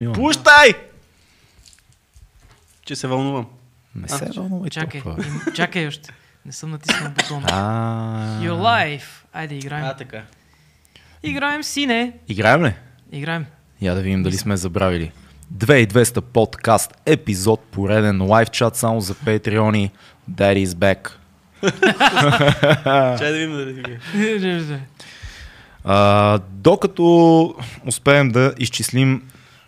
Милан. Пущай! Че се вълнувам. Не се вълнувай Чакай, толкова. им- чакай още. Не съм натиснал бутона. А, You're live. Айде играем. А, така. Играем сине. Играем ли? Играем. Я да видим дали сме забравили. 2200 подкаст, епизод, пореден лайв чат само за Патреони. Daddy is back. Чай да видим дали така. е. А, докато успеем да изчислим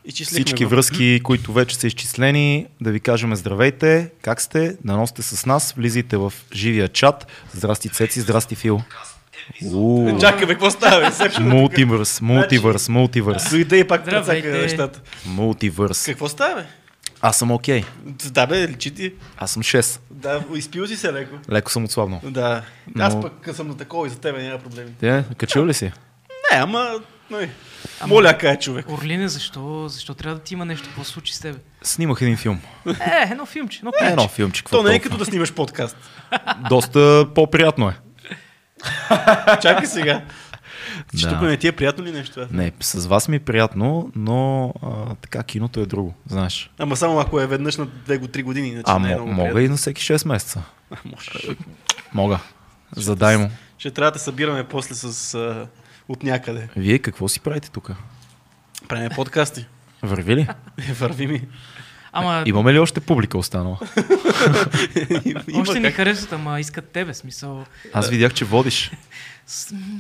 Изчислихме всички го. връзки, които вече са изчислени, да ви кажем здравейте, как сте, дано сте с нас, влизайте в живия чат. Здрасти Цеци, здрасти Фил. Уу, Чакай, бе, какво става? бе? Сепшо, Мултивърс, мултивърс, мултивърс, Дойде и пак прецака нещата. мултивърс. Какво става? Аз съм окей. Да, бе, личи ти. Аз съм 6. Да, изпил си се леко. Леко съм отслабнал. Да. Аз Но- пък като съм на такова и за тебе няма проблеми. Те, качил ли си? Не, ама... Нали. Моля, кай човек. Орлине, защо, защо трябва да ти има нещо? Какво се случи с тебе? Снимах един филм. Е, едно филмче, едно Е, едно филмче. какво То не е като да снимаш подкаст. Доста по-приятно е. Чакай сега. Че Да. тук не ти е приятно ли нещо? Не, с вас ми е приятно, но а, така киното е друго, знаеш. Ама само ако е веднъж на 2-3 години, иначе А, не е много мога приятно. и на всеки 6 месеца. А, може. Мога. Задай му. Ще трябва да събираме после с... А, от някъде. Вие какво си правите тук? Правим подкасти. Върви ли? Е, Върви ми. Ама Имаме ли още публика останала? Има още ни харесват, ама искат тебе, смисъл. Аз видях, че водиш.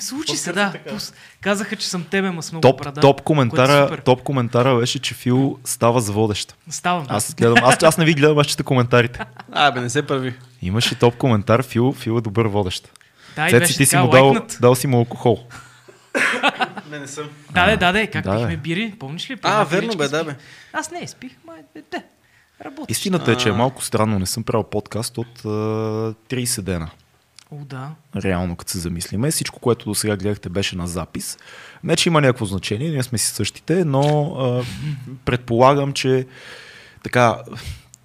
Случи се, да. е Казаха, че съм тебе, ма с много Топ, брада. топ, е коментара, супер. топ коментара беше, че Фил става за водещ. Ставам. да. Аз, гледам, аз, аз не ви гледам, аз чета коментарите. А, бе, не се първи. Имаше топ коментар, Фил, Фил е добър водещ. Да, и Цеци, беше ти си му дал, дал си му алкохол. Не, не съм. Да, да, да, как Да, пихме бири, помниш ли? А, верно бе, да бе. Аз не спих, май, бе, де, работиш. Истината е, че е малко странно. Не съм правил подкаст от а, 30 дена. О, да. Реално, като се замислиме. Всичко, което до сега гледахте, беше на запис. Не, че има някакво значение, ние сме си същите, но а, предполагам, че така,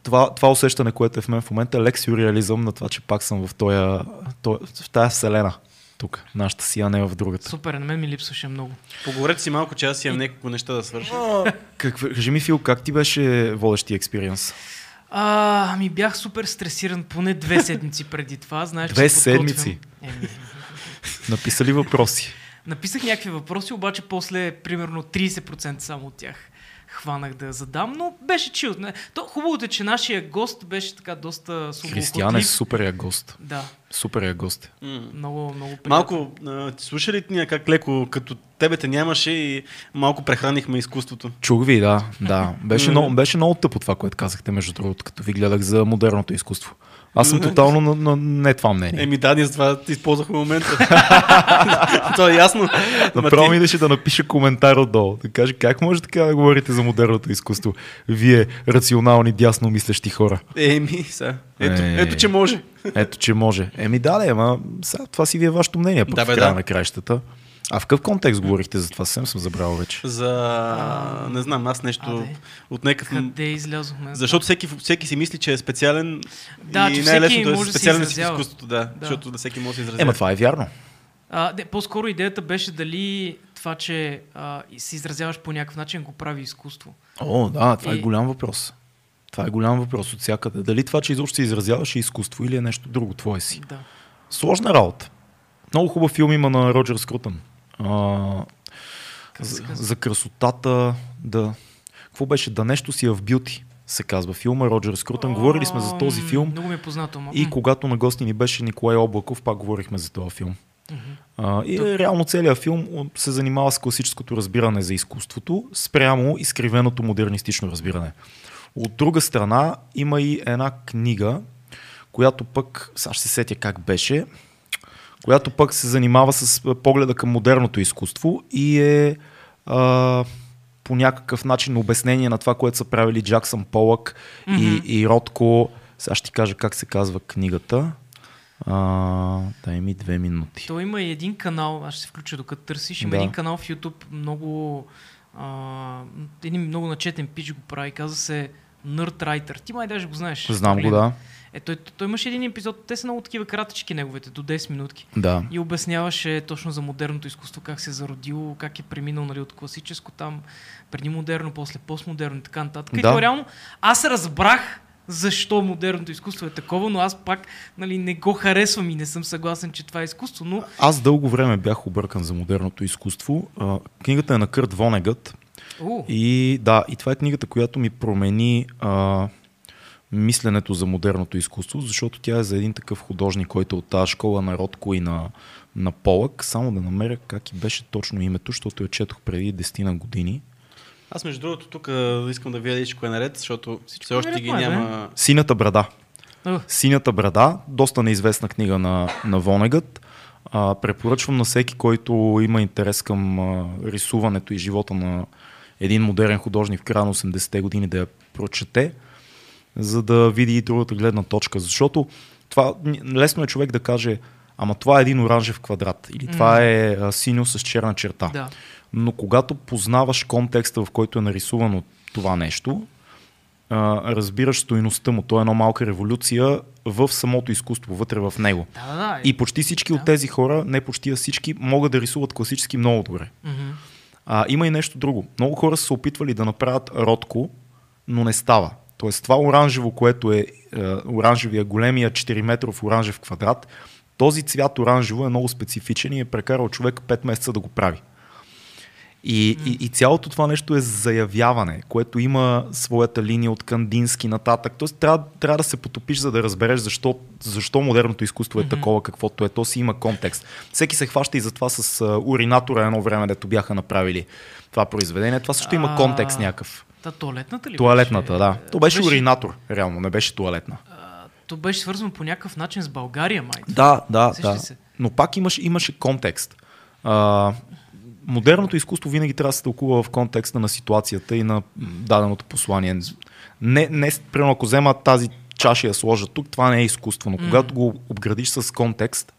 това, това усещане, което е в мен в момента, е лек сюрреализъм на това, че пак съм в, тоя, тоя, в тая вселена. Тук, нашата си, а не в другата. Супер, на мен ми липсваше много. Поговорете си малко, че аз имам няколко неща да свърша. Как, кажи ми, Фил, как ти беше водещи експириенс? А, ами бях супер стресиран поне две седмици преди това. Знаеш, Две че седмици? Еми, Написали въпроси? написах някакви въпроси, обаче после примерно 30% само от тях хванах да задам, но беше чил. То хубавото е, че нашия гост беше така доста Християн е свободолюбив. супер я гост. Да, Супер я гост. М. много, много приятно. Малко, а, ти слуша ли ние как леко, като тебе те нямаше и малко прехранихме изкуството? Чух ви, да. да. Беше, Мгм. много, беше много тъпо това, което казахте, между другото, като ви гледах за модерното изкуство. Аз съм тотално на, на не това мнение. Еми да, ние това използвахме момента. То е ясно. Направо ми идеше да напише коментар отдолу. Да каже как може така да говорите за модерното изкуство? Вие, рационални, дясно мислещи хора. Еми, сега. Ето, Е. ето, че може. Ето, че може. Еми да, да, ама това си ви е вашето мнение, Да, бе, да. на краищата. А в какъв контекст говорихте за това? Съвсем съм забрал вече. За... Не знам, аз нещо Аде. от някакъв... Къде излязохме? Защото всеки, всеки си мисли, че е специален Да, и че не е е да се специален си в изкуството, да, Да. защото да всеки може да се изразява. Ема това е вярно. А, де, по-скоро идеята беше дали това, че а, се изразяваш по някакъв начин, го прави изкуство. О, да, това е И- голям въпрос. Това е голям въпрос от всякъде. Дали това, че изобщо се изразяваш е изкуство или е нещо друго твое си? Да. Сложна работа. Много хубав филм има на Роджер Скрутън. А, за, за красотата, да... Какво беше? Да нещо си е в бюти, се казва филма. Роджер Скрутън. Говорили сме за този филм Много ми е познато. Ма. и когато на гости ни беше Николай Облаков, пак говорихме за този филм. мгм. А, и реално целият филм се занимава с класическото разбиране за изкуството, спрямо изкривеното модернистично разбиране. От друга страна има и една книга, която пък, сега ще се сетя как беше, която пък се занимава с погледа към модерното изкуство и е а, по някакъв начин обяснение на това, което са правили Джаксън Полък и, и Ротко. Сега ще ти кажа как се казва книгата. А, дай ми две минути. То има и един канал, аз ще се включа докато търсиш, има Да. един канал в YouTube, много, а, един много начетен пич го прави, казва се Nerdwriter. Ти май даже го знаеш. Знам го, нали? да. Е, той, той имаше един епизод, те са много такива кратички неговите, до 10 минутки. Да. И обясняваше точно за модерното изкуство, как се е зародило, как е преминал нали, от класическо там, преди модерно, после постмодерно и така нататък. И Да. то реално, аз разбрах защо модерното изкуство е такова, но аз пак нали, не го харесвам и не съм съгласен, че това е изкуство, но Аз дълго време бях объркан за модерното изкуство. А, книгата е на Кърт Вонегът. И да, и това е книгата, която ми промени а, мисленето за модерното изкуство, защото тя е за един такъв художник, който е от тази школа на Ротко и на, на Полък. Само да намеря как и беше точно името, защото я четох преди 10 на години. Аз между другото тук искам да видя всичко е наред, защото Всичко все е още наред, ги май, няма. Синята брада. у, Синята брада, доста неизвестна книга на, на Вонегът. А, препоръчвам на всеки, който има интерес към а, рисуването и живота на един модерен художник в края на 80-те години да я прочете, за да види и другата гледна точка. Защото това лесно е човек да каже, ама това е един оранжев квадрат или това е а, синьо с черна черта. да. Но когато познаваш контекста, в който е нарисувано това нещо, а, разбираш стоиността му. То е една малка революция в самото изкуство, вътре в него. Да, да, да. И почти всички Да. от тези хора, не почти, а всички, могат да рисуват класически много добре. Мгм. А, има и нещо друго. Много хора са се опитвали да направят ротко, но не става. Тоест това оранжево, което е, е оранжевия, големия 4 метров оранжев квадрат, този цвят оранжево е много специфичен и е прекарал човек 5 месеца да го прави. И, и, и цялото това нещо е заявяване, което има своята линия от Кандински нататък. Тоест трябва, трябва да се потопиш, за да разбереш защо, защо модерното изкуство е такова, каквото е. То си има контекст. Всеки се хваща и за това с а, уринатора едно време, дето бяха направили това произведение. Това също има контекст някакъв. Та туалетната ли Туалетната, беше? да. То беше уринатор, реално, не беше туалетна. а, То беше свързано по някакъв начин с България, май. Да, да, Сещаш да. се? Но пак имаш, имаше контекст. А, модерното изкуство винаги трябва да се тълкува в контекста на ситуацията и на даденото послание. Не, не примерно, ако взема тази чаша и я сложа тук, това не е изкуство, но когато го обградиш с контекст,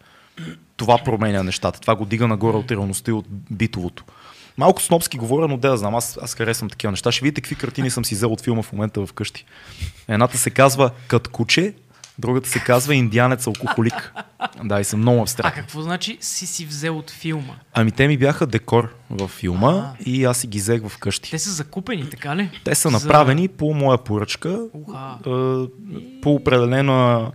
това променя нещата. Това го дига нагоре от реалността и от битовото. Малко снобски говоря, но да я знам, аз, аз харесвам такива неща. Ще видите какви картини съм си взел от филма в момента вкъщи. Едната се казва Кът куче, другата се казва Индианец алкохолик. Да, и съм много А абстрактен. какво значи си си взел от филма? Ами те ми бяха декор във филма А. и аз си ги взех вкъщи. Те са закупени, така ли? Те са За- направени по моя поръчка, а, по определена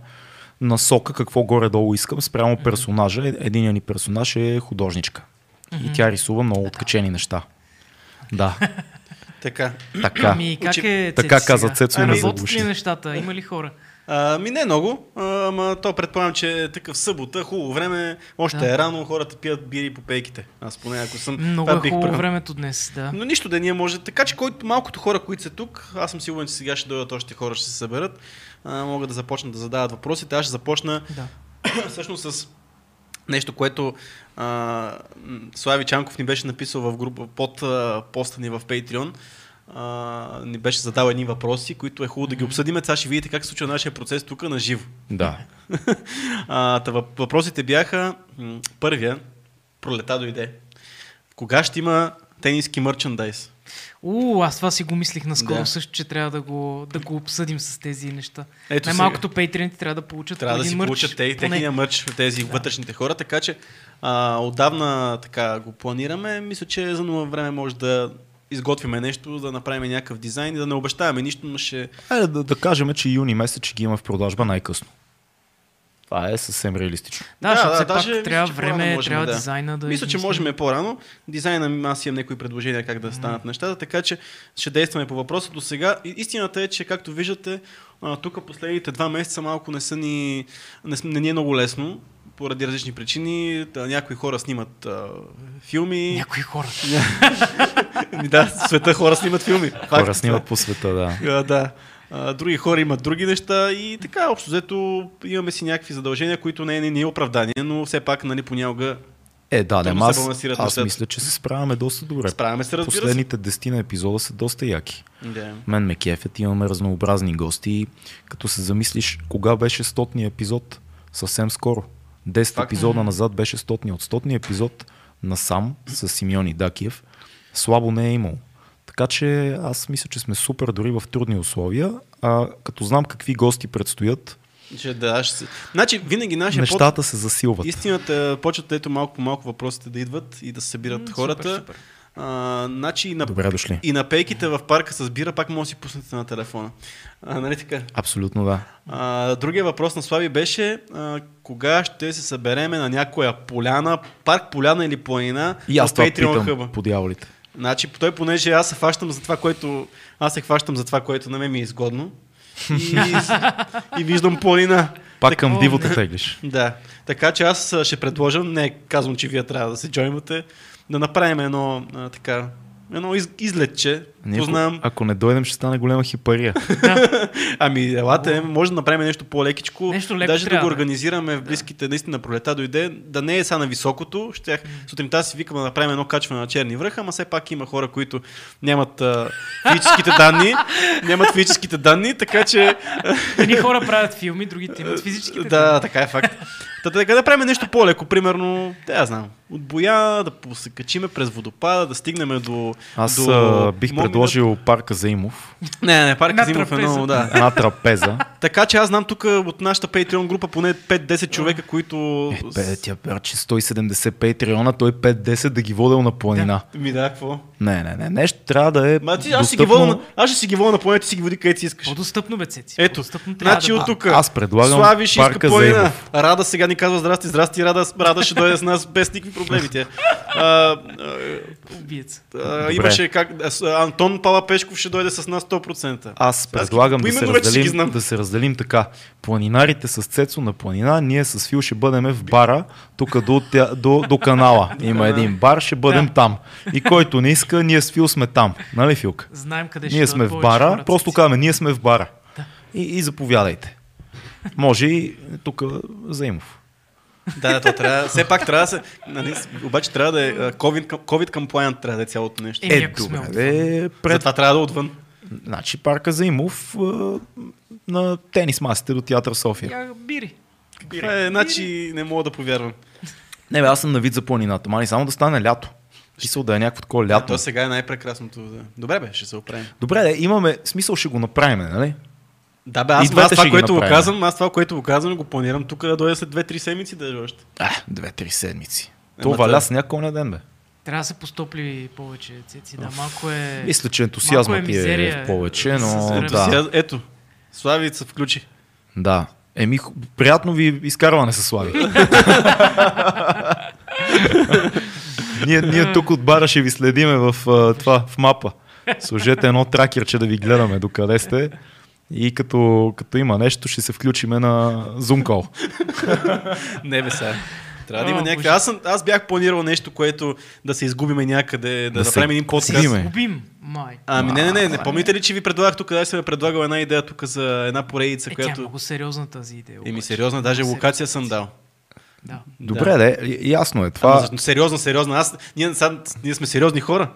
насока, какво горе-долу искам, спрямо персонажа. Е- Единият ни персонаж е художничка. И тя рисува много откачени неща. Да, Така. така. Ами как Учи- е така Цеци каза? Цецо и Работят ли нещата? Има ли хора? А, ми не много, ама то предполагам, че е такъв събота, хубаво време, още Да. е рано, хората пият бири по пейките. Аз поне ако съм, Много е хубаво правил. времето днес, да. Но нищо да ние може. Така че който, малкото хора, които са тук, аз съм сигурен, че сега ще дойдат още хора, ще се съберат, а, могат да започнат да задават въпросите. Аз ще започна да. всъщност с нещо, което а, Слави Чанков ни беше написал в група под а, поста ни в Patreon. А, ни беше задал едни въпроси, които е хубаво да ги обсъдим. Сега ще видите как се случва нашия процес тук на живо. Да. А, та въп- въпросите бяха, м, първия, пролета дойде. Кога ще има тениски мърчандайз? У, аз това си го мислих наскоро Да. също, че трябва да го, да го обсъдим с тези неща. Ето Най-малкото патреоните трябва да получат Трябва да си мърч, получат те техния мърч, тези вътрешните хора, така че а, отдавна така го планираме. Мисля, че за нова време може да изготвиме нещо, да направим някакъв дизайн и да не обещаваме нищо, но ще... Айде да, да кажем, че юни месец ще ги има в продажба най-късно. Това е съвсем реалистично. Да, Да, защото да, пак мисля, трябва време, можем, трябва да. дизайна да Мисля, че можем е по-рано. Дизайна, аз имам някои предложения как да станат нещата, така че ще действаме по въпроса до сега. Истината е, че както виждате, тук последните два месеца малко не са ни, не, не ни е много лесно, поради различни причини. Та, някои хора снимат а, филми. Някои хора. Да, света хора снимат филми. Факт, Хора снимат по света, да. А, да. А, други хора имат други неща и така, общо взето имаме си някакви задължения, които не е, не е оправдание, но все пак нали, понякога Е, да, се аз, аз нещата. мисля, че се справяме доста добре. справяме се, разбира. Последните десетина епизода са доста яки. Да. Мен ме кефят, имаме разнообразни гости. Като се замислиш, кога беше стотния епизод? Съвсем скоро. 10 Факт. епизода назад беше стотния. От стотния епизод насам с Симеон и Дакиев слабо не е имало. Така че аз мисля, че сме супер дори в трудни условия. А, като знам какви гости предстоят, Че да, аз ще... Значи, винаги нашия под... нещата се засилват. Истината, почват ето малко по малко въпросите да идват и да се събират М, хората. Супер, супер. А, значи и на, Добре дошли. и на пейките в парка с бира пак може да си пуснете на телефона. А, нали така? Абсолютно да. А, другия въпрос на Слави беше а, кога ще се събереме на някоя поляна, парк, поляна или планина И аз това питам хъба. по дяволите. Значи, той понеже аз се хващам за това, което аз се хващам за това, което на мен ми е изгодно. И, и виждам планина. Пак към дивото теглиш. Да. Така че аз ще предложа, не казвам, че вие трябва да се джоймате, да направим едно а, така, едно из, излетче. Ние, Познавам. ако, ако не дойдем, ще стане голема хипария. Ами, елате, може да направим нещо по-лекичко. Нещо леко Даже да трябва, го да. организираме в близките, наистина пролета дойде, да не е сега на високото. Щях, сутринта си викам да направим едно качване на черни връх, ама все пак има хора, които нямат а, физическите данни. Нямат физическите данни, така че Едни хора правят филми, другите имат физическите. Да, така е факт. Та, така да правим нещо по-леко, примерно, да я знам, от боя, да се качиме през водопада, да стигнем до... Аз до а, бих Момина. Предложил парка Заимов. Не, не, парк На Зимов е много, да. Една трапеза. Така че аз знам тук от нашата Patreon група поне 5-10 човека, които... Е, бе, тя перче 170 патреона, той 5-10 да ги водел на планина. Ми да, какво? Не, не, не, нещо трябва да е Ма ти, аз, ще ги достъпно. вода, на- аз ще си ги вода на планета, ти си ги води където си искаш. По-достъпно бе, Цеци. Ето, По-достъпно значи да от тук. Аз предлагам Слави ще иска парка планина. Заимов. Рада сега ни казва здрасти, здрасти, Рада, Рада ще дойде с нас без никакви проблеми. Тя. А, а, Убиец. а, Добре. имаше как... а, с- Антон Палапешков ще дойде с нас 100%. Аз предлагам да се, разделим, да се разделим така. Планинарите с Цецо на планина, ние с Фил ще бъдем в бара, тук до, до, до канала. Има един бар, ще бъдем Да. там. И който не иска, ние с Фил сме там. Нали, Филка? Знаем къде ще Ние сме в бара, хора, просто казваме, ние сме в бара. И, и заповядайте. Може и тук Заимов. Да, да, то трябва. Все пак трябва да се. Нали, обаче трябва да е а, COVID, към- COVID compliant, трябва да е цялото нещо. Е, сме добре, де, пред... Затова трябва да е отвън. Значи парка Заимов а, на тенис масите до театър София. Я, бири. Това е, значи не мога да повярвам. Не бе, аз съм на вид за планината. Мани, само да стане лято. Смисъл да е някакво такова А, лято. то сега е най-прекрасното. Да. Добре бе, ще се оправим. Добре, де, имаме, смисъл ще го направим, нали? Да бе, аз, аз това, което го казвам, аз това, което го казвам, го планирам тук да дойде след 2-3 седмици да е още. А, две-три седмици. Ема То та- валя с някой ден, бе. Трябва да се постопли повече, Цеци. Да, малко е... Мисля, че ентусиазмът е ти е мизерия в повече, но да, ето, Слави се включи. да. Еми, приятно ви изкарване се слави. ние, ние тук от бара ще ви следиме в това, в мапа. Сложете едно тракерче да ви гледаме докъде сте. И като, като има нещо, ще се включиме на Zoom call. Не бе сега. Трябва да има някакви. Аз, съм, аз бях планирал нещо, което да се изгубиме някъде, да, Да да се направим един подкаст. губиме. Губим, май. Ами не, не, не, не помните ли, че ви предлагах тук, да съм предлагал една идея тук за една поредица, Е, тя е която... много сериозна тази идея. Еми сериозна, даже локация съм дал. Да. Добре, де, ясно е Това... Ама, сериозна, сериозна. Аз, ние, сега, ние сме сериозни хора.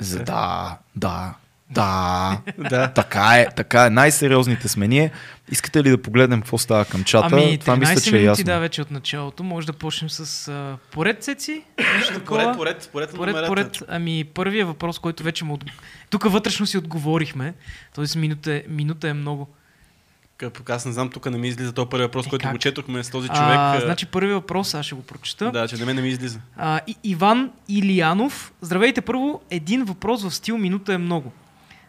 За- Да, да, да. Да. така е, така е. Най-сериозните сме ние. Искате ли да погледнем какво става към чата? Ами, Това 13 мисля, че е минути ясно. да вече от началото. Може да почнем с а, поред такова. Поред, поред, поред, Поред, поред, ами първият въпрос, който вече му... От... Тук вътрешно си отговорихме. Тоест минута, е- минута е много. Къп- Аз не знам, тук не ми излиза този първи въпрос, Е, който как? го четохме с този човек. А, значи първият въпрос, аз ще го прочета. Да, че на мен не ми излиза. А, и, Иван Илиянов. Здравейте първо. Един въпрос в стил минута е много.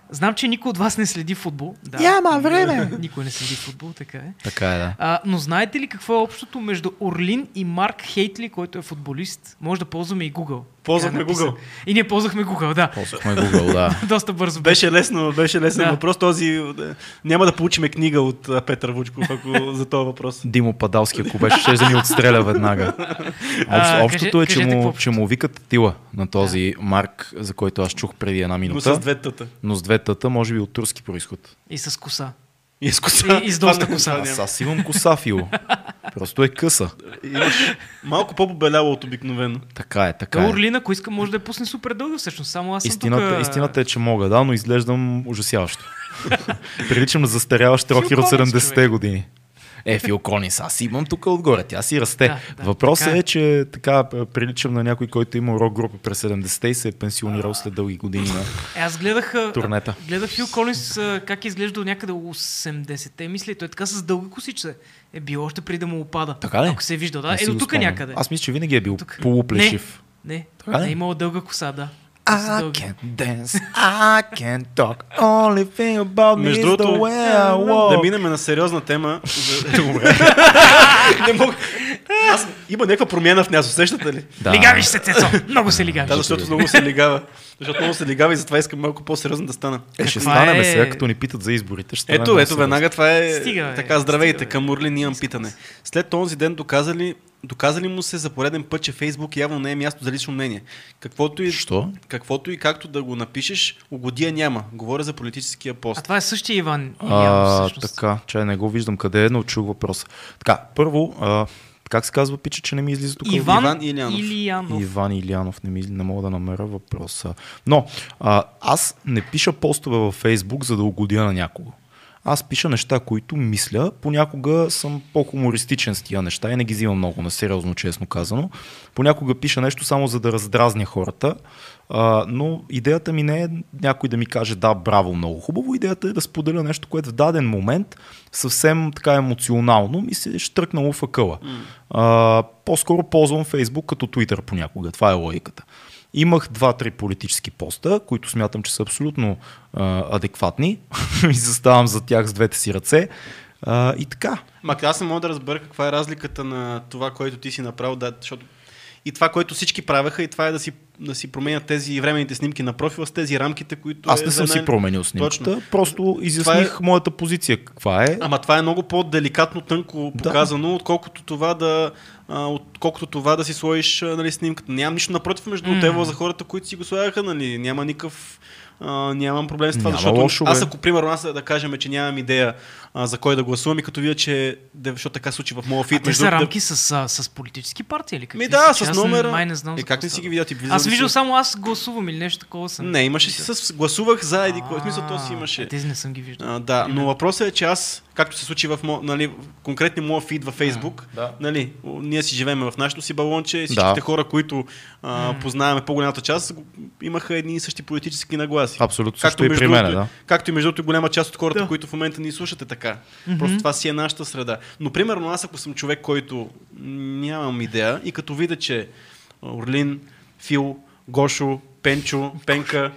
Знам, че никой от вас не следи футбол. Да, Няма време. Никой не следи футбол, така е. Така е, да. А, но знаете ли какво е общото между Орлин и Марк Хейтли, който е футболист? Може да ползваме и Google. Ползвахме е. Google. И ние ползвахме Google, да. Ползвахме Google, да. Доста бързо беше. Лесно, беше лесен Да. въпрос. Този да, няма да получиме книга от Петър Вучков ако, за този въпрос. Димо Падалски, ако беше, ще да ни отстреля веднага. А, общото е, че му, че му викат Тила на този Марк, за който аз чух преди една Но минута. с две тъта. но с две тъта, може би от турски происход. И с коса. И с коса. И- и с доста коса. Аз, аз имам коса, Фил. Просто е къса. Имаш малко по-побеляла от обикновено. Така е, така Та е. Орлин, ако иска, може да я пусне супер дълга, всъщност. Само аз съм Истината, тук... истината е, че мога, да, но изглеждам ужасяващо. Приличам на застаряващ рокер от Фил Колинс, 70-те човек. години. Е, Фил Колинс, аз имам тук отгоре, тя си расте. Да, да, Въпросът така е, е. че така приличам на някой, който има рок група през 70-те и се е пенсионирал след дълги години на Е, аз гледах, турнета. гледах Фил Колинс как е изглеждал някъде 80-те, мисля, и той така с дълга косиче е бил още преди да му опада. Така ли? Ако се е виждал, да. Не Е, до тук някъде. Аз мисля, че винаги е бил Тук. полуплешив. Не, Така ли? не е имал дълга коса, да. С I дълги. can dance, I can talk, only thing about me Между is the другото, way I walk. да минем на сериозна тема. За... не мога. Аз има някаква промяна в нас, усещате ли? Да. Лигавиш се, Цецо! Много се лигавиш. Да, защото много се лигава. Защото много се лигава и затова искам малко по-сериозно да стана. Е, ще станем е- сега, като ни питат за изборите. Ще Ето, ето, веднага това е Стига, бе, така. Здравейте, стига, към Орлин имам питане. След този ден доказали, доказали му се за пореден път, че Фейсбук явно не е място за лично мнение. Каквото и, Що? каквото и както да го напишеш, угодия няма. Говоря за политическия А пост. това е същия Иван А, всъщност. така, че не го виждам къде е, но чух въпроса. Така, първо, а, как се казва пича, че не ми излиза тук? Иван, Иван Илиянов. Илиянов. Иван Илянов, не, ми, не мога да намеря въпроса. Но а, аз не пиша постове във Фейсбук, за да угодя на някого. Аз пиша неща, които мисля. Понякога съм по-хумористичен с тия неща и не ги взимам много на сериозно, честно казано. Понякога пиша нещо само за да раздразня хората. А, но идеята ми не е някой да ми каже да, браво, много хубаво. Идеята е да споделя нещо, което в даден момент съвсем така емоционално ми се е штръкнало в акъла. А, по-скоро ползвам Фейсбук като Twitter понякога. Това е логиката. Имах два-три политически поста, които смятам, че са абсолютно а, адекватни и заставам за тях с двете си ръце. А, и така. Ма аз не мога да разбера каква е разликата на това, което ти си направил, да, защото и това, което всички правеха, и това е да си, да си променят тези временните снимки на профила с тези рамките, които. Аз е не съм за си променил снимката, Точно. просто изясних Това моята позиция каква е. Ама това е много по-деликатно, тънко Да. показано, отколкото това да, а, отколкото това да си сложиш нали, снимката. Нямам нищо напротив между mm. за хората, които си го слагаха, нали. Няма никакъв а, нямам проблем с това, Няма защото лошо, аз ако, примерно, аз да кажем, че нямам идея а, за кой да гласувам и като видя, че де- защото така случи в моя А фит. те между са рамки с, а, с политически партии или какви Ми да, с номера. Май не знам Е, как не си ги видя? Ти Аз виждал само аз гласувам или нещо такова съм. Не, имаше си с... Гласувах за еди кой. Смисъл, то си А, имаше. е, Тези не съм ги виждал. А, да, но въпросът е, че аз, както се случи в мо, нали, конкретно моя фид във Фейсбук, Да. нали, ние си живеем в нашото си балонче, всичките Да. хора, които а, познаваме по-голямата част, имаха едни и същи политически нагласи. Абсолютно също и при мен, да. Както и между другото голяма част от хората, Да. които в момента ни слушате така. Просто това си е нашата среда. Но примерно аз ако съм човек, който нямам идея и като видя, че Орлин, Фил, Гошо, Пенчо, Пенка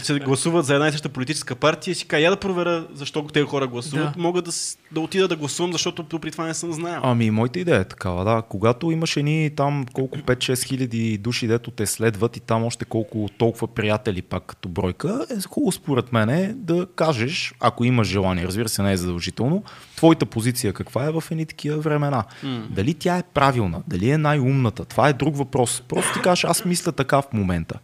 се гласуват за една и съща политическа партия, си кажа, я да проверя защо тези хора гласуват. Да. Мога да, да отида да гласувам, защото при това не съм знаел. Ами, и моята идея е такава, да. Когато имаш едни там колко 5-6 хиляди души, дето те следват и там още колко толкова приятели пак като бройка, е хубаво според мен е да кажеш, ако имаш желание, разбира се, не е задължително, твоята позиция каква е в едни такива времена. М. Дали тя е правилна, дали е най-умната, това е друг въпрос. Просто ти кажеш, аз мисля така в момента.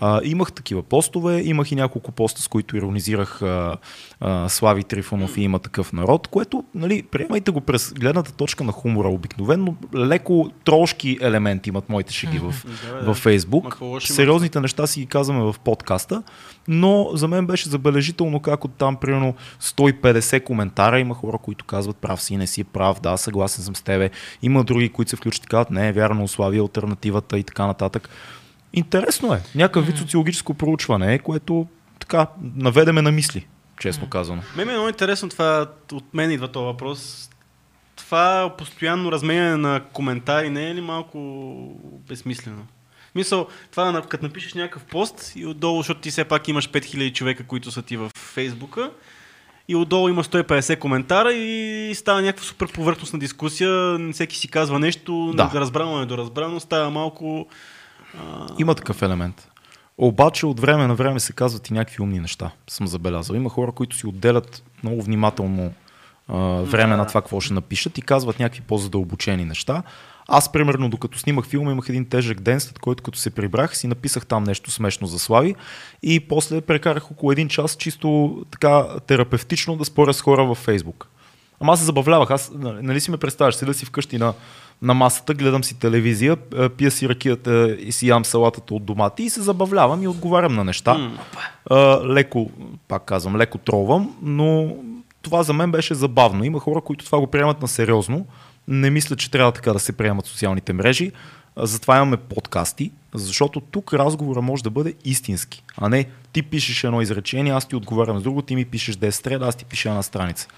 А, имах такива постове, имах и няколко поста, с които иронизирах а, а, Слави Трифонов и има такъв народ, което, нали, приемайте го през гледната точка на хумора. Обикновено леко трошки елементи имат моите шеги в, във Фейсбук. Сериозните неща си ги казваме в подкаста, но за мен беше забележително как от там примерно 150 коментара има хора, които казват прав си, не си прав, да, съгласен съм с тебе. Има други, които се включат и казват, не, вярно, Слави е альтернативата и така нататък. Интересно е. Някакъв вид социологическо проучване, е, което така наведеме на мисли, честно казано. Мен е много интересно това, от мен идва този въпрос. Това постоянно разменяне на коментари не е ли малко безсмислено? Мисъл, това като напишеш някакъв пост и отдолу, защото ти все пак имаш 5000 човека, които са ти в Фейсбука, и отдолу има 150 коментара и става някаква супер повърхностна дискусия, всеки си казва нещо, Да. да. разбрано, недоразбрано, става малко... А, Има такъв елемент. Обаче от време на време се казват и някакви умни неща, съм забелязал. Има хора, които си отделят много внимателно а, време на това какво ще напишат и казват някакви по-задълбочени неща. Аз, примерно, докато снимах филма, имах един тежък ден, след който като се прибрах, си написах там нещо смешно за Слави и после прекарах около един час чисто така терапевтично да споря с хора във Фейсбук. Ама аз се забавлявах. Аз, нали нали си ме представяш, седа си вкъщи на, на масата, гледам си телевизия, а, пия си ракията и си ям салатата от домати и се забавлявам и отговарям на неща. А, леко, пак казвам, леко тровам, но това за мен беше забавно. Има хора, които това го приемат на сериозно. Не мисля, че трябва така да се приемат социалните мрежи. Затова имаме подкасти, защото тук разговора може да бъде истински, а не ти пишеш едно изречение, аз ти отговарям с друго, ти ми пишеш 10 реда, аз ти пиша една страница.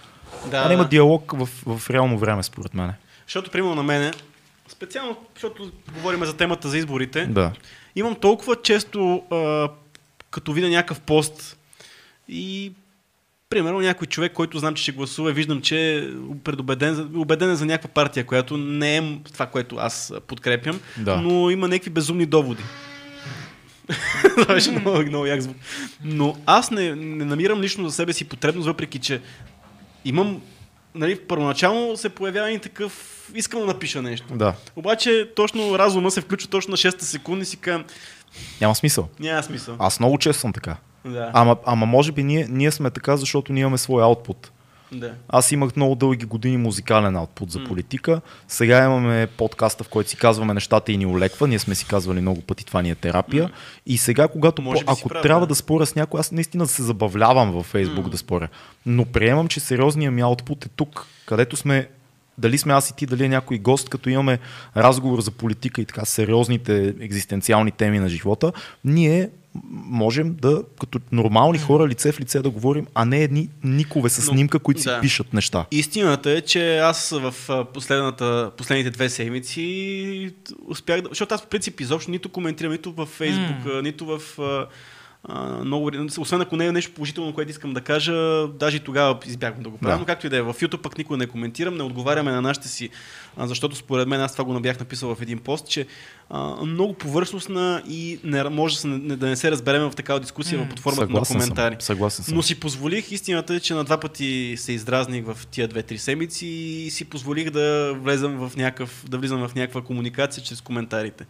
Да, а не има диалог в, в реално време, според мен. Защото, примерно на мене, специално, защото говорим за темата за изборите, Да. имам толкова често, а, като видя някакъв пост и примерно някой човек, който знам, че ще гласува, виждам, че е предубеден, убеден е за някаква партия, която не е това, което аз подкрепям, Да. но има някакви безумни доводи. Това беше много, много як звук. Но аз не, не намирам лично за себе си потребност, въпреки че имам, нали, първоначално се появява и такъв, искам да напиша нещо. Да. Обаче точно разума се включва точно на 6 секунди и си казвам, Няма смисъл. няма смисъл. Аз много често съм така. Да, Ама, ама може би ние, ние сме така, защото ние имаме свой аутпут. Да. Аз имах много дълги години музикален аутпут за политика. Сега имаме подкаста, в който си казваме нещата и ни олеква. Ние сме си казвали много пъти, това ни е терапия. И сега, когато Може по, ако прав, трябва да. да споря с някой, аз наистина се забавлявам във Фейсбук да споря. Но приемам, че сериозният ми аутпут е тук, където сме дали сме аз и ти, дали е някой гост, като имаме разговор за политика и така сериозните екзистенциални теми на живота, ние можем да, като нормални хора, лице в лице да говорим, а не едни никове с снимка, които си да. пишат неща. Истината е, че аз в последната, последните две седмици успях да... Защото аз по принцип изобщо нито коментирам, нито във Фейсбук, а, нито в... А, много, освен ако не е нещо положително, което искам да кажа, даже и тогава избягвам да го правя, Да. но както и да е. В YouTube пък никога не коментирам, не отговаряме на нашите си, а, защото според мен, аз това го бях написал в един пост, че а, много повърхностна и не, може да, се, не, да не се разберем в такава дискусия в под формата на коментари. съм. Съгласен съм. Но си позволих, истината е, че на два пъти се издразних в тия две-три седмици и си позволих да влезам в някакъв, да влизам в някаква комуникация чрез коментарите.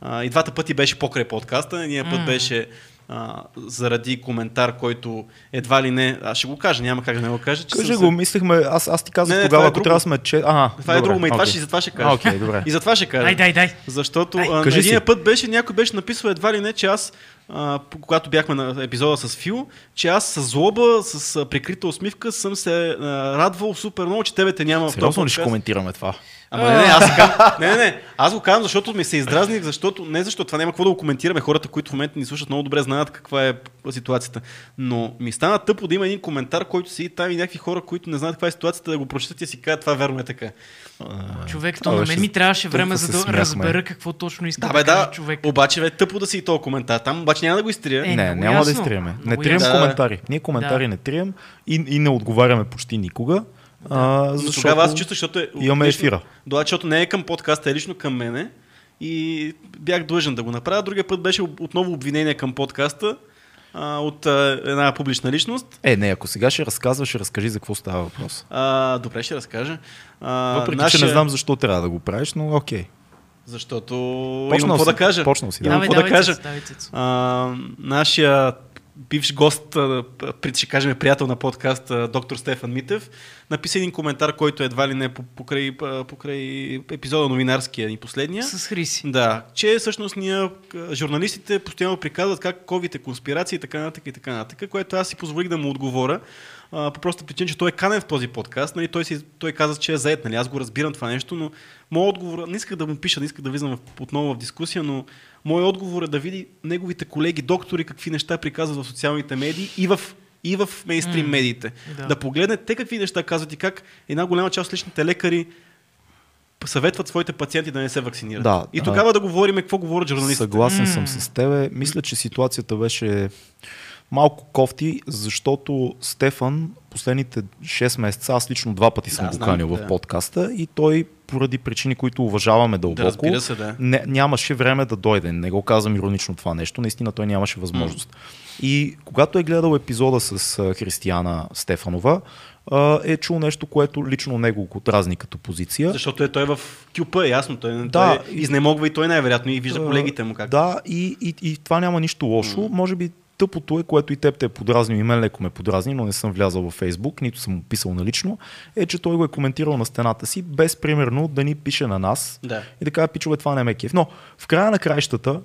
А, и двата пъти беше покрай подкаста, едния път М. беше а, заради коментар, който едва ли не, аз ще го кажа, няма как да не го кажа, че Кажи го, се- мислихме, аз, аз ти казах Не, не, тогава, е ако друго. трябва сме че... Ага, Това е добре, друго, ма и това ще, и за това ще кажа. А, окей, добре. И за това ще кажа. Дай, дай, дай. Защото Дай, а, един път беше, някой беше написал едва ли не, че аз, а, когато бяхме на епизода с Фил, че аз с злоба, с а, прикрита усмивка съм се а, радвал супер много, че тебе те няма Сериозно ли ще коментираме това? Ама не, не, аз, казвам, не, не, не, аз го казвам, защото ми се издразних, защото, не защото това няма какво да го коментираме. Хората, които в момента ни слушат, много добре знаят каква е ситуацията. Но ми стана тъпо да има един коментар, който си там и някакви хора, които не знаят каква е ситуацията, да го прочитат и си кажат, това верно е така. Човек, то на мен ми трябваше време, за да смяхме. разбера какво точно иска Да, да, бе, каже да, човек. обаче бе, тъпо да си и този коментар. Там обаче няма да го изтрия. Е, не, няма да ясно. изтриеме. Не трием коментари. Ние коментари Да. не трием и, и не отговаряме почти никога. А, защото тогава аз чувствах, защото е имаме лично- ефира. Да, защото не е към подкаста, е лично към мене. И бях длъжен да го направя. Другия път беше отново обвинение към подкаста а, от а, една публична личност. Е, не, ако сега ще разказваш, ще разкажи за какво става въпрос. А, добре, ще разкажа. А, Въпреки, че не знам защо трябва да го правиш, но окей. Защото Почнал имам какво да кажа. почнал си, да. Имам Давай, какво да кажа. Давай. А, нашия бивш гост, ще кажем приятел на подкаст, доктор Стефан Митев, написа един коментар, който едва ли не по- покрай, покрай епизода новинарския ни последния. С Хриси. Да, че всъщност ние, журналистите, постоянно приказват как COVID е конспирация и така нататък и така нататък, което аз си позволих да му отговоря. А, по проста причина, че той е канен в този подкаст. Нали, той, си, той каза, че е заед. Нали, аз го разбирам това нещо, но моят отговор, не исках да му пиша, не исках да влизам в, отново в дискусия, но моят отговор е да види неговите колеги, доктори, какви неща приказват в социалните медии и в и в мейнстрим медиите. да. Да погледне те какви неща казват и как една голяма част от личните лекари съветват своите пациенти да не се вакцинират. Да, и а- тогава да говорим какво говорят журналистите. Съгласен съм М. с тебе. Мисля, че ситуацията беше малко кофти, защото Стефан последните 6 месеца, аз лично два пъти съм Да, го канил в да. подкаста и той поради причини, които уважаваме дълбоко, Да, се, да. не, нямаше време да дойде. Не го казвам иронично това нещо, наистина той нямаше възможност. И когато е гледал епизода с Християна Стефанова, е чул нещо, което лично него го дразни като позиция. Защото е той в кюпа, е ясно. Той, Да, той изнемогва и той най-вероятно и вижда колегите му как. Да, и, и, и това няма нищо лошо. Mm. Може би тъпото е, което и теб те е подразнил, и мен леко ме подразни, но не съм влязал във Фейсбук, нито съм му писал налично, е, че той го е коментирал на стената си, без примерно да ни пише на нас Да. и да каже, пичове, това не ме е кеф. Но в края на краищата,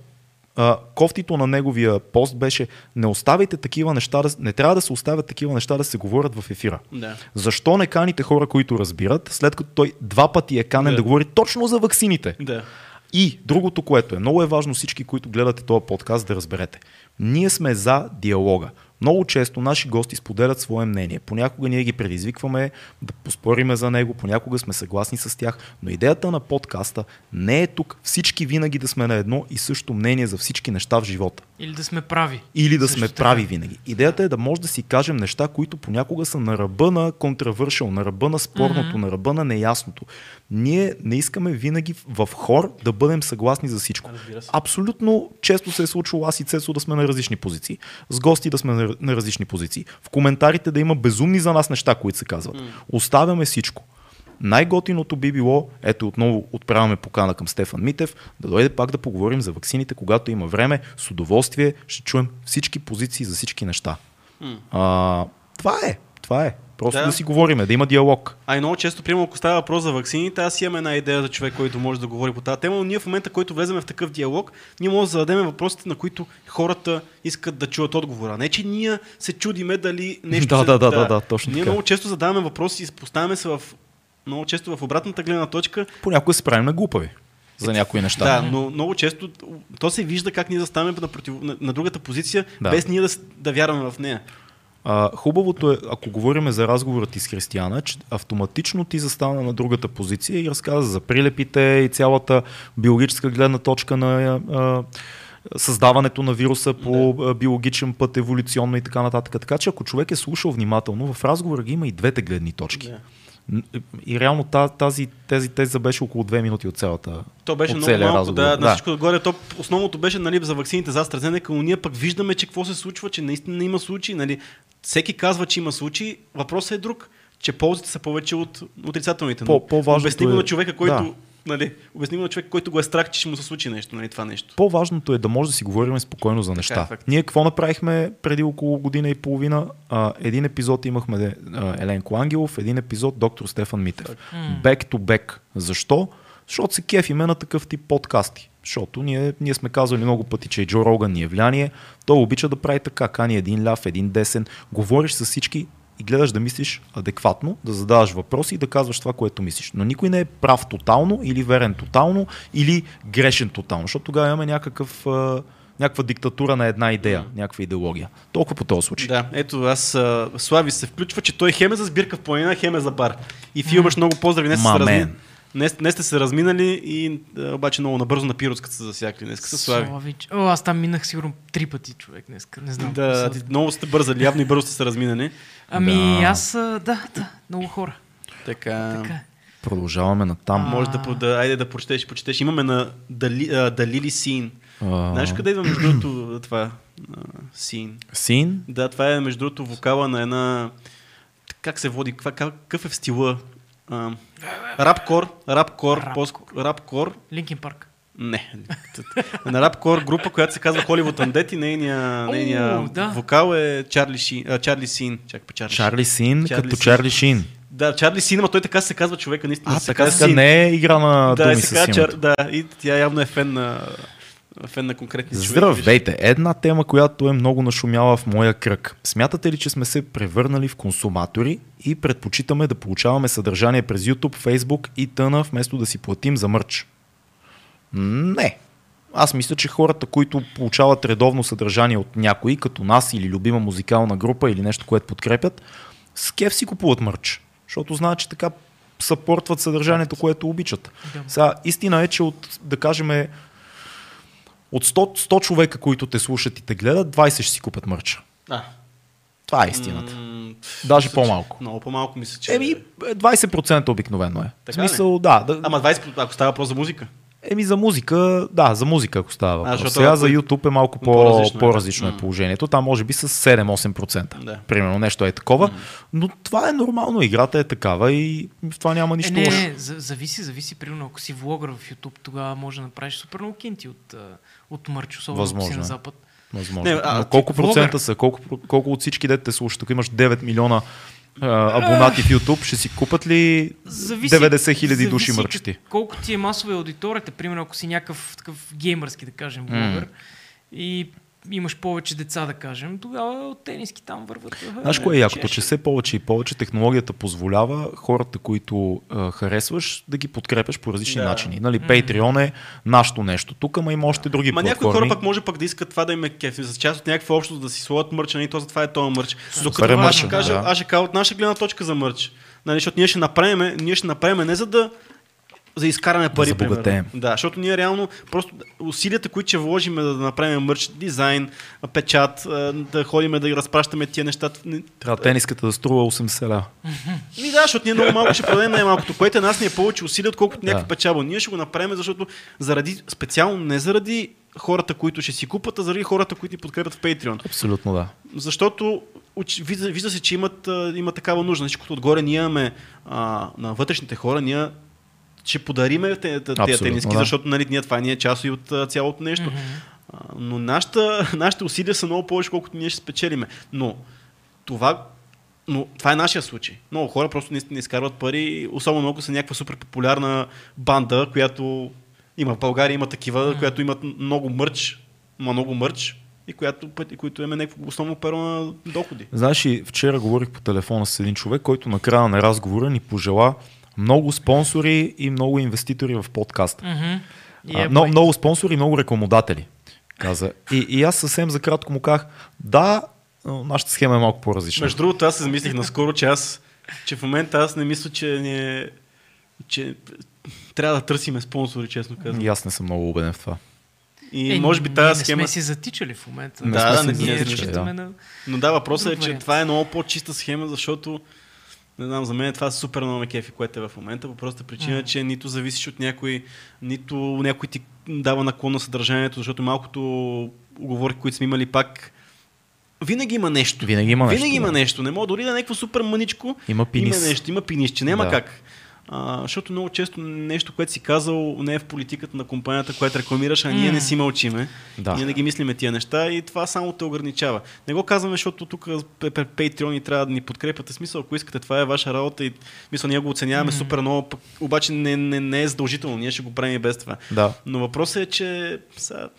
а, кофтито на неговия пост беше не оставяйте такива неща, да, не трябва да се оставят такива неща да се говорят в ефира. Да. Защо не каните хора, които разбират, след като той два пъти е канен Да. да, говори точно за ваксините? Да. И другото, което е много е важно всички, които гледате този подкаст, да разберете. Ние сме за диалога. Много често наши гости споделят свое мнение. Понякога ние ги предизвикваме да поспориме за него, понякога сме съгласни с тях, но идеята на подкаста не е тук всички винаги да сме на едно и също мнение за всички неща в живота. Или да сме прави. Или да сме така. прави винаги. Идеята е да може да си кажем неща, които понякога са на ръба на контравършъл, на ръба на спорното, Мгм. на ръба на неясното. Ние не искаме винаги в хор да бъдем съгласни за всичко. Абсолютно често се е случвало аз и Цецо да сме на различни позиции. С гости да сме на, на различни позиции. В коментарите да има безумни за нас неща, които се казват. Оставяме всичко. Най-готиното би било, ето отново отправяме покана към Стефан Митев, да дойде пак да поговорим за ваксините, когато има време, с удоволствие ще чуем всички позиции за всички неща. А, това е, това е. Просто Да. да. да си говориме, да има диалог. А и много често, примерно, ако става въпрос за ваксините, аз имам една идея за човек, който може да говори по тази тема, но ние в момента, който влеземе в такъв диалог, ние можем да зададем въпросите, на които хората искат да чуят отговора. Не, че ние се чудиме дали нещо Да, се... да, да, да, да, точно Ние така. много често задаваме въпроси и поставяме се в много често в обратната гледна точка. Понякога се правим на глупави за някои неща. Да, но много често то се вижда как ние заставаме на, против... на, на другата позиция, Да. без ние да, да вярваме в нея. А, хубавото е, ако говорим за разговора ти с християна, че автоматично ти застана на другата позиция и разказа за прилепите и цялата биологическа гледна точка на а, създаването на вируса по а, биологичен път, еволюционно и така нататък. Така че ако човек е слушал внимателно, в разговора ги има и двете гледни точки. Да. И реално та- тази, тези теза беше около две минути от цялата. То беше от много малко, разговор. да, на всичко отгоре. То основното беше нали, за ваксините за AstraZeneca, но ние пък виждаме, че какво се случва, че наистина има случаи. Нали. Всеки казва, че има случаи. Въпросът е друг, че ползите са повече от отрицателните. По- по-важното обяснимо е- на човека, който, да. Нали, обяснимо на човек, който го е страх, че ще му се случи нещо, нали, това нещо. По-важното е да може да си говорим спокойно за неща. факт. Ние какво направихме преди около година и половина? А, един епизод имахме а, Еленко Ангелов, един епизод доктор Стефан Митев. Back to back. Защо? Защото се кефиме на такъв тип подкасти. Защото ние, ние сме казвали много пъти, че и Джо Роган ни е влияние. Той обича да прави така. Кани един ляв, един десен. Говориш с всички и гледаш да мислиш адекватно, да задаваш въпроси и да казваш това, което мислиш. Но никой не е прав тотално или верен тотално или грешен тотално, защото тогава имаме някакъв, някаква диктатура на една идея, някаква идеология. Толкова по този случай. Да, ето аз Слави се включва, че той хем е за сбирка в планина, хем е за бар. И Фил имаш много поздрави, сте се мен. Днес, днес сте се разминали и а, обаче много набързо на пиротската се засякли. Днес са Слави. Славич. О, аз там минах сигурно три пъти, човек, днес. Не знам. Да, Са- много сте бързали, явно и бързо сте се разминали. Ами, Да. аз, да, да, много хора. Така, Така. е. Продължаваме натам. може да, да, айде да прочетеш, почетеш. Имаме на Дали, а, Далили Син. А, Знаеш къде идва между другото това? Син. Син? Да, това е между другото вокала на една... Как се води? Каква- Какъв е в стила? Рапкор, рапкор, Рапкор. Линкин парк. не. На рапкор група, която се казва Hollywood Undead и нейния, О, нейния да. вокал е Чарли, Шин, а, Чарли Син. Чакай, па, Чарли, Чарли Син, Чарли като Син. Чарли Шин. Да, Чарли Син, ама той така се казва човека, наистина. А, се така казва сега Син. не е игра на Да, думи се казва. Чар... да, и тя явно е фен на, фен на конкретни. Здравейте! Една тема, която е много нашумяла в моя кръг. Смятате ли, че сме се превърнали в консуматори и предпочитаме да получаваме съдържание през YouTube, Facebook и тъна, вместо да си платим за мърч? Не. Аз мисля, че хората, които получават редовно съдържание от някой, като нас или любима музикална група или нещо, което подкрепят, с кеф си купуват мърч. Защото знаят, че така съпортват съдържанието, което обичат. Да. Сега, истина е, че от, да кажем, от 100, 100 човека, които те слушат и те гледат, 20 ще си купят мърча. А, Това е истината. м, Даже мисля, че- по-малко. Много по-малко мисля, че... Еми, е, 20% обикновено е. Така в смисъл, да, да. Ама 20, ако става въпрос за музика. Еми за музика, да, за музика, ако става въпрос. защото Сега ако- за YouTube е малко по, по-различно е, по-различно, да. е положението. Там може би с 7-8%. Да. Примерно нещо е такова. Но това е нормално. Играта е такава и в това няма нищо е, не, лошо. не, за- зависи, зависи. Примерно, ако си влогър в YouTube, тогава може да направиш супер много кинти от, а, от мърч, особено ако си Възможно на е. Запад. Възможно. Не, а, Но ти колко влогър? процента са? Колко, колко от всички дете те слушат? Ако имаш 9 милиона а, абонати в YouTube, ще си купат ли 90 хиляди души зависи мърчети? Колко ти е масова аудиторията, примерно ако си някакъв такъв геймърски, да кажем, блогър, и имаш повече деца, да кажем, тогава от тениски там върват. Знаеш кое е якото, че все повече и повече технологията позволява хората, които а, харесваш, да ги подкрепяш по различни Да. начини. Нали, Patreon е нашето нещо. Тук ама има още други Ма някои платформи. хора пък може пък да искат това да им е кеф. За част от някаква общност да си сложат мърча, нали, то затова е този мърч. Докато Супер е аз ще кажа, да. аз ще кажа от наша гледна точка за мърч. Нали, защото ние ще направим, ние ще направим не за да за да изкараме пари, забогатеем. примерно. Да, защото ние реално просто усилията, които ще вложим да направим мърч, дизайн, печат, да ходим да ги разпращаме тия неща. не- Трябва тениската да струва 80 ля. Ми да, защото ние много малко ще продадем най-малкото, което нас ни е повече усилия, отколкото някаква Да. печалба. Ние ще го направим, защото заради, специално не заради хората, които ще си купат, а заради хората, които ни подкрепят в Patreon. Абсолютно да. Защото вижда, вижда се, че имат, има такава нужда. Всичко отгоре ние имаме а, на вътрешните хора, ние ще подариме те- те- тези тениски, да. защото нали, ние, това ни е част и от цялото нещо. А, но нашата, нашите усилия са много повече, колкото ние ще спечелиме. Но това, но това е нашия случай. Много хора просто наистина изкарват пари, особено ако са някаква супер популярна банда, която има в България, има такива, която имат много мърч, ма много мърч и която, пъти, които имаме някакво основно перо на доходи. Знаеш, и вчера говорих по телефона с един човек, който на края на разговора ни пожела много спонсори и много инвеститори в подкаста. Мгм. И А, е, много, много спонсори и много рекламодатели. Каза. И, и аз съвсем за кратко му казах, да, но нашата схема е малко по-различна. Между другото, аз се замислих наскоро, че аз, че в момента аз не мисля, че ни е, че трябва да търсиме спонсори, честно казвам. И аз не съм много убеден в това. И Е, може би тази не схема... сме си затичали в момента. Не Да, сме да, не, затичали, разчитаме да. на... Но да, въпросът е, че това е много по-чиста схема, защото не знам, за мен е това супер много ме кефи, което е в момента. По простата причина, Мгм. че нито зависиш от някой, нито някой ти дава наклон на съдържанието, защото малкото оговорки, които сме имали пак, винаги има нещо. Винаги има нещо, Винаги има да. нещо. Не мога дори да е някакво супер мъничко. Има пинис. Има нещо, има пинисче. Няма Да. как. А, защото много често нещо, което си казал, не е в политиката на компанията, която рекламираш, а ние не си мълчиме. Да. Ние не ги мислиме тия неща и това само те ограничава. Не го казваме, защото тук Patreon трябва да ни подкрепят. В смисъл, ако искате, това е ваша работа и мисля, ние го оценяваме супер много, пък, обаче не, не, не е задължително. Ние ще го правим и без това. Да. Но въпросът е, че сега,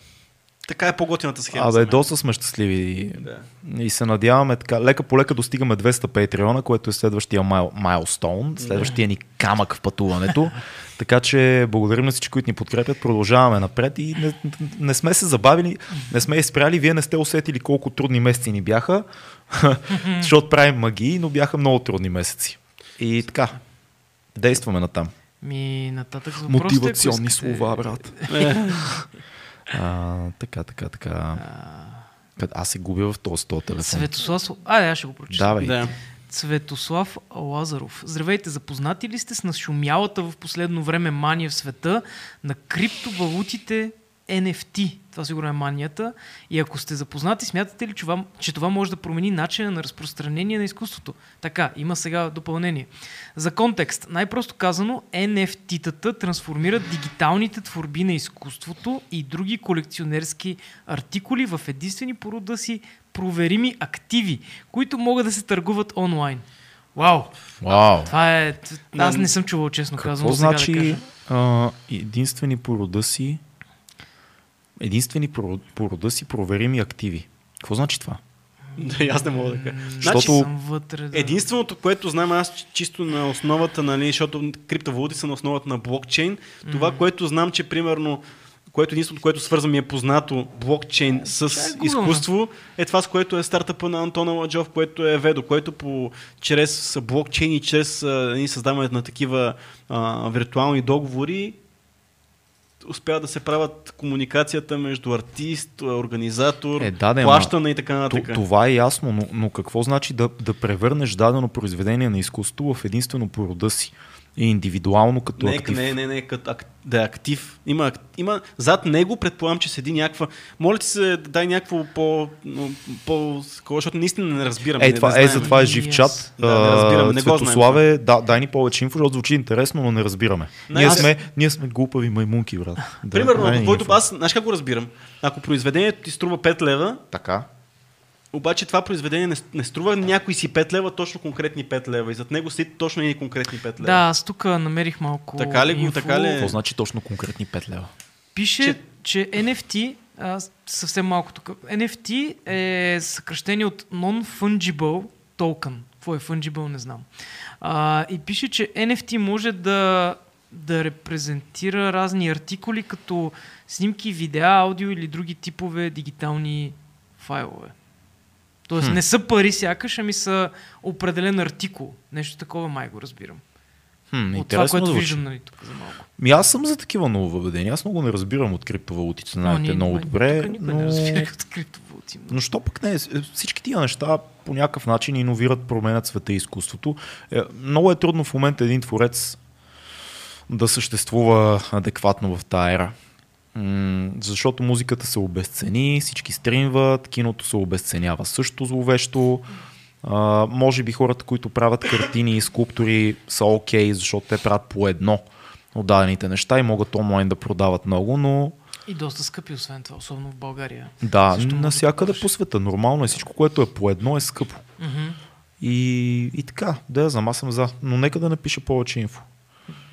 така е по-готината схема. А за да е мен. доста сме щастливи. Да. И се надяваме така, лека по лека достигаме 200 Патреона, което е следващия майл, майлстоун, следващия ни камък в пътуването. така че благодарим на всички, които ни подкрепят, продължаваме напред и не, не сме се забавили, не сме изпряли, вие не сте усетили колко трудни месеци ни бяха, защото правим магии, но бяха много трудни месеци. И така, действаме натам. Ми, нататък за Мотивационни слова, брат. А, така, така, така. Къд- Аз се губя в този, този телефон. Светослав... А, аз ще го прочета. Давай. Да. Цветослав Лазаров. Здравейте, запознати ли сте с нашумялата в последно време мания в света на криптовалутите NFT? Това сигурно е манията. И ако сте запознати, смятате ли, че това, че това може да промени начина на разпространение на изкуството? Така, има сега допълнение. За контекст, най-просто казано, NFT-тата трансформират дигиталните творби на изкуството и други колекционерски артикули в единствени по рода си проверими активи, които могат да се търгуват онлайн. Вау! Вау! Това е... Аз не съм чувал, честно казано. Какво сега да значи кажа. а, единствени по рода си единствени по род- по рода си проверими активи? Какво значи това? Да, аз не мога да кажа. Защото- съм вътре, да. Единственото, което знам аз чи- чисто на основата, нали, защото криптовалути са на основата на блокчейн, това, което знам, че примерно което единственото, което свързва ми е познато блокчейн с Чай, Google, изкуство, е това, с което е стартъпа на Антона Ладжов, което е Ведо, което по, чрез блокчейн и чрез а, нали, създаването на такива а, виртуални договори успява да се правят комуникацията между артист, организатор, Е, да, да, плащане и така нататък. това е ясно, но, но какво значи да, да превърнеш дадено произведение на изкуство в единствено по рода си и индивидуално като Не, актив? не, не, не, като ак, да е актив. Има, има, зад него предполагам, че седи някаква... Моля ти се, дай някакво по... по защото наистина не разбираме. Е, не, това, не е, знаем. за това е жив Yes. чат. Да, не разбираме, не го знаем Светославе, да, дай ни повече инфо, защото звучи интересно, но не разбираме. Не, ние, аз- сме, ние сме глупави маймунки, брат. Да, Примерно, твоето... инфо. Аз, знаеш как го разбирам? Ако произведението ти струва 5 лева, Така. Обаче това произведение не, не струва някой си 5 лева, точно конкретни 5 лева. И зад него седи точно едни конкретни 5 лева. Да, аз тук намерих малко Така ли го- така ли е? Какво значи точно конкретни 5 лева? Пише, Че- че... че NFT а, съвсем малко тук. NFT е съкръщение от Non-Fungible Token. Какво е Fungible, не знам. А, и пише, че NFT може да, да репрезентира разни артикули, като снимки, видеа, аудио или други типове дигитални файлове. Тоест Хм. не са пари сякаш, ами са определен артикул. Нещо такова май го разбирам. Хм, От това, което звучи. виждам нали, тук за малко. Ми аз съм за такива нововъведения. Аз много не разбирам от криптовалутите, Но знаете много май добре. Но... не разбира от криптовалути. Но що пък не? Всички тия неща по някакъв начин иновират, променят света и изкуството. Е, много е трудно в момента един творец да съществува адекватно в тая ера. М, защото музиката се обесцени, всички стримват, киното се обесценява също зловещо. А, може би хората, които правят картини и скулптури са окей, защото те правят по едно от дадените неща и могат онлайн да продават много, но И доста скъпи, освен това, особено в България. да, навсякъде по света. Нормално е всичко, което е по едно е скъпо. Мгм. И, и така, да знам, аз съм за. Но нека да напиша повече инфо.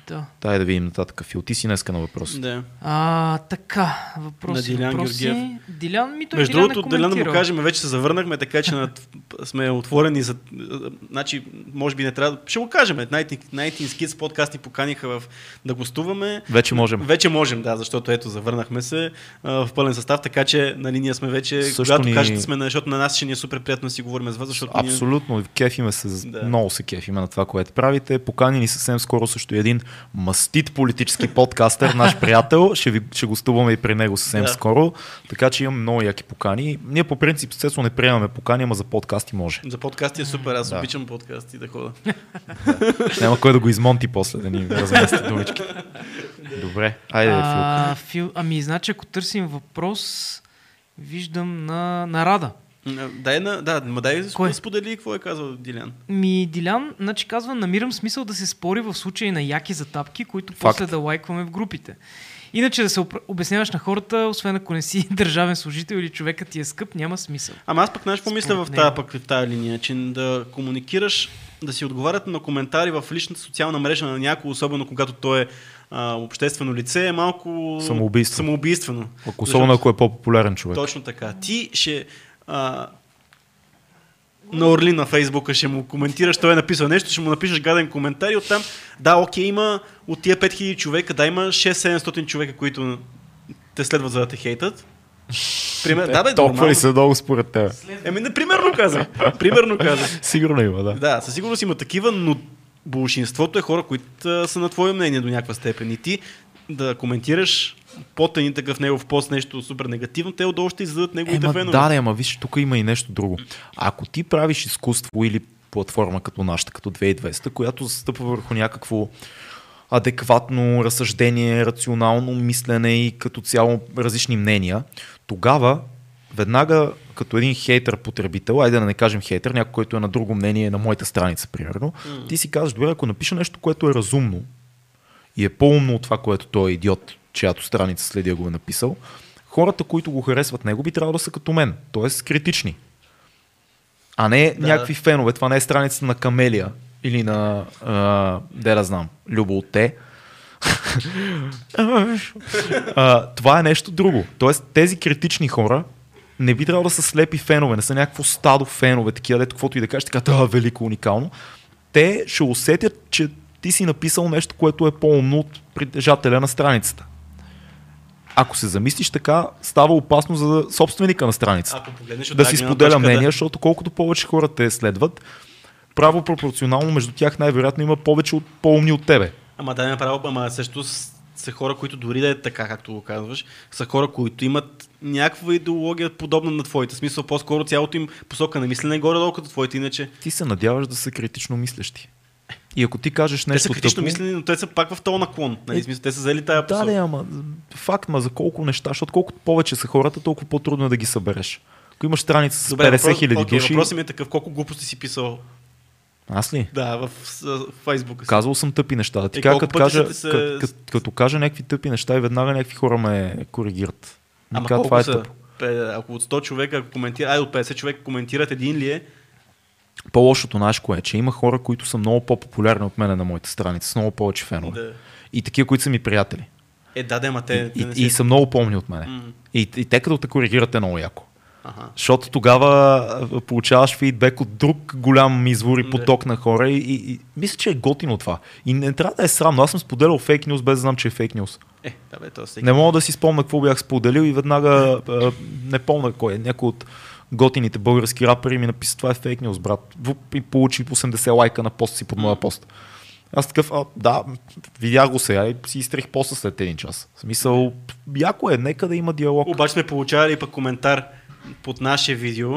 Да. Дай да видим нататък. Фил, ти си днеска на въпрос. Да. А, така, въпроси, На Дилян въпроси. Георгиев. Дилян, ми той Между Дилян другото, е Делян да му кажем, вече се завърнахме, така че над, сме отворени за... Значи, може би не трябва да... Ще го кажем. Nighting, Nighting Kids подкаст ни поканиха в, да гостуваме. Вече можем. Вече можем, да, защото ето, завърнахме се а, в пълен състав, така че нали, ние сме вече, Също когато ни- кажете сме, на- защото на нас ще ни е супер приятно да си говорим с вас, защото ние... Абсолютно, кефиме се, Да. много се кефиме на това, което правите. Поканени съвсем скоро също един мастит политически подкастър, наш приятел. Ще, ви, ще гостуваме и при него съвсем Да. да. скоро. Така че имам много яки покани. Ние по принцип, естествено, не приемаме покани, ама за подкасти може. За подкасти е супер, аз Да. обичам подкасти да ходя. Няма кой да го измонти после, да ни размести думички. Добре, айде, Фил. а, фил, ами, значи, ако търсим въпрос, виждам на, на Рада. М, Дай на, да, ма дай да сподели какво е казал Дилян. Ми, Дилян, значи казва, намирам смисъл да се спори в случай на яки затапки, които Факт. после да лайкваме в групите. Иначе да се обясняваш на хората, освен ако не си държавен служител или човекът ти е скъп, няма смисъл. Ама аз пък знаеш какво мисля в тази, пък, в тази линия, че да комуникираш, да си отговарят на коментари в личната социална мрежа на някой, особено когато той е а, обществено лице, е малко Самоубийство. самоубийствено. Ако, особено ако е по-популярен човек. Точно така. Ти ще а, на Орли на Фейсбука ще му коментираш, той е написал нещо, ще му напишеш гаден коментар и оттам, да, окей, има от тия 5000 човека, да, има 6-700 човека, които те следват за да те хейтат. Пример, да, бе, Толкова ли са много според теб? Еми, не, примерно казах. Примерно казах. Сигурно има, да. Да, със сигурност има такива, но большинството е хора, които са на твое мнение до някаква степен. И ти да коментираш под един такъв негов пост нещо супер негативно, те отдолу ще издадат неговите Ема, фенове. да, да, ама виж, тук има и нещо друго. Ако ти правиш изкуство или платформа като нашата, като 2200, която застъпва върху някакво адекватно разсъждение, рационално мислене и като цяло различни мнения, тогава веднага като един хейтър потребител, айде да не кажем хейтър, някой, който е на друго мнение на моята страница, примерно, ти си казваш, добре, ако напиша нещо, което е разумно и е по-умно от това, което той е идиот, чиято страница следи го е написал, хората, които го харесват него, би трябвало да са като мен, т.е. критични. А не Да. да. някакви фенове. Това не е страницата на Камелия или на, а, де да знам, Любо от те. а, това е нещо друго. Тоест, тези критични хора не би трябвало да са слепи фенове, не са някакво стадо фенове, такива, дето каквото и да кажеш, така, да, велико, уникално. Те ще усетят, че ти си написал нещо, което е по-умно от притежателя на страницата. Ако се замислиш така, става опасно за собственика на страницата Ако да си споделя мнение, да. защото колкото повече хора те следват, право пропорционално между тях най-вероятно има повече от по-умни от тебе. Ама да, направо, ама също са хора, които дори да е така, както го казваш, са хора, които имат някаква идеология подобна на твоите. Смисъл, по-скоро цялото им посока на мислене е горе-долу като твоите, иначе Ти се надяваш да са критично мислещи. И ако ти кажеш те нещо са критично тъпо, мислени, но те са пак в този наклон. Нали? Е, те са взели тая Да, посока. да, ама факт, ма за колко неща, защото колкото повече са хората, толкова по-трудно е да ги събереш. Ако имаш страница с 50 хиляди окей, души, въпросът ми е такъв, колко глупости си писал аз ли? да, в, в Фейсбука си. Казвал съм тъпи неща. Да ти Е, кажа, като кажа, се- като, като, като кажа някакви тъпи неща и веднага някакви хора ме коригират. Ама Ама колко това е са? тъпо. Ако от 100 човека коментират, ай от 50 човека коментират, един ли е? По-лошото, знаеш кое е, че има хора, които са много по-популярни от мене на моята страница, с много повече фенове. Да. И такива, които са ми приятели. Е, да, да, те, и, те не и, са много помни от мене. М. И, и те като те коригират е много яко. Аха. Защото тогава получаваш фидбек от друг голям извор и Да. поток на хора и, и, и мисля, че е готино това. И не трябва да е срамно. Аз съм споделял фейк нюз без да знам, че е фейк нюз. Е, да бе, то всеки. Не мога да си спомня какво бях споделил и веднага не помня кой е. Някой от готините български рапъри ми написа това е фейк нюз, брат. И получи 80 лайка на пост си под моя пост. Аз такъв, а, да, видях го сега и си изтрих поста след един час. В смисъл, яко е, нека да има диалог. Обаче сме получавали пък коментар под наше видео,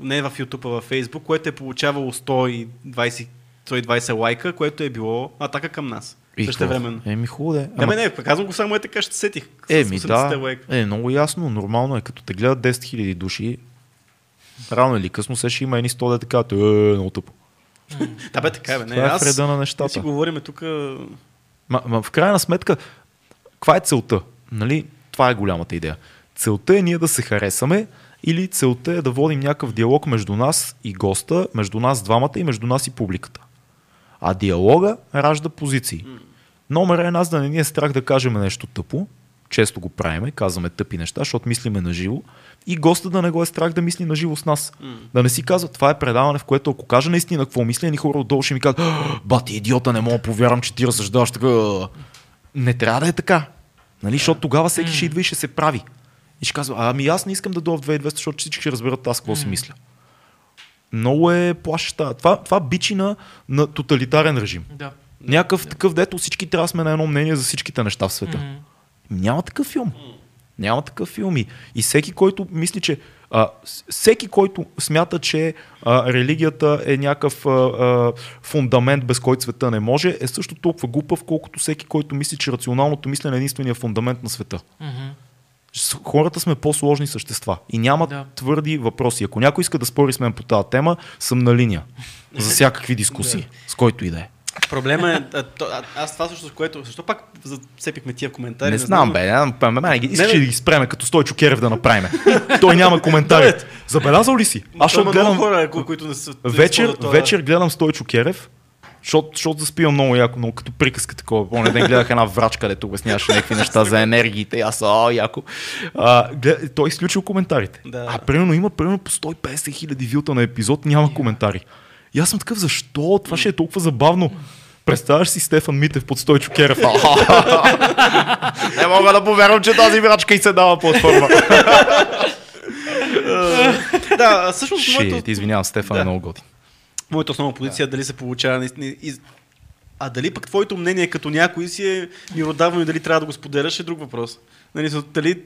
не в YouTube, а във Facebook, което е получавало 120, 120 лайка, което е било атака към нас. И Също времено. Еми хубаво де. Да, бе, не, казвам го само е така, ще се сетих. Еми 80 да, лайка. е много ясно, нормално е, като те гледат 10 000 души, рано или късно се ще има едни 100 да така, е, много тъпо. Да, бе, така е, бе. Не, Това е аз, вреда на ние нещата. си говориме тук. Ма, ма, в крайна сметка, каква е целта? Нали? Това е голямата идея. Целта е ние да се харесаме или целта е да водим някакъв диалог между нас и госта, между нас двамата и между нас и публиката. А диалога ражда позиции. Номер е нас да не ни е страх да кажем нещо тъпо, често го правиме, казваме тъпи неща, защото мислиме на живо, и госта да не го е страх да мисли на живо с нас. Да не си казва, това е предаване, в което ако кажа наистина какво мисля, ни хора отдолу ще ми кажат, «А, бати идиота, не мога да повярвам, че ти разсъждаваш така. Не трябва да е така. Нали? Защото тогава всеки ще идва и ще се прави. И ще казва, ами аз не искам да дойда в 2200, защото всички ще разберат аз какво си мисля. Много е плашеща. Това, това бичи на, на тоталитарен режим. Да. Някакъв такъв, дето всички трябва да сме на едно мнение за всичките неща в света. Мгм. Няма такъв филм. Няма такъв филм. И, всеки, който мисли, че. А, всеки, който смята, че а, религията е някакъв а, а, фундамент, без който света не може, е също толкова глупав, колкото всеки, който мисли, че рационалното мислене е единствения фундамент на света. С- Хората сме по-сложни същества и няма Да. твърди въпроси. Ако някой иска да спори с мен по тази тема, съм на линия за всякакви дискусии, с който и да е. Проблема е, а, а, аз това също, с което, защо пак зацепихме тия коментари? Не знам, но- бе. Не, не, искаш да ги спреме като Стойчо Керев да направим? Той няма коментари. Забелязал ли си? Аз ще гледам... хора, ко- които не са... Вечер, вечер гледам Стойчо Керев, защото, защото заспивам много яко, много като приказка такова. Поне ден гледах една врачка, където обясняваше някакви неща за енергиите. и Аз, о, яко. А, глед, той е изключил коментарите. Да. А примерно има примерно по 150 хиляди вилта на епизод, няма коментари. И аз съм такъв, защо? Това ще е толкова забавно. Представяш си Стефан Митев под Стойчо Керев. Не мога да повярвам, че тази врачка и се дава платформа. Да, всъщност Шит, моето, извинявам, Стефан е Да. много готин. моята основна позиция е дали се получава наистина... из- А дали пък твоето мнение като някой си е миродавно и дали трябва да го споделяш е друг въпрос. Нали, дали...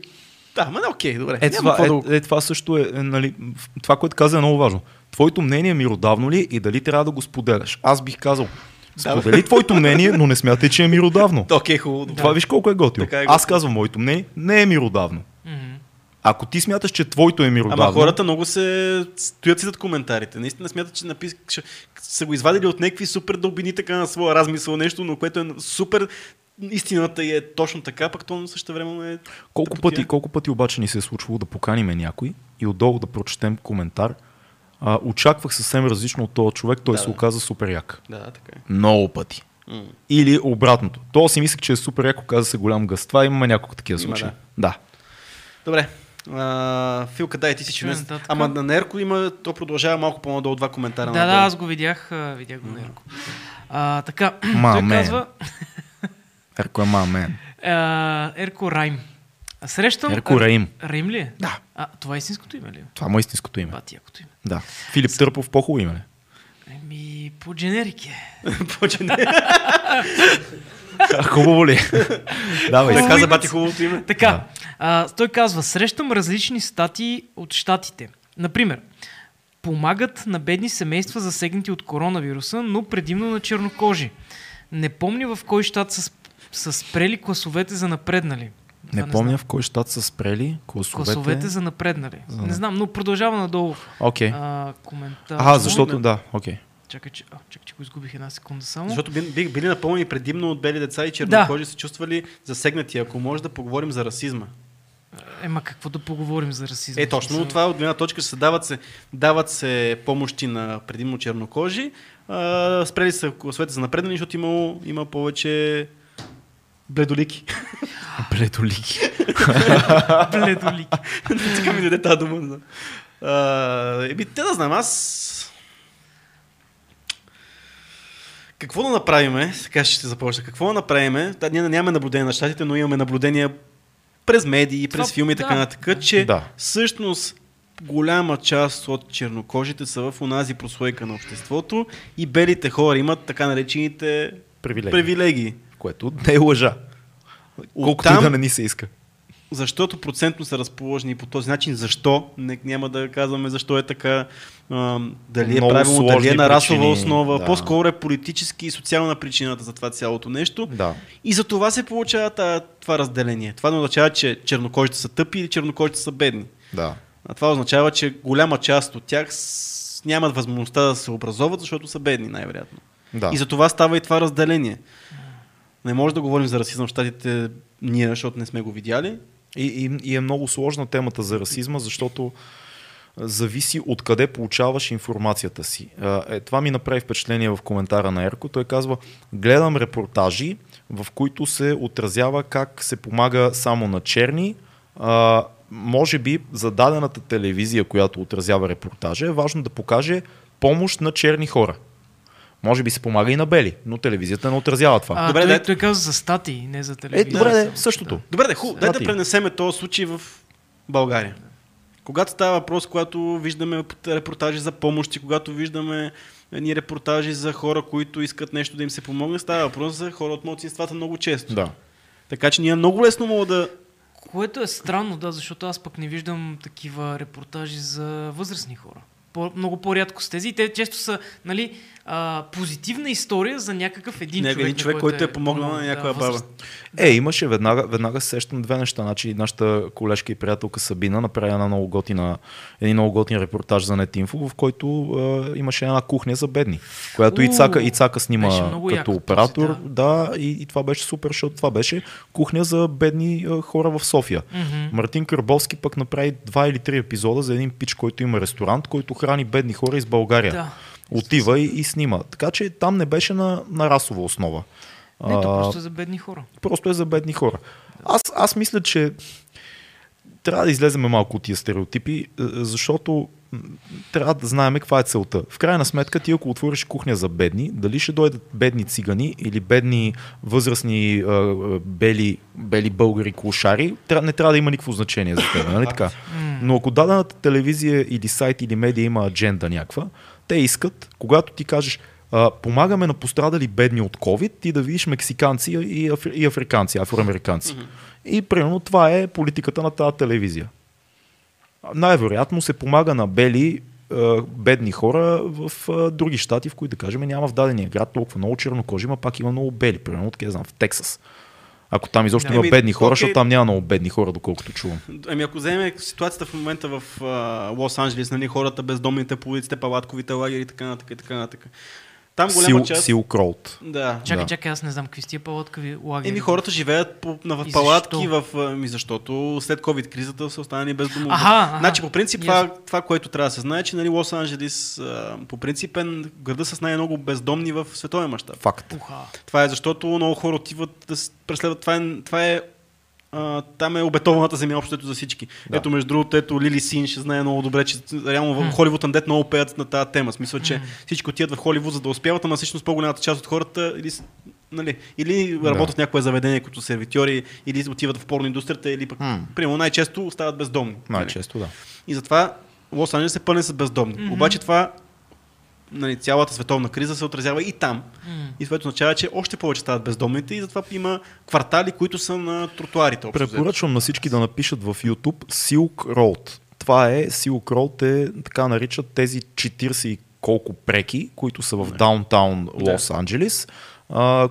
Да, ма не, окей, добре. Е, това, да е, е, това също е, е, нали, това, което каза е много важно. Твоето мнение е миродавно ли и дали трябва да го споделяш? Аз бих казал, Да. сподели твоето мнение, но не смятай, че е миродавно. Окей, хубаво. Това виж колко е готино. Е Аз казвам, моето мнение не е миродавно. Мгм. Ако ти смяташ, че твоето е миродавно, Ама хората много се стоят си зад коментарите. Наистина смятат, че напис... ще... са го извадили от някакви супер дълбини така на своя размисъл нещо, но което е супер истината е точно така, пък то също време е... колко, тъпотия. пъти, колко пъти обаче ни се е случвало да поканиме някой и отдолу да прочетем коментар, а, очаквах съвсем различно от този човек, той Да, се да. оказа супер як. Да, така е. Много пъти. М. Или обратното. То си мислех, че е супер яко, каза се голям гъст. Това имаме няколко такива Има, случаи. да. Да. Добре. А, Филка, дай ти си Чуем че нататък. Ама на Нерко има, то продължава малко по-надолу два коментара. Да, да, надолу. аз го видях, видях го на Ерко. А, така, Ма, той казва Ерко е мамен. Ерко Райм. А срещам... Ерко Раим. Раим ли е? Да. А, това е истинското име ли? е? Това е истинското име. Бати, якото име. Да. Филип Търпов по-хубаво име. ли? Еми, по дженерик е. Почне. А, Хубаво ли? Давай. Да Хубаво каза име. бати хубавото име. Така, а, той казва, срещам различни статии от щатите. Например, помагат на бедни семейства засегнати от коронавируса, но предимно на чернокожи. Не помня в кой щат са, са спрели класовете за напреднали. Това Не помня в кой щат са спрели класовете. Класовете за напреднали. За- Не знам, но продължава надолу. Окей. А, коментар. Ага, защото да, окей. Чакай, че, а, чакай, че го изгубих една секунда само. Защото би- бих били напълнени предимно от бели деца и чернокожи се чувствали засегнати. Ако може да поговорим за расизма. Ема какво да поговорим за расизъм? Е, точно Смисъл, това от една точка се дават се, дават се помощи на предимно чернокожи. А, спрели са класовете за напреднали, защото имало, има повече Бледолики. Бледолики. Бледолики. така ми даде тази дума. Еми, те да знам, аз... Какво да направиме? Така ще започна. Какво да направиме? Да, ние нямаме наблюдение на щатите, но имаме наблюдения през медии, през филми и така нататък, че Да. всъщност голяма част от чернокожите са в онази прослойка на обществото и белите хора имат така наречените Привилегии. привилегии. Което не е лъжа. Колкото и да не ни се иска. Защото процентно са разположени по този начин. Защо? Не, няма да казваме защо е така. А, дали е Много правилно, дали е на расова основа. да. По-скоро е политически и социална причината за това цялото нещо. Да. И за това се получава това, това разделение. Това не означава, че чернокожите са тъпи или чернокожите са бедни. Да. А това означава, че голяма част от тях нямат възможността да се образоват, защото са бедни, най-вероятно. Да. И за това става и това разделение. Не може да говорим за расизъм в щатите ние, защото не сме го видяли. И, и, и е много сложна темата за расизма, защото зависи откъде получаваш информацията си. Е, това ми направи впечатление в коментара на Ерко. Той казва, гледам репортажи, в които се отразява как се помага само на черни. А, може би за дадената телевизия, която отразява репортажа, е важно да покаже помощ на черни хора. Може би се помага и на бели, но телевизията не отразява това. А, Добре, той, дай- той казва за статии, не за е, телевизия. добре, Да, да, същото. Добре, да, хубаво. Дай да Стати. пренесеме този случай в България. Когато става въпрос, когато виждаме репортажи за помощи, когато виждаме едни репортажи за хора, които искат нещо да им се помогне, става въпрос за хора от младсинствата много често. Да. Така че ние много лесно мога да... Което е странно, да, защото аз пък не виждам такива репортажи за възрастни хора. По, много по-рядко с тези. Те често са нали, а, позитивна история за някакъв един Някой човек. един човек, който е помогнал на някоя баба. възраст. Е, имаше веднага, веднага се сещам две неща. Значи, нашата колежка и приятелка Сабина направи една много готина, един много готин репортаж за Нетинфо, в който е, имаше една кухня за бедни, която Ицака, Ицака снима като яко оператор. този, да, и, и това беше супер, защото това беше кухня за бедни е, хора в София. Мгм. Мартин Карбовски пък направи два или три епизода за един пич, който има ресторант, който храни бедни хора из България. Да. Отива и, и снима. Така че там не беше на, на расова основа. Не, то просто е за бедни хора. просто е за бедни хора. Аз, аз мисля, че трябва да излезем малко от тия стереотипи, е, защото трябва да знаем каква е целта. В крайна сметка, ти ако отвориш кухня за бедни, дали ще дойдат бедни цигани или бедни възрастни е, е, бели, бели българи клошари, не трябва да има никакво значение за теб, нали така? Но ако дадената телевизия или сайт или медия има адженда някаква, те искат, когато ти кажеш а, помагаме на пострадали бедни от COVID, ти да видиш мексиканци и, афри, и африканци, афроамериканци. И примерно това е политиката на тази телевизия. Най-вероятно се помага на бели бедни хора в други щати, в които да кажем няма в дадения град толкова много чернокожи, има пак има много бели, примерно откъде знам, в Тексас. Ако там изобщо има Еми, бедни хора, защото там няма много бедни хора, доколкото чувам. Ами ако вземем ситуацията в момента в а, Лос-Анджелес, нали, хората бездомните по улиците, палатковите лагери и така нататък и така нататък. Там голяма Сил, част... Силк Роуд. Да. Чакай, Да. чакай, аз не знам какви сте палаткови лагери. Еми хората живеят по, на, в палатки, защо? в, ми защото след COVID-кризата са останали без домове. Аха, аха. Значи по принцип Ясно. това, това, което трябва да се знае, че нали, Лос-Анджелес а, по принцип е града с най-много бездомни в световен мащаб. Факт. Уха. Това е защото много хора отиват да преследват. Това е, това е а, там е обетованата земя общото за всички. Да. Ето, между другото, ето Лили Син ще знае много добре, че реално в М. Холивуд андет много пеят на тази тема. Смисъл, че всички отиват в Холивуд, за да успяват, ама всъщност по-голямата част от хората или, нали, или работят в някое заведение като сервитьори, или отиват в порноиндустрията, или пък, примерно, най-често остават бездомни. нали. Най-често, да. И затова Лос Анджелес е пълен с бездомни. Мгм. Обаче това, нали, цялата световна криза се отразява и там. М. И това означава, че още повече стават бездомните и затова има квартали, които са на тротуарите. Препоръчвам на всички да напишат в YouTube Silk Road. Това е, Silk Road е, така наричат тези 40 и колко преки, които са в даунтаун Да. Лос Анджелис,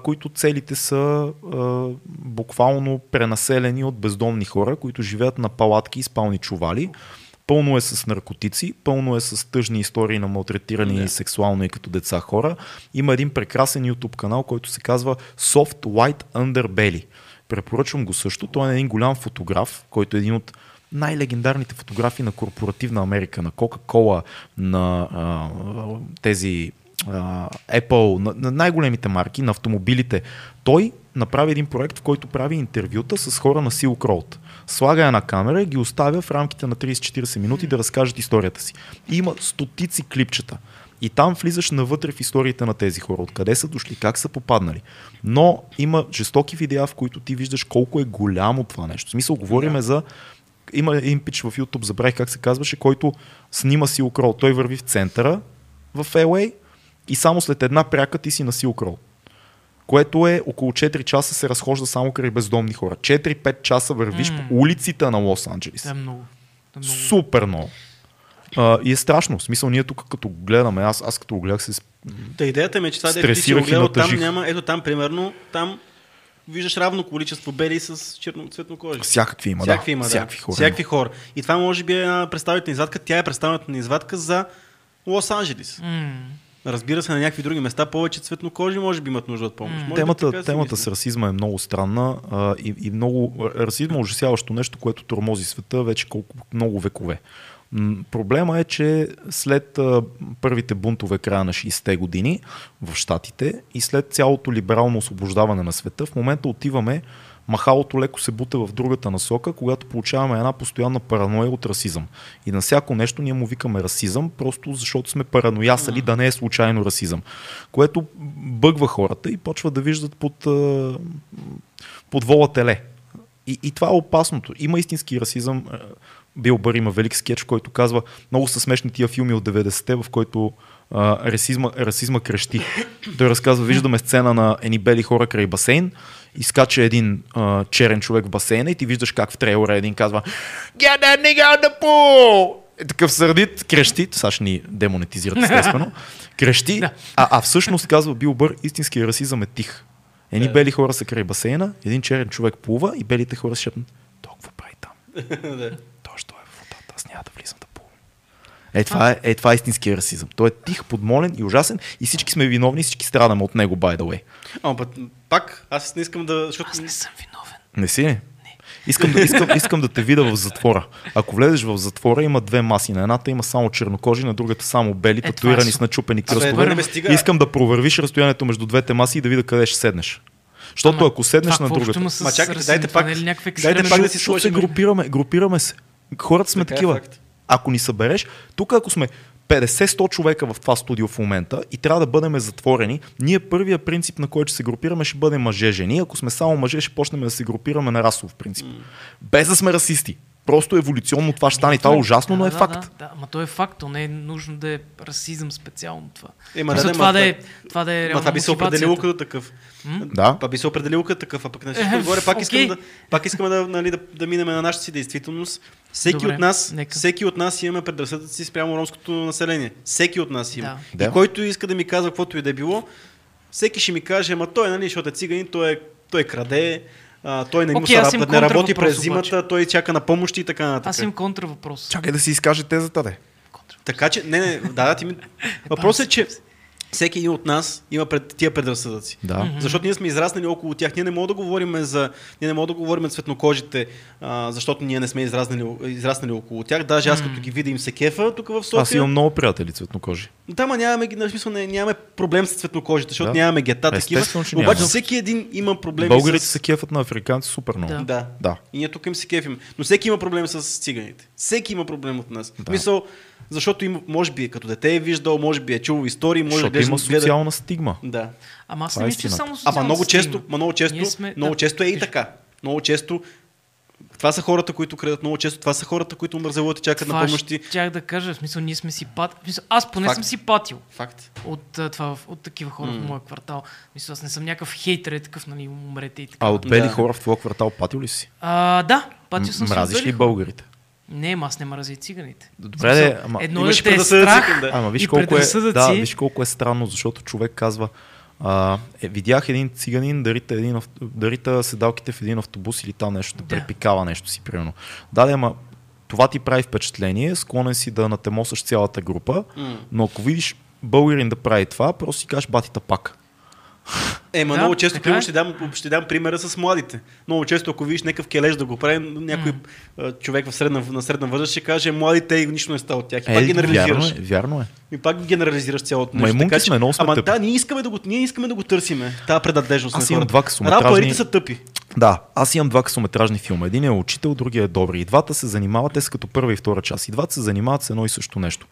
които целите са а, буквално пренаселени от бездомни хора, които живеят на палатки и спални чували. Пълно е с наркотици, пълно е с тъжни истории на малтретирани Да. сексуално и като деца хора. Има един прекрасен YouTube канал, който се казва Soft White Underbelly. Препоръчвам го също. Той е един голям фотограф, който е един от най-легендарните фотографии на корпоративна Америка, на Coca-Cola, на а, тези а, Apple, на, на най-големите марки, на автомобилите. Той направи един проект, в който прави интервюта с хора на Silk Road. Слага една камера и ги оставя в рамките на 30-40 минути да разкажат историята си. И има стотици клипчета. И там влизаш навътре в историите на тези хора, откъде са дошли, как са попаднали. Но има жестоки видеа, в които ти виждаш колко е голямо това нещо. В смисъл, говориме за има един пич в YouTube, забравих как се казваше, който снима си укрол. Той върви в центъра в LA и само след една пряка ти си на Silk Road. Което е около 4 часа се разхожда само край бездомни хора. 4-5 часа вървиш М. по улиците на Лос Анджелис. Е много. Е много. Супер много. А, и е страшно. В смисъл, ние тук като го гледаме, аз, аз като го гледах се... Та идеята ми е, че това дето ти си го гледал, там няма, ето там примерно, там виждаш равно количество бели с черноцветно кожа. Всякакви има, Всякакви да. има, Всякакви да. хора. Всякакви хора. И това може би е представителна извадка. Тя е представителна извадка за Лос Анджелис. М. Разбира се, на някакви други места повече цветнокожи може би имат нужда от помощ. Може Темата, си темата мисля. с расизма е много странна а, и, и много расизма е ужасяващо нещо, което тормози света вече колко много векове. Проблема е, че след а, първите бунтове края на 60-те години в Штатите и след цялото либерално освобождаване на света, в момента отиваме, махалото леко се бута в другата насока, когато получаваме една постоянна параноя от расизъм. И на всяко нещо ние му викаме расизъм, просто защото сме параноясали да не е случайно расизъм. Което бъгва хората и почва да виждат под, под вола теле. И, и това е опасното. Има истински расизъм. Е, Бил Бър има велик скетч, който казва много са смешни тия филми от 90-те, в който а, расизма, расизма крещи. Той разказва, виждаме сцена на едни бели хора край басейн, изкача един а, черен човек в басейна и ти виждаш как в трейлера един казва Get that nigga out the pool! Е такъв сърдит, крещи, сега ще ни демонетизират естествено, крещи, а, а всъщност казва Бил Бър, истинския расизъм е тих. Едни бели хора са край басейна, един черен човек плува и белите хора той какво прави там? що е в водата, аз няма да влизам. Е, това е, е, това е истинския расизъм. Той е тих, подмолен и ужасен и всички сме виновни, всички страдаме от него, by the way. Ама път, пак, аз не искам да... Защото... Аз не съм виновен. Не си ли? Искам да, искам, искам да те видя в затвора. Ако влезеш в затвора, има две маси. На едната има само чернокожи, на другата само бели, Е, това е татуирани с начупени кръстове. стига. Искам да провървиш разстоянието между двете маси и да видя къде ще седнеш. Защото Ама ако седнеш това на другата... Ма чакайте, дайте пак- не е ли някакъв дайте пак да си сложим- групираме, групираме се. Хората сме Така е такива. факт. Ако ни събереш, тук ако сме 50-100 човека в това студио в момента и трябва да бъдем затворени, ние първия принцип, на който ще се групираме, ще бъде мъже-жени. Ако сме само мъже, ще почнем да се групираме на расов принцип. Без да сме расисти. Просто еволюционно това ще стане. И това е ужасно, но е да, факт. Да, да, ама то е факт, то не е нужно да е расизъм специално това. Е, ма да, да, това, ма да е, това- да е Ма реално това би се определило като такъв. Да. Това би се определило като такъв, а пък на Е, всичко отгоре пак искам, окей. да, пак искаме да, нали, да, да минем на нашата си действителност. Всеки Добре, от нас, нека. всеки от нас имаме предразсъдъци спрямо ромското население. Всеки от нас има. Да. И който иска да ми казва каквото и да е било, всеки ще ми каже, ама той, нали, защото е циганин, той, е, той краде, а, той не, му Окей, се аз раб- имам не работи през зимата, той чака на помощи и така нататък. Аз имам контравъпрос. Чакай да си изкаже тезата, де. Така че, не, не, да, да, ти ми... Въпросът е, че всеки един от нас има пред тия предразсъдъци. Да. Защото ние сме израснали около тях. Ние не можем да говорим за. Ние не можем да говорим за цветнокожите, а, защото ние не сме израснали, израснали около тях. Даже аз като ги видя им се кефа тук в София. Аз имам много приятели цветнокожи. Да, ма нямаме, на смисъл, не, нямаме проблем с цветнокожите, защото Да. нямаме гета такива. Обаче нямаме. всеки един има проблеми Българите с... се кефат на африканци супер много. Да. Да. Да. И ние тук им се кефим. Но всеки има проблем с циганите. Всеки има проблем от нас. Да. Мисъл, защото има, може би като дете е виждал, може би е чул истории, може Защото да гледа- има социална стигма. Да. Ама аз не е мисля, че само Ама много често, много често, сме- много да, често е и така. Много често това са хората, които крадат много често. Това са хората, които мързелуват и чакат на Това помощи. щях да кажа, в смисъл, ние сме си пат... в смисъл, аз поне Факт. съм си патил Факт. от, това, от такива хора в моя квартал. Мисля, аз не съм някакъв хейтер, е такъв, нали, умрете и така. А от бели Да. хора в твоя квартал патил ли си? А, да, патил съм Мразиш ли хора. българите? Не, аз не мразя и циганите. Добре, де, ама- едно Имаш е да те е страх да. Ама виж и колко е, да, виж колко е странно, защото човек казва, а, е, видях един циганин да рита, един, ав- да рита седалките в един автобус или там нещо, да, Да. препикава нещо си, примерно. Да, да, ама това ти прави впечатление, склонен си да натемосаш цялата група, М. но ако видиш българин да прави това, просто си кажеш батита пак. Ема Да, много често, така примерно, е. ще дам, ще дам примера с младите. Много често, ако видиш някакъв кележ да го прави, някой а, човек в средна, на средна възраст ще каже, младите и нищо не става от тях. И пак вярно генерализираш. е, вярно е. И пак генерализираш цялото нещо. Маймунки Така сме, много сме Ама тъпи. да, ние искаме да го, ние искаме да го търсиме. Тази предадежност Аз на имам два късометражни- Рапърите са тъпи. Да, аз имам два късометражни филма. Един е учител, другия е добри. И двата се занимават, те са като първа и втора част. И двата се занимават с едно и също нещо.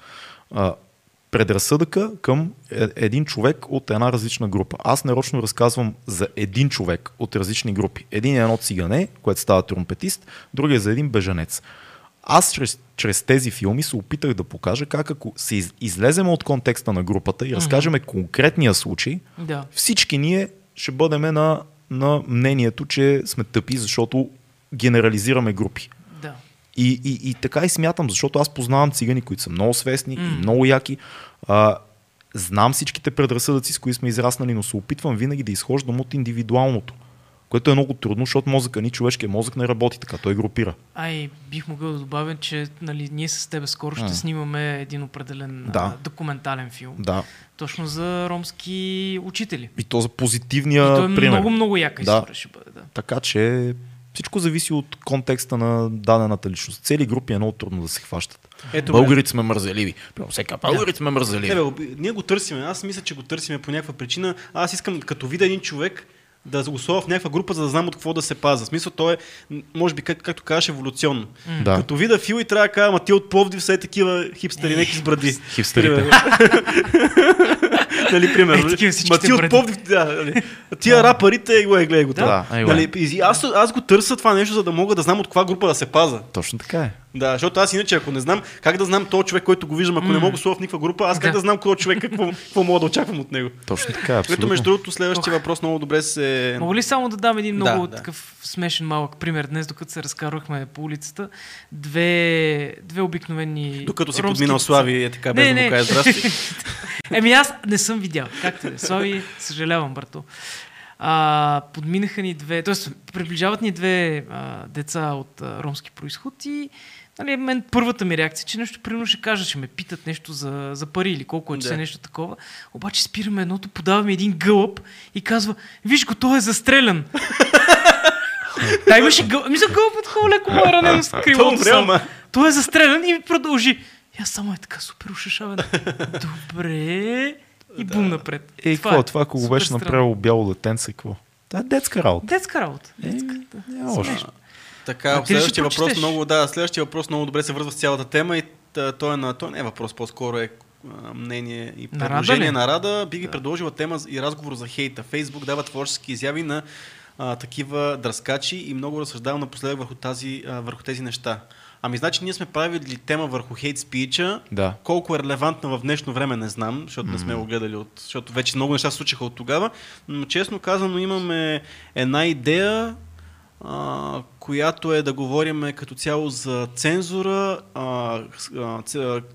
Предразсъдъка към е- един човек от една различна група. Аз нарочно разказвам за един човек от различни групи. Един е едно цигане, което става тромпетист, другия е за един бежанец. Аз чрез, чрез тези филми се опитах да покажа как ако се из, излезем от контекста на групата и разкажеме конкретния случай, Да. всички ние ще бъдем на, на мнението, че сме тъпи, защото генерализираме групи. И, и, и така и смятам, защото аз познавам цигани, които са много свестни и много яки. А, знам всичките предразсъдъци, с които сме израснали, но се опитвам винаги да изхождам от индивидуалното. Което е много трудно, защото мозъка ни, човешкият мозък не работи така, той групира. Ай, бих могъл да добавя, че нали, ние с тебе скоро ще М. снимаме един определен Да. а, документален филм. Да. Точно за ромски учители. И то за позитивния И той е пример. много, много яка Да. история ще бъде. Да. Така че всичко зависи от контекста на дадената личност. Цели групи е много трудно да се хващат. Ето. Българите сме мързеливи. Прямо всека българите сме мързеливи. Не, бе, ние го търсиме. Аз мисля, че го търсиме по някаква причина. Аз искам, като видя един човек, да сложа в някаква група, за да знам от какво да се паза. В смисъл, той е, може би, как, както казваш, еволюционно. Да. Като видя Фил и трябва да кажа, ама ти от Пловдив са е такива хипстери, неки с бради. Хипстерите. Нали, примерно. Е, такива Ма ти от. Пловдив, да, нали. Тия рапарите, го е, гледай го. това. Да, е. нали, и аз, аз го търся това нещо, за да мога да знам от каква група да се паза. Точно така е. Да, защото аз иначе, ако не знам, как да знам този човек, който го виждам, ако не мога да слова в никаква група, аз как Да. да знам кой човек, какво, какво мога да очаквам от него. Точно така е. Което, Абсолютно. между другото, следващия въпрос много добре се... Мога ли само да дам един много да. такъв смешен малък пример? Днес, докато се разкарвахме по улицата, две, две обикновени Докато си ромски подминал. Слави, е така, без Не, да му кажа здрасти. Еми аз не съм видял. Както е. Слави, съжалявам, брато. А, подминаха ни две, т.е. приближават ни две а, деца от а, ромски происход и нали, мен първата ми реакция, че нещо примерно ще кажа, ще ме питат нещо за, за пари или колко е, че Да. да. нещо такова. Обаче спираме едното, подаваме един гълъб и казва, виж го, той е застрелян. Да, имаше гълъб. Мисля, гълъбът хубаво леко му е ранено с крилото. Той е застрелян и продължи. И аз само е така супер ушешавен. Добре. И бум напред. Е, какво? Това, ако го беше странно. направило бяло детенце, какво? Това е детска работа. Детска работа. Детска. да. Така, А следващия въпрос много, да, следващия въпрос много добре се връзва с цялата тема и той, е на, той не е въпрос, по-скоро е мнение и На Рада предложение на Рада. Би ги предложила тема и разговор за хейта. Фейсбук дава творчески изяви на а, такива дръскачи и много разсъждавам напоследък върху, тази, а, върху тези неща. Ами, значи, ние сме правили тема върху хейт спича. Да. Колко е релевантна в днешно време, не знам, защото не сме го гледали, от, защото вече много неща се случиха от тогава. Но честно казано, имаме една идея, а, която е да говорим като цяло за цензура,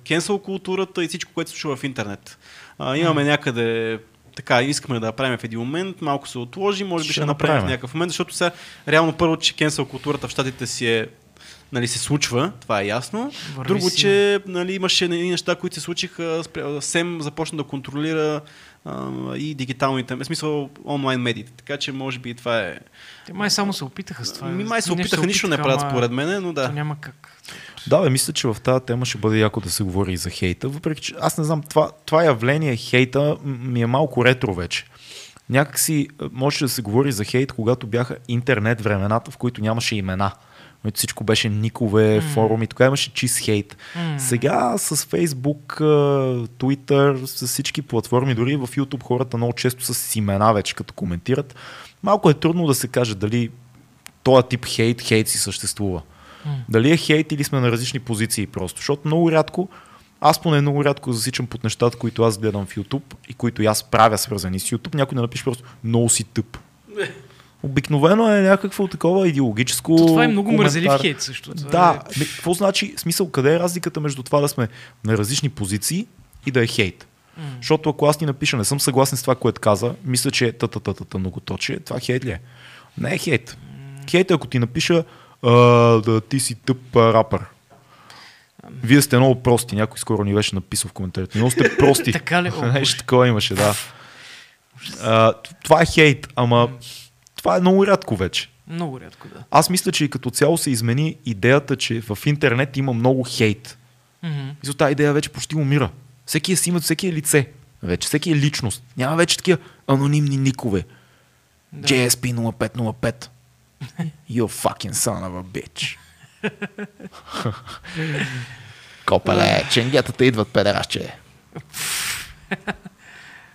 кенсъл културата и всичко, което се случва в интернет. А, имаме някъде така, искаме да направим в един момент, малко се отложи, може би Ще ще, направим в направим. някакъв момент, защото сега реално първо, че кенсъл културата в щатите си е нали, се случва, това е ясно. Върви Друго, си, че нали, имаше неща, които се случиха, СЕМ започна да контролира и дигиталните, в смисъл онлайн медиите. Така че може би това е... Те май само се опитаха с това. Ми, май се опитаха, нищо не правят според мен, но То да. няма как. Да, бе, мисля, че в тази тема ще бъде яко да се говори и за хейта, въпреки че аз не знам, това, това явление хейта ми е малко ретро вече. Някакси а, можеше да се говори за хейт, когато бяха интернет времената, в които нямаше имена. Които всичко беше никове, форуми, тогава имаше чист хейт. М. Сега с Facebook, Twitter, с всички платформи, дори в YouTube хората много често са с имена вече, като коментират. Малко е трудно да се каже дали този тип хейт, хейт си съществува. М. Дали е хейт или сме на различни позиции просто. Защото много рядко, аз поне много рядко засичам под нещата, които аз гледам в YouTube и които аз правя свързани с YouTube, някой да напише просто много си тъп. Обикновено е някакво такова идеологическо. То това е много коментар. мързелив хейт също. Това Да, е... какво значи, смисъл, къде е разликата между това да сме на различни позиции и да е хейт? М. Защото ако аз ти напиша, не съм съгласен с това, което каза, мисля, че е та-та-та-та многоточие, това хейт ли е? Не е хейт. Хейт е ако ти напиша, а, да ти си тъп а, рапър. Вие сте много прости. Някой скоро ни беше написал в коментарите. Много сте прости. Така ли? Нещо такова имаше, да. А, това е хейт, ама това е много рядко вече. Много рядко, да. Аз мисля, че и като цяло се измени идеята, че в интернет има много хейт. Мгм. Мисля, тази идея вече почти умира. Всеки е си има, всеки е лице. Вече всеки е личност. Няма вече такива анонимни никове. Да. JSP 0505. You fucking son of a bitch. Копеле, ченгетата идват педерашче.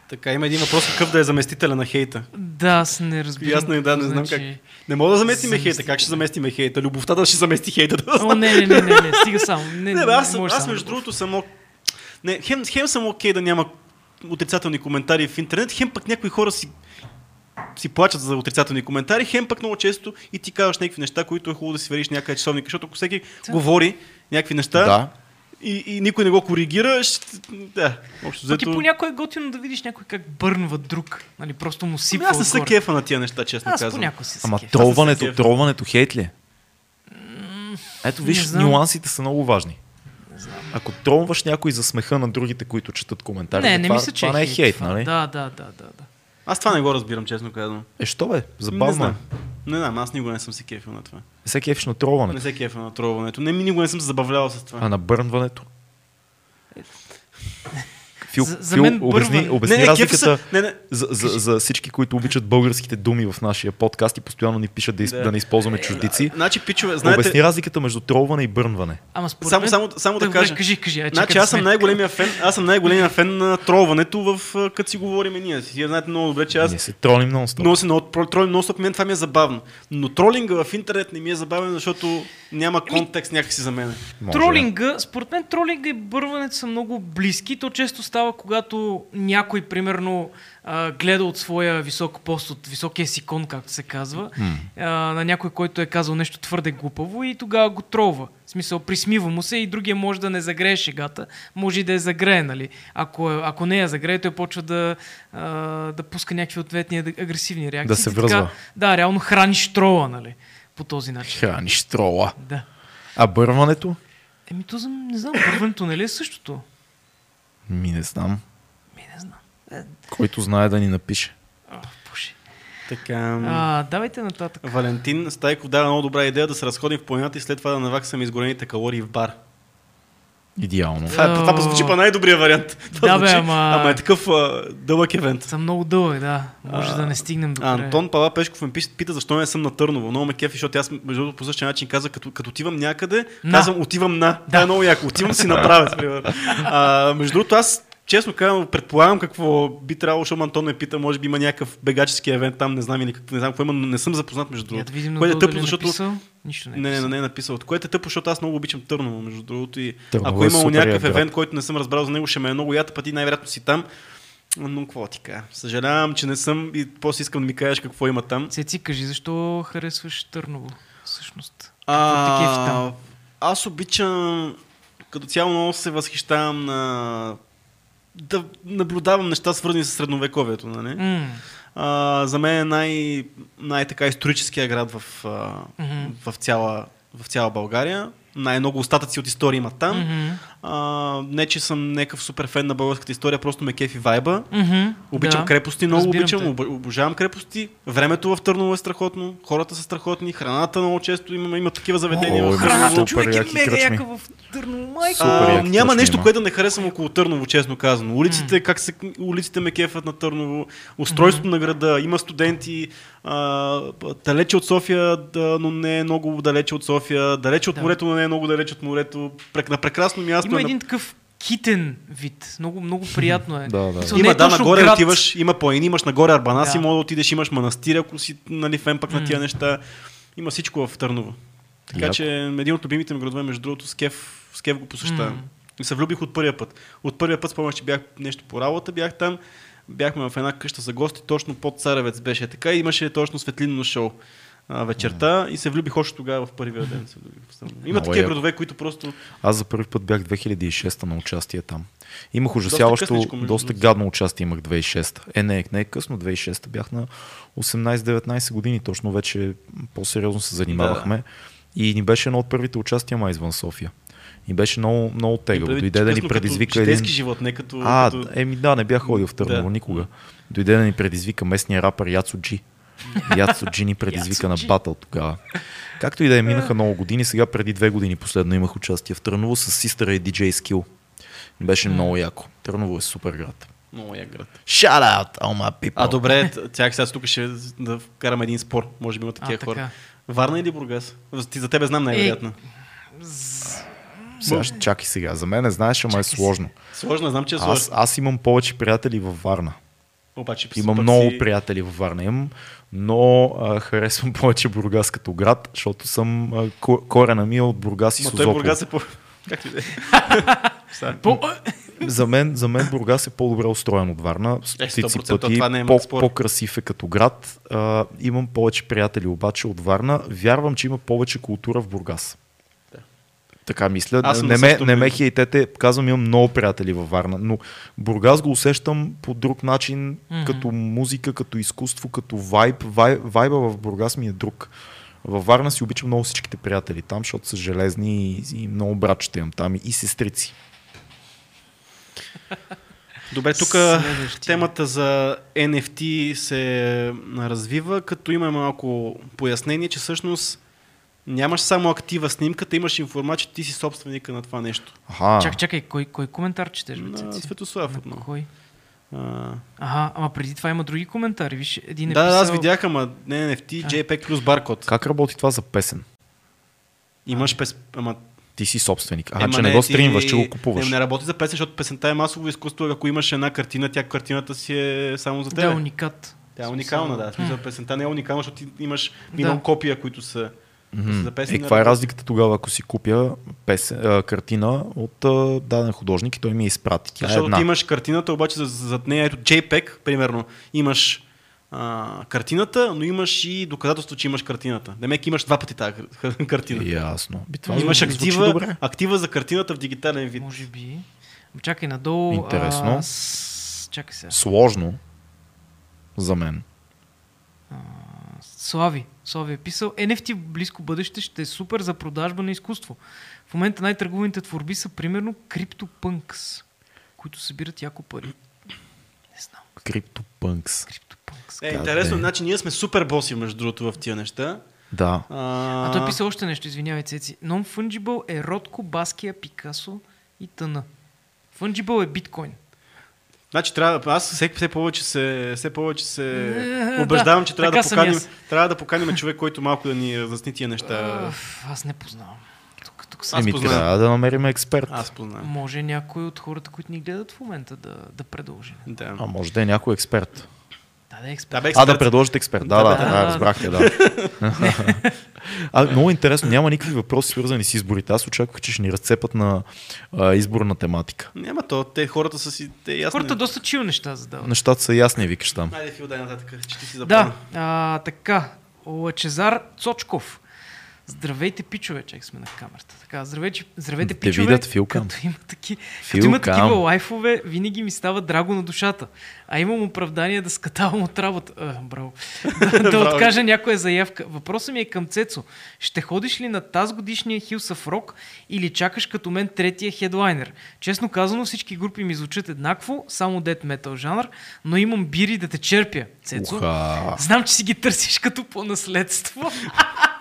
Така, има един въпрос какъв да е заместителя на хейта. Да, аз не разбирам. И аз не, да, не знам значи... как. Не мога да заместиме Замести- хейта. Как ще заместиме хейта? Любовта да ще замести хейта. Да О, не, не, не, не, не, стига само. Не, Не, бе, аз, може аз само между другото съм. Не, хем, хем съм окей да няма отрицателни коментари в интернет, хем пък някои хора си, си плачат за отрицателни коментари, хем пък много често и ти казваш някакви неща, които е хубаво да си свериш някъде часовника, защото ако всеки Да. говори някакви неща Да. И, и никой не го коригира, ще... да, общо взето... понякога е готино да видиш някой как бърнва друг. Нали, просто му Ами сипва аз не се кефа на тия неща, честно Аз казвам. понякога си се Ама тролването, тролването хейт ли е? Ето виж, нюансите са много важни. Не знам. Ако тронваш някой за смеха на другите, които четат коментари, Не, не това, мисля, че това не е хейт, това. нали? Да, да, да, да. да. Аз това не го разбирам, честно казвам. Е, що бе? Не Забавно е. знам. Не знам, аз никога не съм се кефил на това. Не се кефиш на Не тролването. се кефа на тролването. Не, никога не съм се забавлявал с това. А на бърнването? Фил, За- за Фил, мен обясни, обясни не, не, разликата се. Не, не. за, за, за всички, които обичат българските думи в нашия подкаст и постоянно ни пишат да, из, Да. да. не използваме чуждици. Значи, пичове, знаете, Обясни разликата между тролване и бърнване. Ама според Само, мен... само, само да Добре, кажа. Кажи, кажи. Ай, Значи да аз съм най-големия фен, аз съм най-големия фен на тролването в а, като си говорим ние. Вие знаете много добре, че аз Ние се тролим много стоп. много се тролим много мен това ми е забавно. Но тролинга в интернет не ми е забавен, защото няма контекст някакси за мен. Тролинга, според мен тролинга и бърването са много близки. То често става, когато някой, примерно, а, гледа от своя висок пост, от високия си кон, както се казва, а, на някой, който е казал нещо твърде глупаво и тогава го тролва. В смисъл, присмива му се и другия може да не загрее шегата, може и да я загрее, нали? Ако, е- ако не я загрее, той почва да, а, да пуска някакви ответни аг- агресивни реакции. Да се И така, връзва. да, реално храниш трола, нали? По този начин. Храниш трола. Да. А бърването? Еми, то не знам, първенето нали е същото? Ми не знам. Ми не знам. Е, Който знае да ни напише. пуши. Така. А, давайте нататък. Валентин Стайков дава много добра идея да се разходим в планината и след това да наваксаме изгорените калории в бар. Идеално. Това, това, това звучи по най-добрия вариант. Това Да, бе, звучи, ама- ама е такъв а, дълъг евент. Съм много дълъг, да. Може А, да не стигнем до края. Антон Пала Пешков ме пише- пита защо не съм на Търново. Много ме кефи, защото аз между другото по същия начин казах, като, като отивам някъде, На. казвам отивам на. Да. Това е много яко. Отивам да си направя, примерно. А, между другото, аз честно казвам, предполагам какво би трябвало, защото Антон ме пита, може би има някакъв бегачески евент там, не знам или какво, не знам какво има, но не съм запознат между другото. да видим Което е тъпо, е защото написал. Нищо не е не, не, написал. не, не е написал. Което е тъпо, защото аз много обичам Търново, между другото. И Търново ако е е имало някакъв як град. евент, който не съм разбрал за него, ще ме е много ята, пъти най-вероятно си там. Но какво ти кажа? Съжалявам, че не съм и после искам да ми кажеш какво има там. Цеци, кажи, защо харесваш Търново, всъщност? А, там? аз обичам, като цяло много се възхищавам на да наблюдавам неща свързани с средновековието. Нали? М, А, за мен е най, най-така историческия град в, Мгм. в, цяла, в цяла България. Най-много остатъци от история има там. мгм, А, не, че съм някакъв супер фен на българската история, просто ме кефи вайба. мгм, Обичам да. крепости, много Разбирам обичам, те. об, обожавам крепости. Времето в Търново е страхотно, хората са страхотни, храната много често има, има такива заведения О, в Търново. супер човек е мега яка в Търново, майка. А, няма нещо, има. което да не харесвам около Търново, честно казано. Улиците, как се, улиците ме кефят на Търново, устройството на града, има студенти, а, далече от София, да, но не е много далече от София, далече от Да. морето, но не е много далече от морето. Прек, на прекрасно място. Има е на- един такъв китен вид. Много, много приятно е. Да, да. Има, е да, нагоре град. отиваш, има планини, имаш нагоре Арбанаси, Да. може да отидеш, имаш манастир, ако си нали, фен пък на тия неща. Има всичко в Търново. Така Яко. че един от любимите ми градове, между другото, с кеф, с кеф го посещавам. И се влюбих от първия път. От първия път спомнях, че бях нещо по работа, бях там, бяхме в една къща за гости, точно под Царевец беше така и имаше точно светлинно шоу а, вечерта и се влюбих още тогава в първия ден. Се влюбих. Има Много такива яко. градове, които просто... Аз за първи път бях 2006 на участие там. Имах ужасяващо, късничко, доста, между другото. гадно участие имах 2006. Е, не, не е късно, 2006 бях на 18-19 години, точно вече по-сериозно се занимавахме. И ни беше едно от първите участия май извън София. И беше много, много тегаво. Дойде да ни предизвика като един... живот, не като... А, като... еми да, не бях ходил в Търново Да. никога. Дойде да ни предизвика местния рапър Яцо Джи. Яцо Джи ни предизвика на батъл тогава. Както и да е, минаха много години. Сега преди две години последно имах участие в Търново с систъра и DJ Skill. Беше много яко. Търново е супер град. Много я град. Shout out, all my people. А, добре, тях сега тук ще да вкараме един спор. Може би има такива А, хора. така. Варна или Бургас? Ти за тебе знам най-вероятно. Сега, ще- чакай сега. За мен не знаеш, ама е сложно. Сложно, знам, че е Аз, сложно. аз имам повече приятели във Варна. Обаче, Имам много си- приятели във Варна. Имам, но а, харесвам повече Бургас като град, защото съм а, ко- корена ми е от Бургас и Ма той Созопол. Бургас е по... Как ти да е? За мен, за мен Бургас е по-добре устроен от Варна. Стотици 100% пъти. това не е по, по-красив е като град. А, имам повече приятели обаче от Варна. Вярвам, че има повече култура в Бургас. Така мисля. Аз не, ме, не ме хейтете, казвам, имам много приятели във Варна, но Бургас го усещам по друг начин, Мгм. като музика, като изкуство, като вайб. Вай, вайба в Бургас ми е друг. Във Варна си обичам много всичките приятели там, защото са железни и, и много братчета имам там и, и сестрици. Добре, тук темата за NFT се развива, като има малко пояснение, че всъщност нямаш само актива снимката, имаш информация, че ти си собственика на това нещо. Аха. Чакай, чакай, кой, кой коментар четеш, На? Светослав На отново. Кой? А, Ага, ама преди това има други коментари. Виж, един е да, да, аз писал... видях, ама не NFT, А. JPEG плюс баркод. Как работи това за песен? Имаш пес... Ама, Ти си собственик. А, Ема че не, го ти- стримваш, че го купуваш. Не, не работи за песен, защото песента е масово изкуство. Ако имаш една картина, тя картината си е само за Да, теб. уникат. Тя е уникална, да. Смисъл, песента не е уникална, защото ти имаш милион Да. копия, които са Мгм. за песен. Е, каква е разликата тогава, ако си купя песен, а, картина от а, даден художник и той ми я изпрати? Тя е Защото една. ти имаш картината, обаче за- зад нея, ето JPEG, примерно, имаш а, картината, но имаш и доказателство, че имаш картината. Демек имаш два пъти тази кар- картина. Ясно. Би, това имаш актива, актива за картината в дигитален вид. Може би. Чакай, надолу... Интересно. А, с... Чакай сега. Сложно за мен. Слави. Слави е писал. NFT в близко бъдеще ще е супер за продажба на изкуство. В момента най-търгуваните творби са примерно CryptoPunks, които събират яко пари. Не знам. Криптопънкс. CryptoPunks. Е, интересно, значи ние сме супер боси, между другото, в тия неща. Да. А, А той писа още нещо, извинявай, Цеци. Non-fungible е Ротко, Баския, Пикасо и тъна. Fungible е биткоин. Значи трябва, аз все, все повече се, все повече се Е, убеждавам, да, че трябва да, поканим, трябва да поканим човек, който малко да ни разясни тия неща. Аз не познавам. Тук, тук съм. Аз Еми, познавам. трябва да намерим експерт. Аз познавам. Може някой от хората, които ни гледат в момента да, да предложи. Да. А може да е някой експерт. Да, да е Да, експерт. А, да експерт. предложите експерт. Да, Да, да, да, да, да. разбрахте, да. а, много интересно, няма никакви въпроси свързани с изборите. Аз очаквах, че ще ни разцепат на а, изборна тематика. Няма то, те хората са си, те ясно. Хората доста чил неща задават. Нещата са ясни, викаш там. Айде, Фил, дай нататък, че ти си Да, запомня. а, така. Лачезар Цочков. Здравейте, пичове, чак сме на камерата. Така, здравейте, здравейте те пичове. видят, Филкам. Като има, таки, Филкам. като има такива лайфове, винаги ми става драго на душата. А имам оправдание да скатавам от работа. А, браво. да, да откажа някоя заявка. Въпросът ми е към Цецо. Ще ходиш ли на тази годишния Hills of Rock или чакаш като мен третия хедлайнер? Честно казано, всички групи ми звучат еднакво, само дет метал жанр, но имам бири да те черпя. Цецо, Уха. знам, че си ги търсиш като по наследство.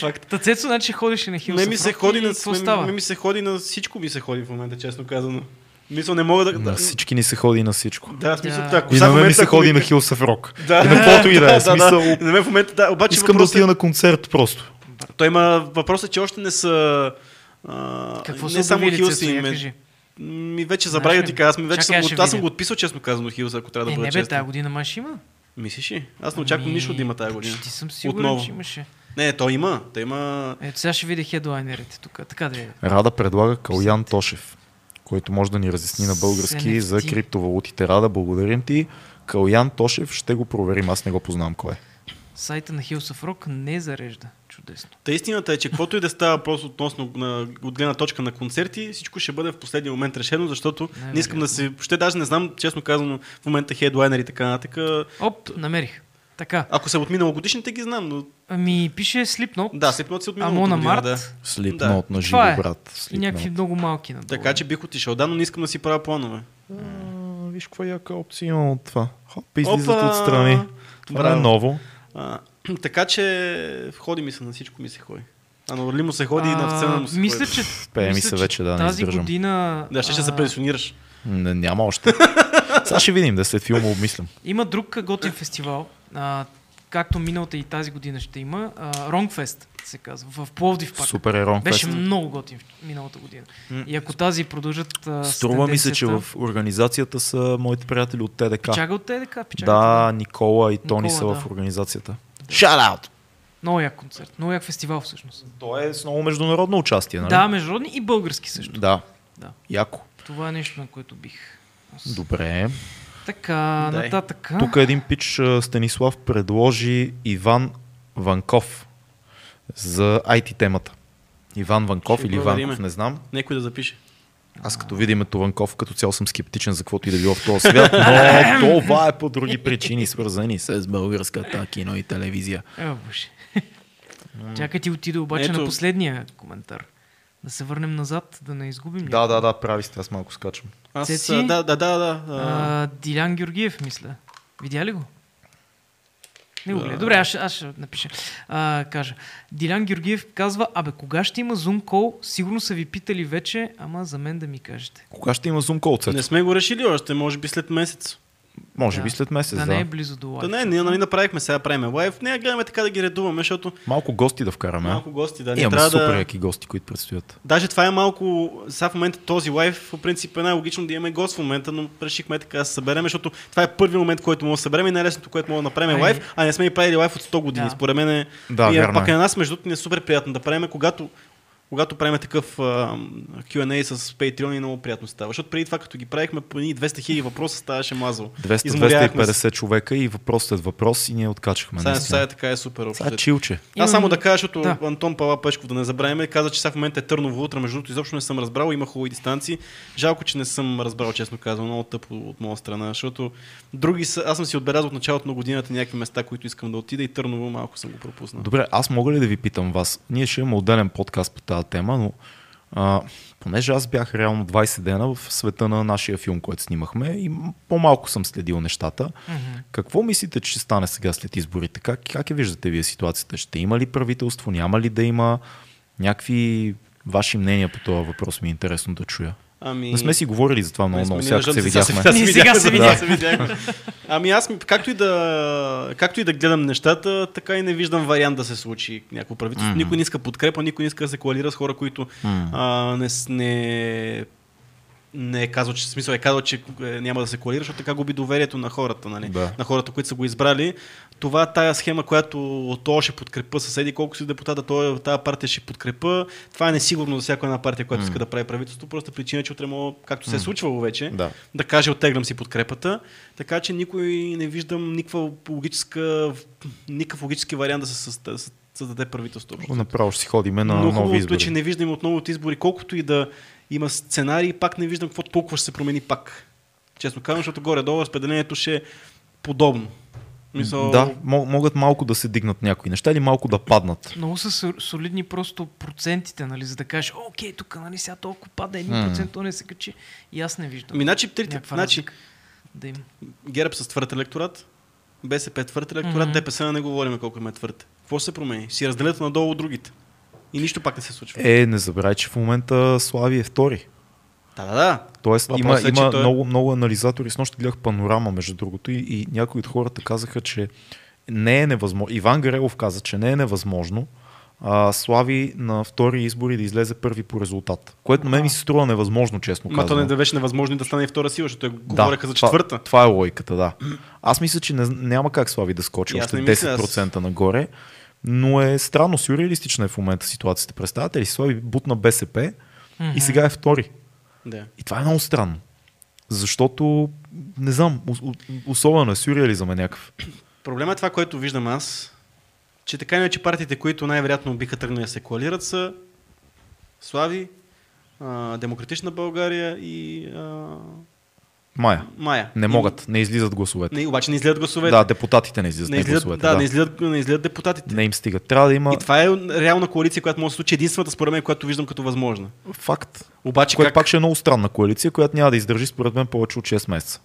Факт. Та Цецо, значи ходиш ли на Ме of ми се ходи и на, става? ме ми се ходи на всичко ми се ходи в момента, честно казано. Мисля, не мога да... На всички ни се ходи на всичко. да, в смисъл, Да. да, ако И на в мен ми се ходи на Hills of Rock. Да, И на каквото и да е. да, Смисъл, да. На мен в момента, да, обаче Искам да въпросът е- отида на концерт просто. Той има въпросът, че още не са... А, Какво не са само Хилс и? Ми вече забравя ти кажа. Аз, ми вече съм, аз го, ще аз съм го отписал, честно казано, Хилс, ако трябва да Е, бъда не бе, тази година май ще има. Мислиш ли? Аз не очаквам нищо да има тази година. Почти съм сигурен, Отново. че имаше. Не, то има. Той има... Ето сега ще видя хедлайнерите тук. Така да е. Рада предлага Калян Тошев, който може да ни разясни на български за криптовалутите. Рада, благодарим ти. Калян Тошев, ще го проверим. Аз не го познавам кой е. Сайта на Hills of Rock не зарежда. Чудесно. Та истината е, че каквото и да става просто относно на, от гледна точка на концерти, всичко ще бъде в последния момент решено, защото Не, не искам да се... Ще даже не знам, честно казано, в момента хедлайнер и така нататък. Оп, намерих. Така, Ако са от миналогодишните ги знам, но ами пише Slipknot, да, Слепнот си от Амона миналата година, Март да. Слипнот на Това живо, е. брат. и някакви Slipknot. много малки надолу. Така че бих отишъл. Да, но не искам да си правя планове. А, Виж каква яка опция има от това. Хоп, излизат Опа! отстрани. Това е Браво. ново. А, така че ходи ми се на всичко ми се ходи. А на Орли му се ходи и на сцена му се мисля, ходи. че, Пее ми мисля, се че вече, да, не тази издържам. година... Да, ще, ще се а, пенсионираш. Не, няма още. Сега ще видим, да след филма обмислям. Има друг готин фестивал, а, както миналата и тази година ще има. Ронгфест се казва, в Пловдив пак. Супер ерон Беше фест. много готин миналата година. М. И ако тази продължат Струва ми се, че в организацията са моите приятели от ТДК. Пичага от ТДК, пичага. Да, Никола и Тони Никола, са да. в организацията. Shout out! Много як концерт, много як фестивал всъщност. То е с много международно участие, нали? Да, международни и български също. Да. Да. Яко. Това е нещо, на което бих. Добре. Така, Дай. нататък. Тук един пич Станислав предложи Иван Ванков за IT темата. Иван Ванков Ще или. Ванков, не знам. Някой да запише. Аз като видя името Ванков, като цяло съм скептичен за каквото и да било в този свят, но това е по други причини, свързани с българската кино и телевизия. Е, боже. Чакай ти отида обаче Ето. на последния коментар. Да се върнем назад, да не изгубим. Да, да, да, прави сте, аз малко скачам. Аз, Цеци? да, да, да, да. а, Дилян Георгиев, мисля. Видя ли го? Не го Да. гледа. Добре, аз, ще- аз ще напиша. А, кажа. Дилян Георгиев казва, абе, кога ще има Zoom call? Сигурно са ви питали вече, ама за мен да ми кажете. Кога ще има Zoom call, Не Цецо? сме го решили още, може би след месец. Може Да. би след месец, да, да. не е близо до лайф. Да не, ние нали направихме, сега правиме лайв. Не, гледаме така да ги редуваме, защото Малко гости да вкараме. малко гости, да не Имаме трябва супер да... яки гости, които предстоят. Даже това е малко, сега в момента този лайв, по принцип е най-логично да имаме гост в момента, но решихме така да се съберем, защото това е първи момент, който мога да съберем и най-лесното, което мога да направим е лайв, а не сме и правили лайв от 100 години. Да. Според мен е, Да, и е, пак е. на нас, между другото, ни е супер приятно да правим, когато когато правим такъв а, Q&A с Patreon и много приятно става. Защото преди това, като ги правихме по едни 200 хиляди въпроса, ставаше се. 200-250 човека и въпросът е въпрос и ние откачахме. Сега, сега така е супер. общо Сега взето. чилче. Аз само да кажа, защото Да. Антон Пала Пешков, да не забравяме, каза, че сега в момента е Търново утре, между другото, изобщо не съм разбрал, има хубави дистанции. Жалко, че не съм разбрал, честно казвам, много тъпо от моя страна, защото други са, аз съм си отбелязал от началото на годината някакви места, които искам да отида и Търново малко съм го пропуснал. Добре, аз мога ли да ви питам вас? Ние ще имаме отделен подкаст по тази тема, но а, понеже аз бях реално 20 дена в света на нашия филм, който снимахме и по-малко съм следил нещата. Мгм. Какво мислите, че ще стане сега след изборите? Как, как я виждате вие ситуацията? Ще има ли правителство? Няма ли да има някакви ваши мнения по този въпрос? Ми е интересно да чуя. Ами... Не сме си говорили за това много, много. Сега се сега се- видяхме. сега сега се да, видяхме. Ами аз, както и, да, както и да гледам нещата, така и не виждам вариант да се случи някакво правителство. Мгм. Никой не иска подкрепа, никой не иска да се коалира с хора, които М. а, не, не, не е казал, че смисъл е казал, че е, няма да се коалира, защото така губи доверието на хората, нали? Да. на хората, които са го избрали. Това тая схема, която то ще подкрепа съседи, колко си депутата, то, тая партия ще подкрепа. Това е несигурно за всяка една партия, която М. иска да прави правителство. Просто причина, че утре мога, както се е случвало вече, Да. да каже оттеглям си подкрепата. Така че никой не виждам никаква логическа, никакъв логически вариант да се създа- да се създаде правителство. Направо ще си ходиме на Но нови хубавото е, избори. че не виждам отново от избори, колкото и да има сценарии, пак не виждам какво толкова ще се промени пак. Честно казвам, защото горе-долу разпределението ще е подобно. Мисъл, Да, мо- могат малко да се дигнат някои неща или малко да паднат. Много са со- солидни просто процентите, нали, за да кажеш, окей, тук нали, сега толкова пада 1%, то не се качи. И аз не виждам. Ами, значи, трите, значи, да има. ГЕРБ с твърд електорат, БСП твърд електорат, Мгм. ДПС не говорим колко им е твърд. Какво се промени? Си разделят надолу от другите. И нищо пак не се случва. Е, не забравяй, че в момента Слави е втори. Да, да, да. Тоест има, Въпросът е, има той е- много, много анализатори. С нощи гледах панорама, между другото, и, и някои от хората казаха, че не е невъзможно. Иван Гарелов каза, че не е невъзможно а, Слави на втори избори да излезе първи по резултат. Което на мен ми се струва невъзможно, честно Ма то казано. не да беше невъзможно и да стане и втора сила, защото Да, говореха за четвърта. Това, това е логиката, да. Аз мисля, че не, няма как Слави да скочи И още не мисля, аз- 10% нагоре, но е странно, сюрреалистична е в момента ситуацията. Представете ли, Слави бутна БСП и Мгм. сега е втори. Да. И това е много странно. Защото, не знам, особено е сюрреализъм е някакъв. Проблема е това, което виждам аз, че така иначе партиите, които най-вероятно биха тръгнали да се коалират са Слави, а, Демократична България и а, Мая. Мая. Не могат, не излизат гласовете. Не, обаче не излизат гласовете. Да, депутатите не излизат, не излизат, гласовете. да, Да, Не, излизат, не излизат депутатите. не им стига. Трябва да има И това е реална коалиция, която може да се случи. Единствената, според мен, която виждам като възможна. факт. Обаче Което как... пак ще е много странна коалиция, която няма да издържи според мен повече от 6 месеца.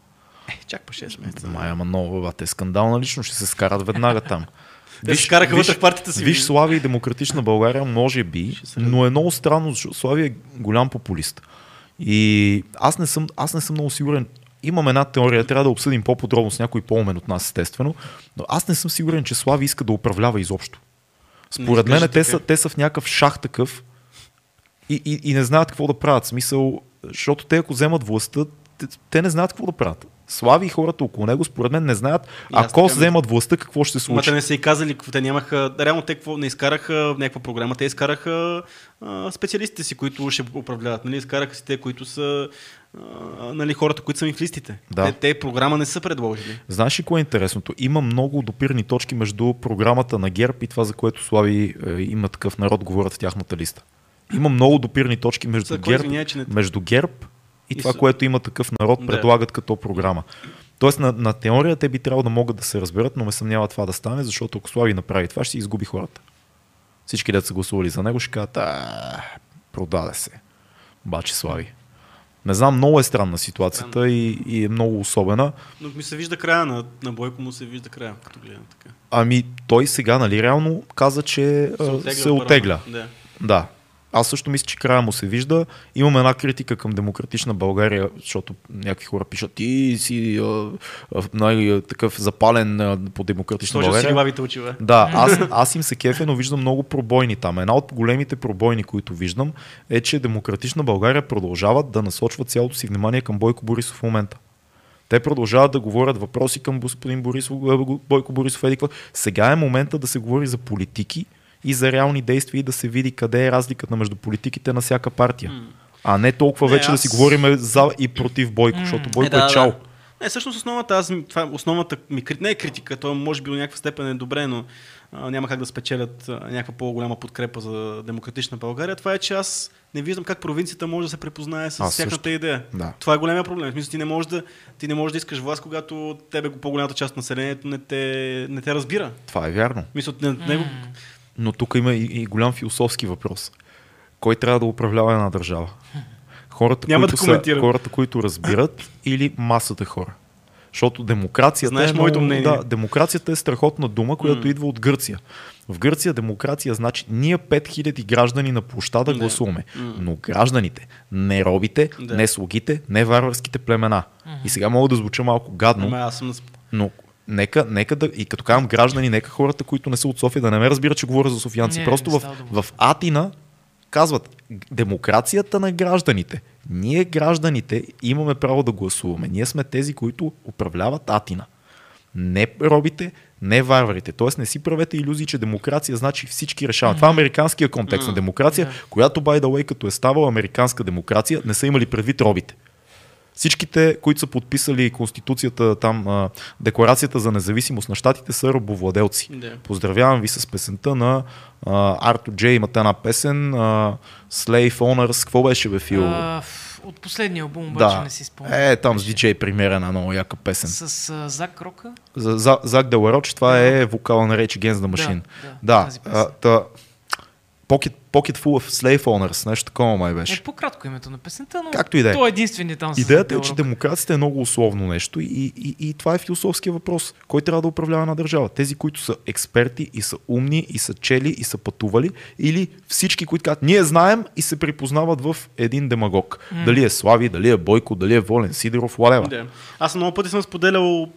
Е, чак по 6 месеца. Май, ама много, бе, те скандална лично, ще се скарат веднага там. Те се скараха вътре в партията си. Виж Слави и Демократична България, може би, но е много странно, защото Слави е голям популист. И аз не съм, аз не съм много сигурен. Имам една теория, трябва да обсъдим по-подробно с някой по-умен от нас, естествено, но аз не съм сигурен, че Слави иска да управлява изобщо. Според мен те са, те са в някакъв шах такъв и, и, и не знаят какво да правят. Смисъл, защото те ако вземат властта, те, те не знаят какво да правят. Слави и хората около него, според мен, не знаят, ако така вземат властта, какво ще се случи. те не са и казали, те нямаха, реално те какво, не изкараха някаква програма, те изкараха а, специалистите си, които ще управляват, нали, изкараха си те, които са а, нали, хората, които са ми в листите. Да. Те, те програма не са предложили. Знаеш ли кое е интересното? Има много допирни точки между програмата на ГЕРБ и това, за което Слави е, има такъв народ, говорят в тяхната листа. Има много допирни точки между, За ГЕРБ, извиняй, че не- между ГЕРБ и, И това, с- което има такъв народ, Да. предлагат като програма. Тоест на, на теория те би трябвало да могат да се разберат, но ме съмнява това да стане, защото ако Слави направи това, ще изгуби хората. Всички деца са гласували за него, ще кажат, продаде се. Бачи Слави. Не знам, много е странна ситуацията и, и е много особена. Но ми се вижда края на, на Бойко, му се вижда края, като гледам така. Ами той сега, нали, реално каза, че се, се от отегля. Да. Аз също мисля, че края му се вижда. Имам една критика към демократична България, защото някакви хора пишат, ти си а, най- такъв запален а, по демократична Сложил си България. ливавите очила. Да, аз, аз им се кефя, но виждам много пробойни там. Една от големите пробойни, които виждам, е, че Демократична България продължават да насочват цялото си внимание към Бойко Борисов в момента. Те продължават да говорят въпроси към господин Борисов, Бойко Борисов. Еди, какво. Сега е момента да се говори за политики и за реални действия и да се види къде е разликата между политиките на всяка партия. А не толкова Не, вече да аз- си говорим за и против Бойко, защото Бойко е, чал. Не, всъщност основната, аз, това, основната ми не е критика, то може би до някаква степен е добре, но а, няма как да спечелят а, някаква по-голяма подкрепа за демократична България. Това е, че аз не виждам как провинцията може да се препознае с Аз тяхната също. идея. Да. Това е големия проблем. В смисъл, ти не можеш да, ти не можеш да искаш власт, когато тебе по-голямата част от населението не те, не те разбира. Това е вярно. Смисъл, не, не, Но тук има и, и голям философски въпрос. Кой трябва да управлява една държава? Хората, Няма които да са, хората, които разбират или масата хора? Защото демокрацията Знаеш е моето мнение. Да, демокрацията е страхотна дума, която М. идва от Гърция. В Гърция демокрация значи ние 5000 граждани на площада Не. гласуваме. М. Но гражданите, не робите, Да. не слугите, не варварските племена. И сега мога да звуча малко гадно, Ама аз съм но нека, нека да, и като казвам граждани, нека хората, които не са от София, да не ме разбират, че говоря за софиянци. Не, Просто не в, в Атина казват демокрацията на гражданите. Ние гражданите имаме право да гласуваме. Ние сме тези, които управляват Атина. Не робите, не варварите. Тоест не си правете иллюзии, че демокрация значи всички решават. Това е американския контекст на демокрация, която, by the way, като е ставала американска демокрация, не са имали предвид робите. Всичките, които са подписали Конституцията, там, а, Декларацията за независимост на щатите, са робовладелци. Да. Поздравявам ви с песента на Арто Джей, имате една песен, а, Slave Owners, какво беше бе Фил? От последния албум обаче да, не си спомням. е, там с диджей примера една много яка песен. С а, Зак Рока. За, за, Зак Делароч, това е вокала на Rage Against the Machine. да, да песен. а, та, Pocket, Pocket Full of Slave Owners, нещо такова май беше. Е по-кратко името на песента, но Както и да е. той е единственият там Идеята е, че демокрацията е много условно нещо и, и, и това е философския въпрос. Кой трябва да управлява на държава? Тези, които са експерти и са умни и са чели и са пътували или всички, които казват, ние знаем и се припознават в един демагог. Дали е Слави, дали е Бойко, дали е Волен Сидоров, Лалева. Да. Аз много пъти съм споделял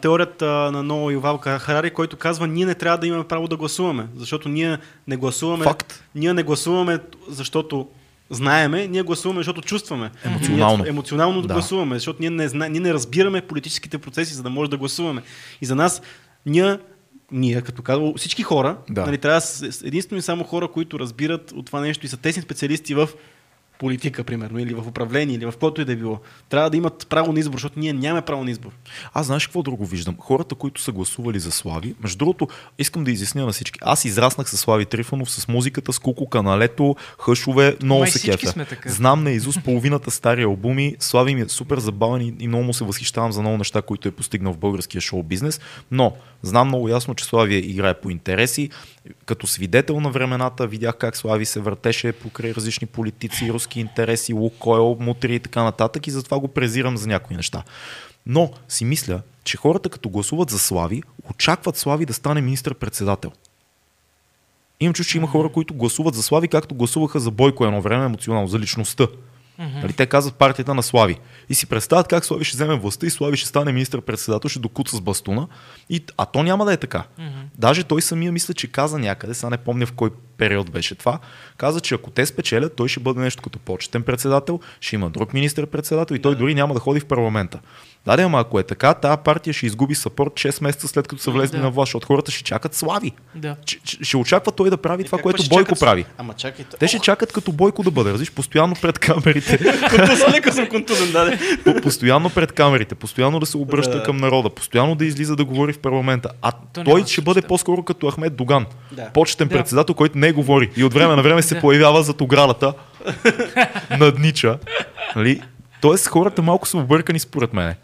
теорията на Ноа Ювал Харари, който казва, ние не трябва да имаме право да гласуваме, защото ние не гласуваме. Факт. Ние не гласуваме, защото знаеме, ние гласуваме, защото чувстваме. Емоционално. Ние, емоционално Да. гласуваме, защото ние не, зна, ние не разбираме политическите процеси, за да може да гласуваме. И за нас, ние ние, като казвам, всички хора, Да. нали, трябва единствено и само хора, които разбират от това нещо и са тесни специалисти в политика, примерно, или в управление, или в което и да е било. Трябва да имат право на избор, защото ние нямаме право на избор. Аз знаеш какво друго виждам? Хората, които са гласували за Слави, между другото, искам да изясня на всички. Аз израснах с Слави Трифонов, с музиката, с Куко, Каналето, Хъшове, много се кефя. Знам на Изус половината стари албуми. Слави ми е супер забавен и, и много му се възхищавам за много неща, които е постигнал в българския шоу бизнес. Но знам много ясно, че Слави играе по интереси. Като свидетел на времената видях как Слави се въртеше покрай различни политици, руски интереси, Лукойл, мутри и така нататък и затова го презирам за някои неща. Но си мисля, че хората като гласуват за Слави, очакват Слави да стане министър-председател. Имам чувство, че има хора, които гласуват за Слави, както гласуваха за Бойко едно време емоционално, за личността. Нали, те казват партията на Слави. И си представят как Слави ще вземе властта и Слави ще стане министър-председател, ще докуца с бастуна. И, а то няма да е така. Даже той самия мисля, че каза някъде, сега не помня в кой период беше това, каза, че ако те спечелят, той ще бъде нещо като почетен председател, ще има друг министър-председател и той дори няма да ходи в парламента. Да, да, ама ако е така, тази партия ще изгуби сапорт 6 месеца след като са влезли Да. на власт, защото хората ще чакат Слави. Да. Ч- ще очаква той да прави това, Как което ще Бойко чакат- прави. Ама чакайте. Те ще чакат като Бойко да бъде, разбираш, постоянно пред камерите. Леко съм контузен. По- постоянно пред камерите, постоянно да се обръща Да. към народа, постоянно да излиза да говори в парламента. А То той да ще бъде по-скоро като Ахмед Доган. Да. Почетен Да. председател, който не говори. И от време на време се Да. появява зад оградата, наднича. Нали? Тоест хората малко са объркани според мен.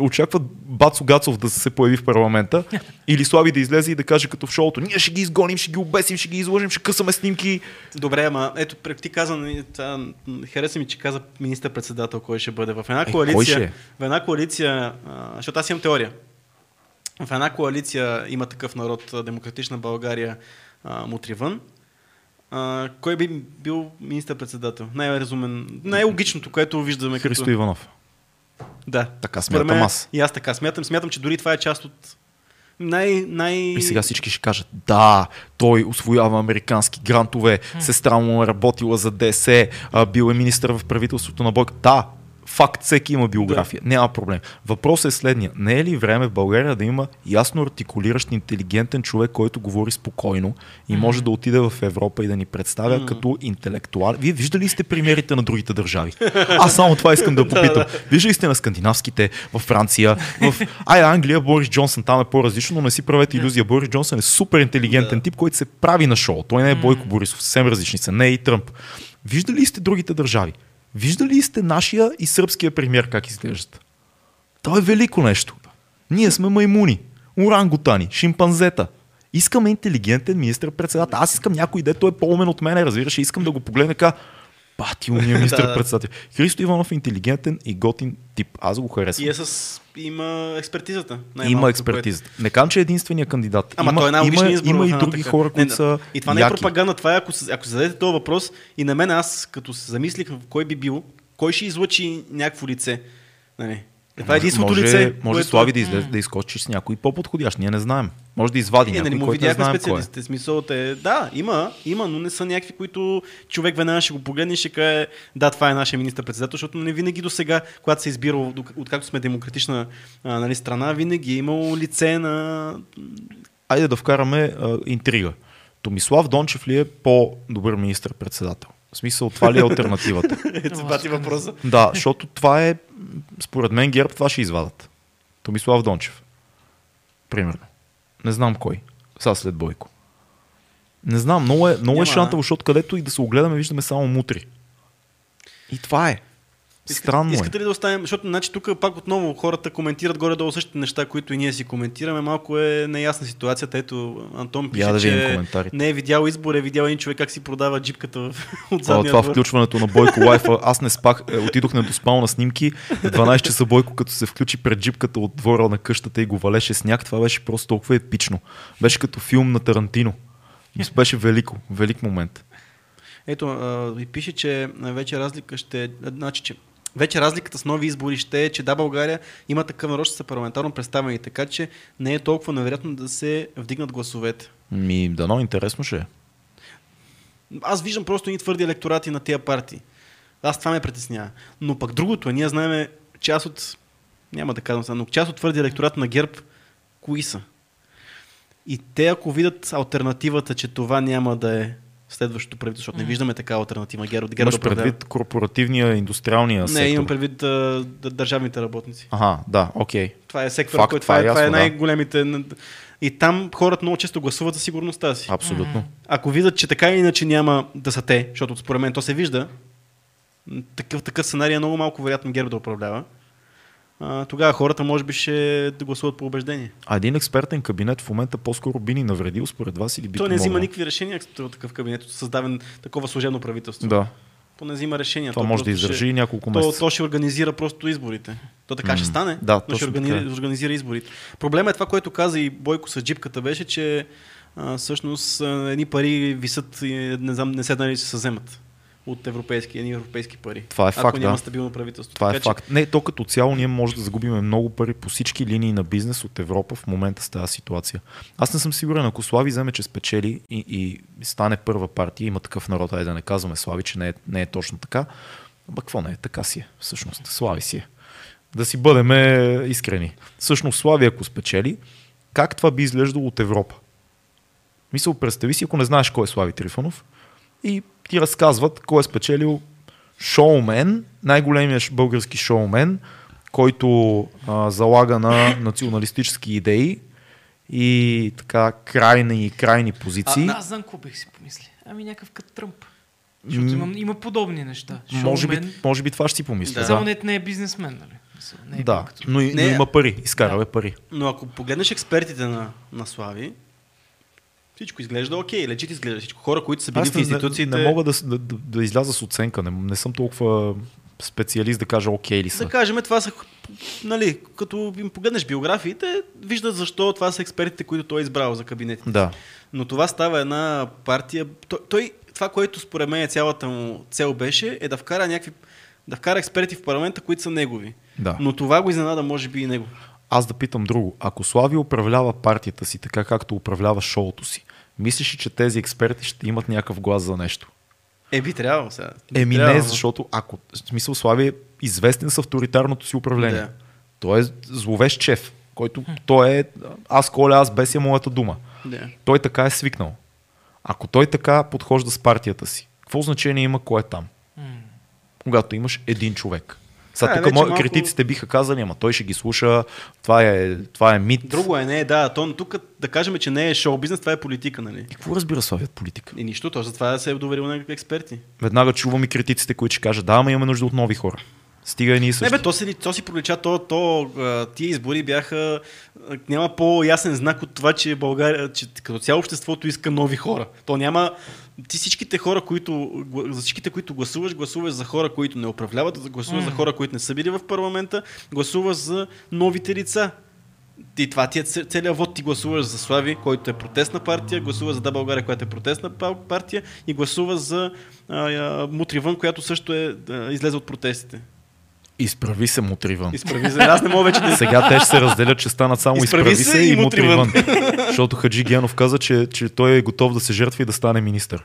Очакват Бацо Гацов да се появи в парламента или Слави да излезе и да каже като в шоуто, ние ще ги изгоним, ще ги обесим, ще ги изложим, ще късаме снимки. Добре, ама ето, ти каза, нали, хареса ми, че каза министър-председател, кой ще бъде. В една Е, коалиция, е? в една коалиция, защото аз имам теория. В една коалиция има такъв народ, Демократична България, Мутривън. А, кой би бил министър-председател? Най-разумен, най-логичното, което виждаме Христо като... Иванов. Да. Така смятам мен, аз. И аз така смятам. Смятам, че дори това е част от най... най... И сега всички ще кажат, да, той освоява американски грантове, сестра му е работила за ДС, бил е министър в правителството на Бойко. Да, факт, всеки има биография, няма проблем. Въпросът е следния. Не е ли време в България да има ясно артикулиращ, интелигентен човек, който говори спокойно и може да отиде в Европа и да ни представя като интелектуал? Вие виждали ли сте примерите на другите държави? Аз само това искам да попитам. Виждали сте на скандинавските, в Франция, в Ай, Англия, Борис Джонсън там е по-различно, но не си правете иллюзия. Борис Джонсън е супер интелигентен тип, който се прави на шоу. Той не е Бойко Борисов, съвсем различни са, не е и Тръмп. Виждали ли сте другите държави? Виждали ли сте нашия и сръбския премьер как изглеждат? Това е велико нещо. Ние сме маймуни, орангутани, шимпанзета. Искаме интелигентен министър-председател. Аз искам някой, дето е по-умен от мен, разбираш, искам да го погледна така. Пати уния министър-председател. Христо Иванов е интелигентен и готин тип. Аз го харесвам. И е с... има експертизата. Има най-малкото, експертиза. Не казвам, че е единствения кандидат. Ама има, той е най-логичният има, избор. има и други така. хора, Не, които са И това не е пропаганда, това е ако, ако зададете този въпрос и на мен аз, като се замислих кой би бил, кой ще излъчи някакво лице. Нали? Е, това е единственото може, лице. Може което- Слави да излезе, да изкочи с някой по-подходящ. Ние не знаем. Може да извади Е, някой, нали, му който не видяхме знаем кой е. специалистите. Смисъл е, да, има, има, но не са някакви, които човек веднага ще го погледне и ще каже, да, това е нашия министър-председател, защото не винаги до сега, когато се е избирал, док- откакто сме демократична а, нали, страна, винаги е имало лице на... Айде да вкараме а, интрига. Томислав Дончев ли е по-добър министър-председател? В смисъл, това ли е альтернативата? Е, се бати въпроса. да, защото това е, според мен ГЕРБ това ще извадат. Томислав Дончев. Примерно. Не знам кой. Сега след Бойко. Не знам, много е, много Няма. е шантаво, защото където и да се огледаме, виждаме само мутри. И това е. Странно Искате е. ли да оставим, защото значи, тук пак отново хората коментират горе-долу същите неща, които и ние си коментираме. Малко е неясна ситуацията. Ето Антон пише, Я да че не е видял избор, е видял един човек как си продава джипката в- от задния това двор. включването на Бойко Лайфа, аз не спах, е, отидох недоспал на снимки, в 12 часа Бойко, като се включи пред джипката от двора на къщата и го валеше сняг, това беше просто толкова епично. Беше като филм на Тарантино. Беше велико, велик момент. Ето, а, и пише, че а, вече разлика ще е, значи, че вече разликата с нови избори ще е, че да, България има такъв народ, ще са парламентарно представени, така че не е толкова невероятно да се вдигнат гласовете. Ми, дано интересно ще е. Аз виждам просто едни твърди електорати на тия партии. Аз това ме притеснява. Но пък другото е, ние знаем част от, няма да казвам сега, но част от твърди електорат на ГЕРБ, кои са? И те ако видят альтернативата, че това няма да е следващото правителство, защото не виждаме така альтернатива. Геро, Геро Имаш да предвид корпоративния, индустриалния сектор. Не, имам предвид а, д- държавните работници. Ага, да, окей. Това е сектор, Факт, който това е е, това е да. най-големите. н- И там хората много често гласуват за сигурността си. Абсолютно. Ако видят, че така или иначе няма да са те, защото според мен то се вижда, такъв, такъв сценарий е много малко вероятно ГЕРБ да управлява. А, тогава хората може би ще гласуват по убеждение. А един експертен кабинет в момента по-скоро би ни навредил според вас или би Той не взима никакви решения, като такъв кабинет, създавен такова служебно правителство. Да, То не взима решения. това то може да издържи ще- няколко То, месеца. то ще организира просто изборите. То така ще М, стане, да, но ще организира, така е. организира изборите. Проблема е това, което каза и Бойко с джипката, беше, че а, всъщност а, едни пари висят и не, знам, не се знае ли ще се вземат от европейски, едни европейски пари. Това е ако факт, няма да. стабилно правителство. Това е Така че- факт. Не, то като цяло ние може да загубим много пари по всички линии на бизнес от Европа в момента с тази ситуация. Аз не съм сигурен, ако Слави вземе, че спечели и, и стане първа партия, има такъв народ, айде да не казваме Слави, че не е, не е точно така. Ама какво не е? Така си е, всъщност. Слави си е. Да си бъдем искрени. Всъщност Слави, ако спечели, как това би изглеждало от Европа? Мисъл, представи си, ако не знаеш кой е Слави Трифонов и ти разказват кой е спечелил шоумен, най-големият български шоумен, който а, залага на националистически идеи и така крайни, крайни позиции. Аз знам какво бих си помисли. Ами някакъв като Тръмп. Защото М, има, има подобни неща. може, би, Шоумен, може би това ще си помисля. Да. Само Да, не, не е бизнесмен, нали? Не е да. като- Но, и- но Не. има пари, изкарал е пари. Но ако погледнеш експертите на, на Слави, всичко изглежда окей, лечит изглежда всичко. Хора, които са били Аз в не, институциите... не, не мога да, да, да, изляза с оценка, не, не съм толкова специалист да кажа окей ли са. Да кажем, това са, нали, като им погледнеш биографиите, виждат защо това са експертите, които той е избрал за кабинети. Да. Но това става една партия. Той, той това, което според мен цялата му цел беше, е да вкара някакви да вкара експерти в парламента, които са негови. Да. Но това го изненада, може би и него. Аз да питам друго. Ако Слави управлява партията си така, както управлява шоуто си, мислиш ли, че тези експерти ще имат някакъв глас за нещо? Е, би трябвало сега. Еми трябвало. не, защото ако, в смисъл Слави е известен с авторитарното си управление. Да. Той е зловещ шеф, който той е аз коля, аз беся моята дума. Да. Той така е свикнал. Ако той така подхожда с партията си, какво значение има кой е там? Когато имаш един човек. Сега А, тук малко... критиците биха казали, ама той ще ги слуша, това е, това е мит. Друго е, не, да. То, тук да кажем, че не е шоу бизнес, това е политика, нали? И какво разбира Слави от политика? И нищо, то затова се е доверил на експерти. Веднага чувам и критиците, които ще кажат, да, ама имаме нужда от нови хора. Стига и ние Не също. бе, то си, то си пролича, то, то, тия избори бяха, няма по-ясен знак от това, че България, че като цяло обществото иска нови хора. То няма, ти всичките хора, които, за всичките, които гласуваш, гласуваш за хора, които не управляват, гласуваш за М. хора, които не са били в парламента, гласуваш за новите лица. И това ти е целият вод. Ти гласуваш за Слави, който е протестна партия, гласуваш за Да България, която е протестна па- партия и гласуваш за а, а, Мутривън, която също е а, излезе от протестите. Изправи се, мутривън. Изправи се. Аз не мога вече да Сега те ще се разделят, че станат само изправи, Изправи се, и и мутри мутри вън. Защото Хаджи Генов каза, че, че той е готов да се жертва и да стане министър.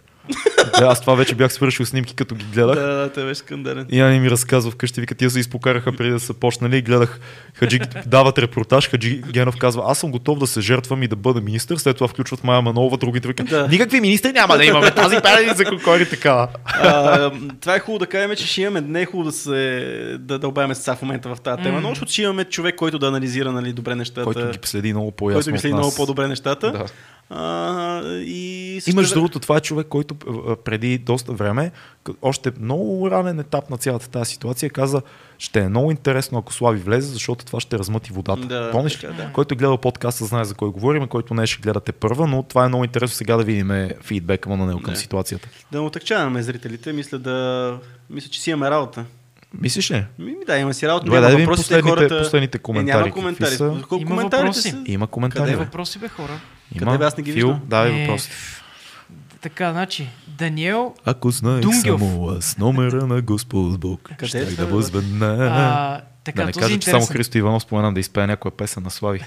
Да, аз това вече бях свършил снимки, като ги гледах. Да, да, той беше скандален. И Яни ми разказва вкъщи, вика, тия се изпокараха преди да са почнали и гледах Хаджи, дават репортаж, Хаджи Генов казва, аз съм готов да се жертвам и да бъда министър, след това включват Майя Манолова, другите викат, Да. никакви министри няма да имаме, тази пара за кокори така. А, това е хубаво да кажем, че ще имаме, не е хубаво да се да дълбаваме сега в момента в тази тема, но защото ще имаме човек, който да анализира нали, добре нещата. Който ги следи много по-ясно който ги следи много по-добре нещата. Да. А, и И между другото, това е човек, който преди доста време, още много ранен етап на цялата тази ситуация, каза, ще е много интересно, ако Слави влезе, защото това ще размъти водата. Да, Помниш? така, да. Който е гледал подкаста, знае за кой говорим, който не ще гледате първа, но това е много интересно сега да видим фидбека му на него към Да. ситуацията. Да не отъкчаваме зрителите, мисля да... Мисля, че си имаме работа. Мислиш ли? Ми, ми, да, имаме си работа. Добре, няма да видим последните, хората... последните Е, коментари. няма Какви коментари. са? Има въпроси. са? Има коментари. Къде Къде бе? въпроси бе хора? Има. Къде бе? Аз не ги Фил, виждам. давай Е, въпрос. Така, значи, Даниел Ако знаех Дунгьов. само аз номера на Господ Бог, Къде ще са, да бе? възведна. а, така, Да не кажа, че само интересен. Христо Иванов спомена да изпее някоя песен на Слави.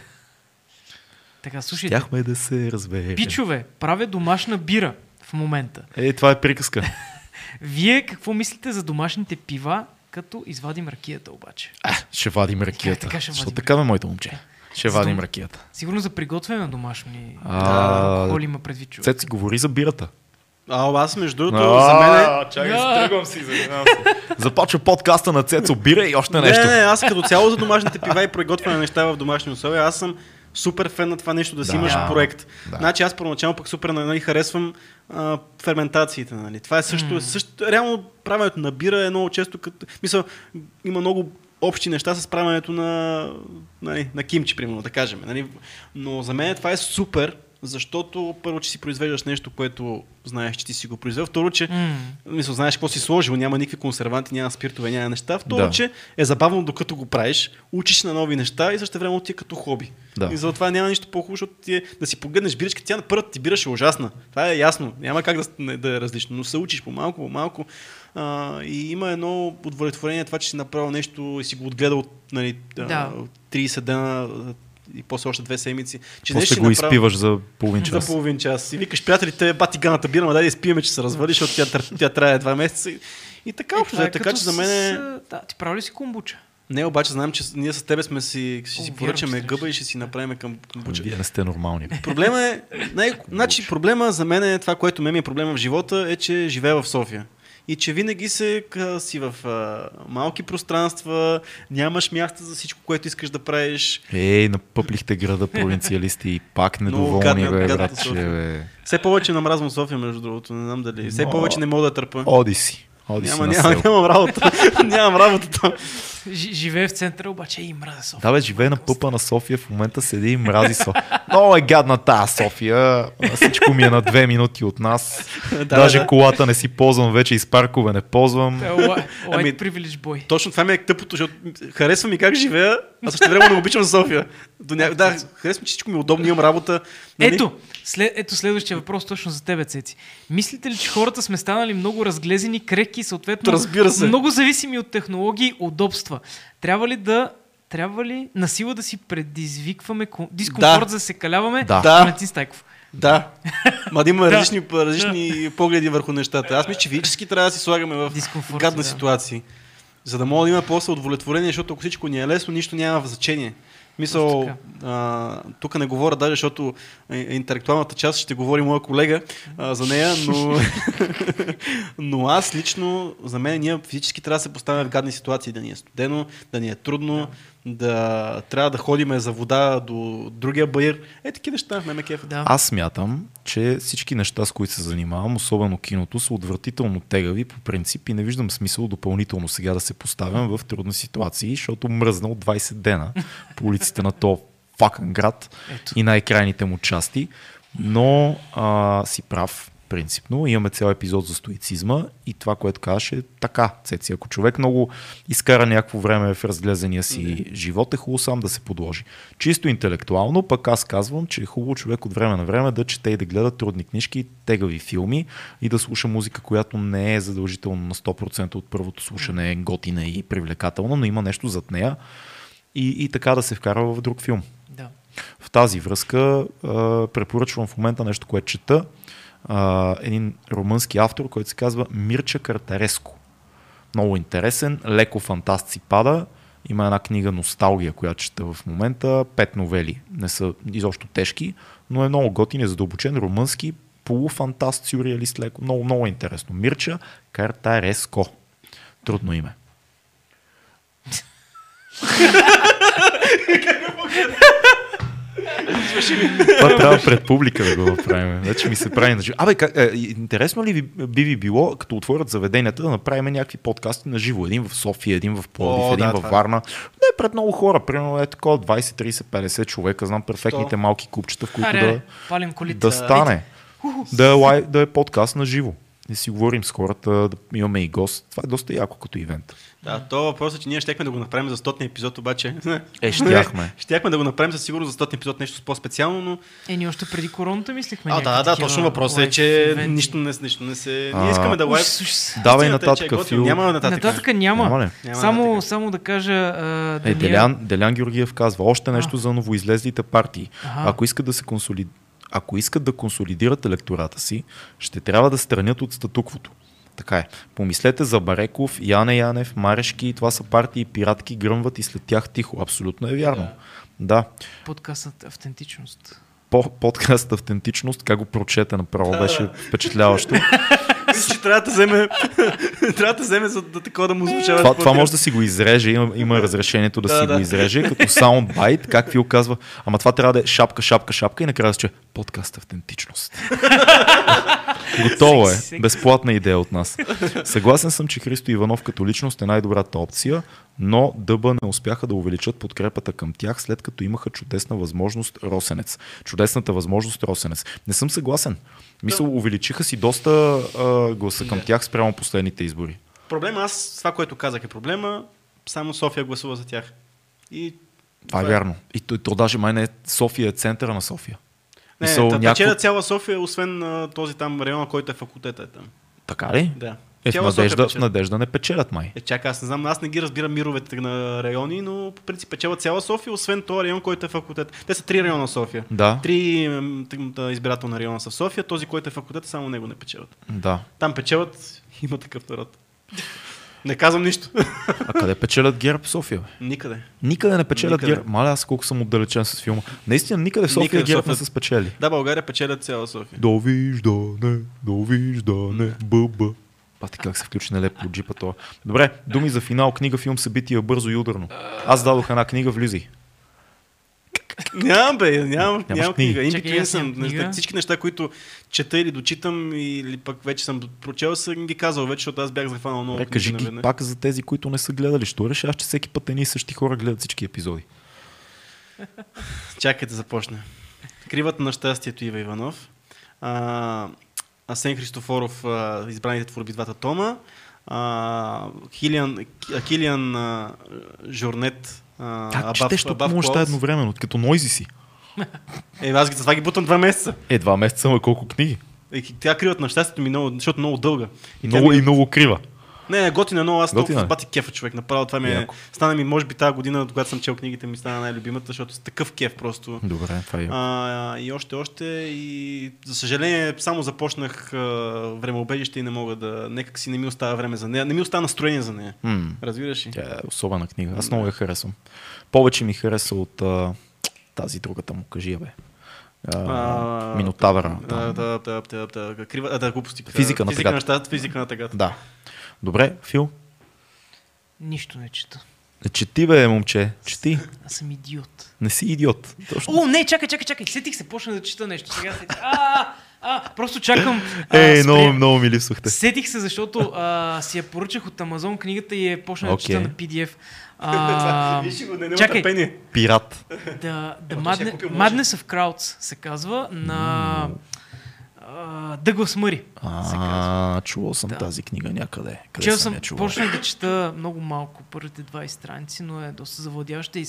Така, слушайте, Щяхме да се разберем. пичове, правя домашна бира в момента. Е, това е приказка. Вие какво мислите за домашните пива, като извадим ракията обаче? А, ще вадим ракията. така ще Защото вадим така бе, моето момче. Ще За вадим дом- ракията. Сигурно за приготвяне на домашни А, алкохоли има предвид човек. Цеци говори за бирата. А, аз между другото, за мен е... Чакай, Да. тръгвам си, извинявам се. Започва подкаста на Цецо Бира и още нещо. Не, не, аз като цяло за домашните пива и приготвяне на неща в домашни условия, аз съм супер фен на това нещо, да си Да. имаш проект. Да. Значи аз първоначално пък супер нали, харесвам а, ферментациите. Нали. Това е също, също, реално правенето на бира е много често като... Мисъл, има много общи неща с правенето на, нали, на кимчи, примерно, да кажем. Нали. Но за мен това е супер, защото първо, че си произвеждаш нещо, което знаеш, че ти си го произвел. Второ, че М. Мисля, знаеш какво си сложил, няма никакви консерванти, няма спиртове, няма неща. Второ, Да. че е забавно докато го правиш, учиш на нови неща и също време ти е като хоби. Да. И затова няма нищо по-хубаво, защото ти е, да си погледнеш биричка, тя на първата ти бираше ужасна. Това е ясно, няма как да, да е различно, но се учиш по-малко, по-малко. А, и има едно удовлетворение това, че си направил нещо и си го отгледал нали, Да. а, 30 дена и после още две седмици. Че После го си направил- изпиваш за половин за час. половин час. И викаш, приятелите, бати ганата бира, ма дай да изпиеме, че се развали, защото тя, тя трае два месеца. И, и така, Е, общо, е, така че за мен е... Да, ти прави ли си комбуча? Не, обаче знам, че ние с тебе сме си, ще си поръчаме гъба и ще си направим към комбуча. Вие не сте нормални. Проблема е, най- значи проблема за мен е това, което ме ми е проблема в живота, е, че живея в София. И че винаги се си в а, малки пространства, нямаш място за всичко, което искаш да правиш. Ей, напъплихте града провинциалисти и пак недоволни, гадна- бе, братче, бе. Все повече намразвам София, между другото, не знам дали. Все повече не мога да търпа. Оди си. Оди Няма, си няма, нямам работа. нямам работа там. Живее в центъра, обаче и мразя София. Да, бе, живее на пъпа на София, в момента седи и мрази София. Много е гадна тази София. Всичко ми е на две минути от нас. Да, Даже да. колата не си ползвам вече, из паркове не ползвам. Е, White Ами- privilege boy. Точно това ми е тъпото, защото харесва ми как живея, а също време не обичам София. До ня... Да, харесва ми, че всичко ми е удобно, имам работа. нали? Ето, след, ето следващия въпрос точно за тебе, Цеци. Мислите ли, че хората сме станали много разглезени, крехки и съответно Разбира се. много зависими от технологии и удобства? Трябва ли да трябва ли на сила да си предизвикваме ко- дискомфорт, Да. за да се каляваме? Да. Валентин Стайков. Да. Ма да има Да. различни, различни погледи върху нещата. Аз мисля, че физически трябва да си слагаме в гадни да. ситуации. За да мога да има после удовлетворение, защото ако всичко ни е лесно, нищо няма значение. Мисъл, а, тук не говоря даже, защото интелектуалната част ще говори моя колега а, за нея, но, но аз лично, за мен, ние физически трябва да се поставяме в гадни ситуации, да ни е студено, да ни е трудно, да, трябва да ходиме за вода до другия баир. Е, такива неща, ме ме. Да. Аз смятам, че всички неща, с които се занимавам, особено киното, са отвратително тегави по принцип и не виждам смисъл допълнително сега да се поставям в трудни ситуации, защото мръзна от 20 дена по улиците на то факън град Ето. и най-крайните му части. Но а, си прав, принципно. Имаме цял епизод за стоицизма и това, което казваш е така, Цеци. Ако човек много изкара някакво време в разглезения си живот, е хубаво сам да се подложи. Чисто интелектуално, пък аз казвам, че е хубаво човек от време на време да чете и да гледа трудни книжки, тегави филми и да слуша музика, която не е задължително на 100% от първото слушане е готина и привлекателна, но има нещо зад нея и, и така да се вкара в друг филм. да. В тази връзка а, препоръчвам в момента нещо, което чета. А, един румънски автор, който се казва Мирча Картареско. Много интересен, леко фантаст пада. Има една книга Носталгия, която чета в момента. Пет новели. Не са изобщо тежки, но е много готин, е задълбочен, румънски, полуфантаст, сюрреалист, леко. Много, много интересно. Мирча Картареско. Трудно име. Това трябва пред публика да го направим. Вече ми се прави. на живо. Абе, как, е, интересно ли ви, би ви било, като отворят заведенията, да направим някакви подкасти на живо? Един в София, един в Пловдив, О, един да, в е. Варна. Не пред много хора, примерно е такова 20, 30, 50 човека. Знам перфектните Сто. малки купчета, в които Аре, да, колите. да стане. Да е, лай- да е подкаст на живо. Да си говорим с хората, да имаме и гост. Това е доста яко като ивент. Да, то въпрос е, че ние щехме да го направим за 100 епизод, обаче. Е, щяхме. щяхме да го направим със сигурност за 100 епизод нещо по-специално, но... Е, ние още преди короната мислихме. А, да, да, точно въпросът е, че ивенти. нищо не, нищо не се... А, Ние искаме да лайв... Ужас. Давай е, нататък, е. Фил. Няма нататък. Нататък няма. Няма ли? Няма само, нататък. само да кажа... А, Е, Даниел- Делян, Делян Георгиев казва още нещо за новоизлезлите партии. Аха. Ако искат да се консоли... Ако искат да консолидират електората си, ще трябва да странят от статуквото. Така е. Помислете за Бареков, Яне Янев, Марешки. Това са партии пиратки, гръмват и след тях тихо. Абсолютно е вярно. Да. Подкастът Автентичност. по- подкаст Автентичност, как го прочете направо, беше впечатляващо. Мисля, че трябва да вземе, трябва да вземе за да такова да му звучава. това, това може да си го изреже, има, има разрешението да, Да, си да. го изреже, като саундбайт, как ви оказва. Ама това трябва да е шапка, шапка, шапка и накрая че подкаст Автентичност. Готово е. Безплатна идея от нас. Съгласен съм, че Христо Иванов като личност е най-добрата опция, но Дъба не успяха да увеличат подкрепата към тях, след като имаха чудесна възможност Росенец. Чудесната възможност Росенец. Не съм съгласен. Мисля, увеличиха си доста а, гласа към Да. тях спрямо последните избори. Проблема, аз това, което казах е проблема, само София гласува за тях. И Това е е. вярно. И то, то даже май не е София, е центъра на София. не, Мисъл, Мисъл, някакво- цяла София, освен а, този там район, който е факултета е там. Така ли? Да. Е, в надежда, в надежда не печелят май. Е, чакай, аз не знам, аз не ги разбирам мировете на райони, но по принцип печела цяла София, освен този район, който е факултет. Те са три района София. Да, Три избирателна района са в София, този, който е факултет, само него не печелят. да. Там печелят, има такъв народ. Не казвам нищо. А къде печелят ГЕРБ в София? Бе? Никъде. Никъде не печелят Никъде. ГЕРБ. Маля, аз колко съм отдалечен с филма. Наистина, никъде в София Никъде ГЕРБ София. не са спечели. Да, България печелят цяла София. Довиждане, довиждане, бъба. Пати как се включи нелепо от джипа това. Добре, думи за финал, книга, филм, събития, бързо и ударно. Аз дадох една книга, влизай. Нямам, бе, нямам, нямам книга. In Чакай, between съм. имам книга. Всички неща, които чета или дочитам, или пък вече съм прочел, съм ги казал вече, защото аз бях захванал много кажи ги пак за тези, които не са гледали. Що решаваш, че всеки път едни и същи хора гледат всички епизоди? Чакай да започне. Кривата на щастието Ива Иванов. А, Асен Христофоров, избраните творби двата тома. Килиан, Ки- Килиан Жорнет. Как Above- четеш толкова неща едновременно, като нойзи си? Е, аз ги, това ги бутам два месеца. Е, два месеца, ама колко книги? И тя кривата на щастието ми много, защото много дълга. И Много ми- и много крива. Не, не, готина, но аз Готина толкова е. бати кефа човек. Направо това ми е. Яко. Стана ми, може би, тази година, когато съм чел книгите, ми стана най-любимата, защото с такъв кеф просто. Добре, това е. А, и още, още. И за съжаление, само започнах а, времеобежище и не мога да. Некак си не ми остава време за нея. Не ми остава настроение за нея. М, Разбираш ли? Тя е особена книга. Аз много я харесвам. Повече ми хареса от а, тази другата му, кажи бе. А, Минотавъра. Да, да, да, да, да, да, глупости. Физика на тъгата. физика на тъгата. Да. Добре, Фил. Нищо не чета. Чети бе, момче. Чети. Аз съм идиот. Не си идиот. Точно. О, не, чакай, чакай, чакай. Сетих се, почна да чета нещо. Сега сетих. А, а, просто чакам. а, Ей, много, много ми липсвахте. Сетих се, защото а, си я поръчах от Амазон книгата и е почна да Окей. чета на PDF. А, Виж го, не, не чакай. Пират. Купил може. Madness of Crowds се казва на а, Мъри. се казва. А, чувал съм Да. тази книга някъде. Къде Чел съм чувал? почнах да чета много малко, първите 20 страници, но е доста завладяваща и,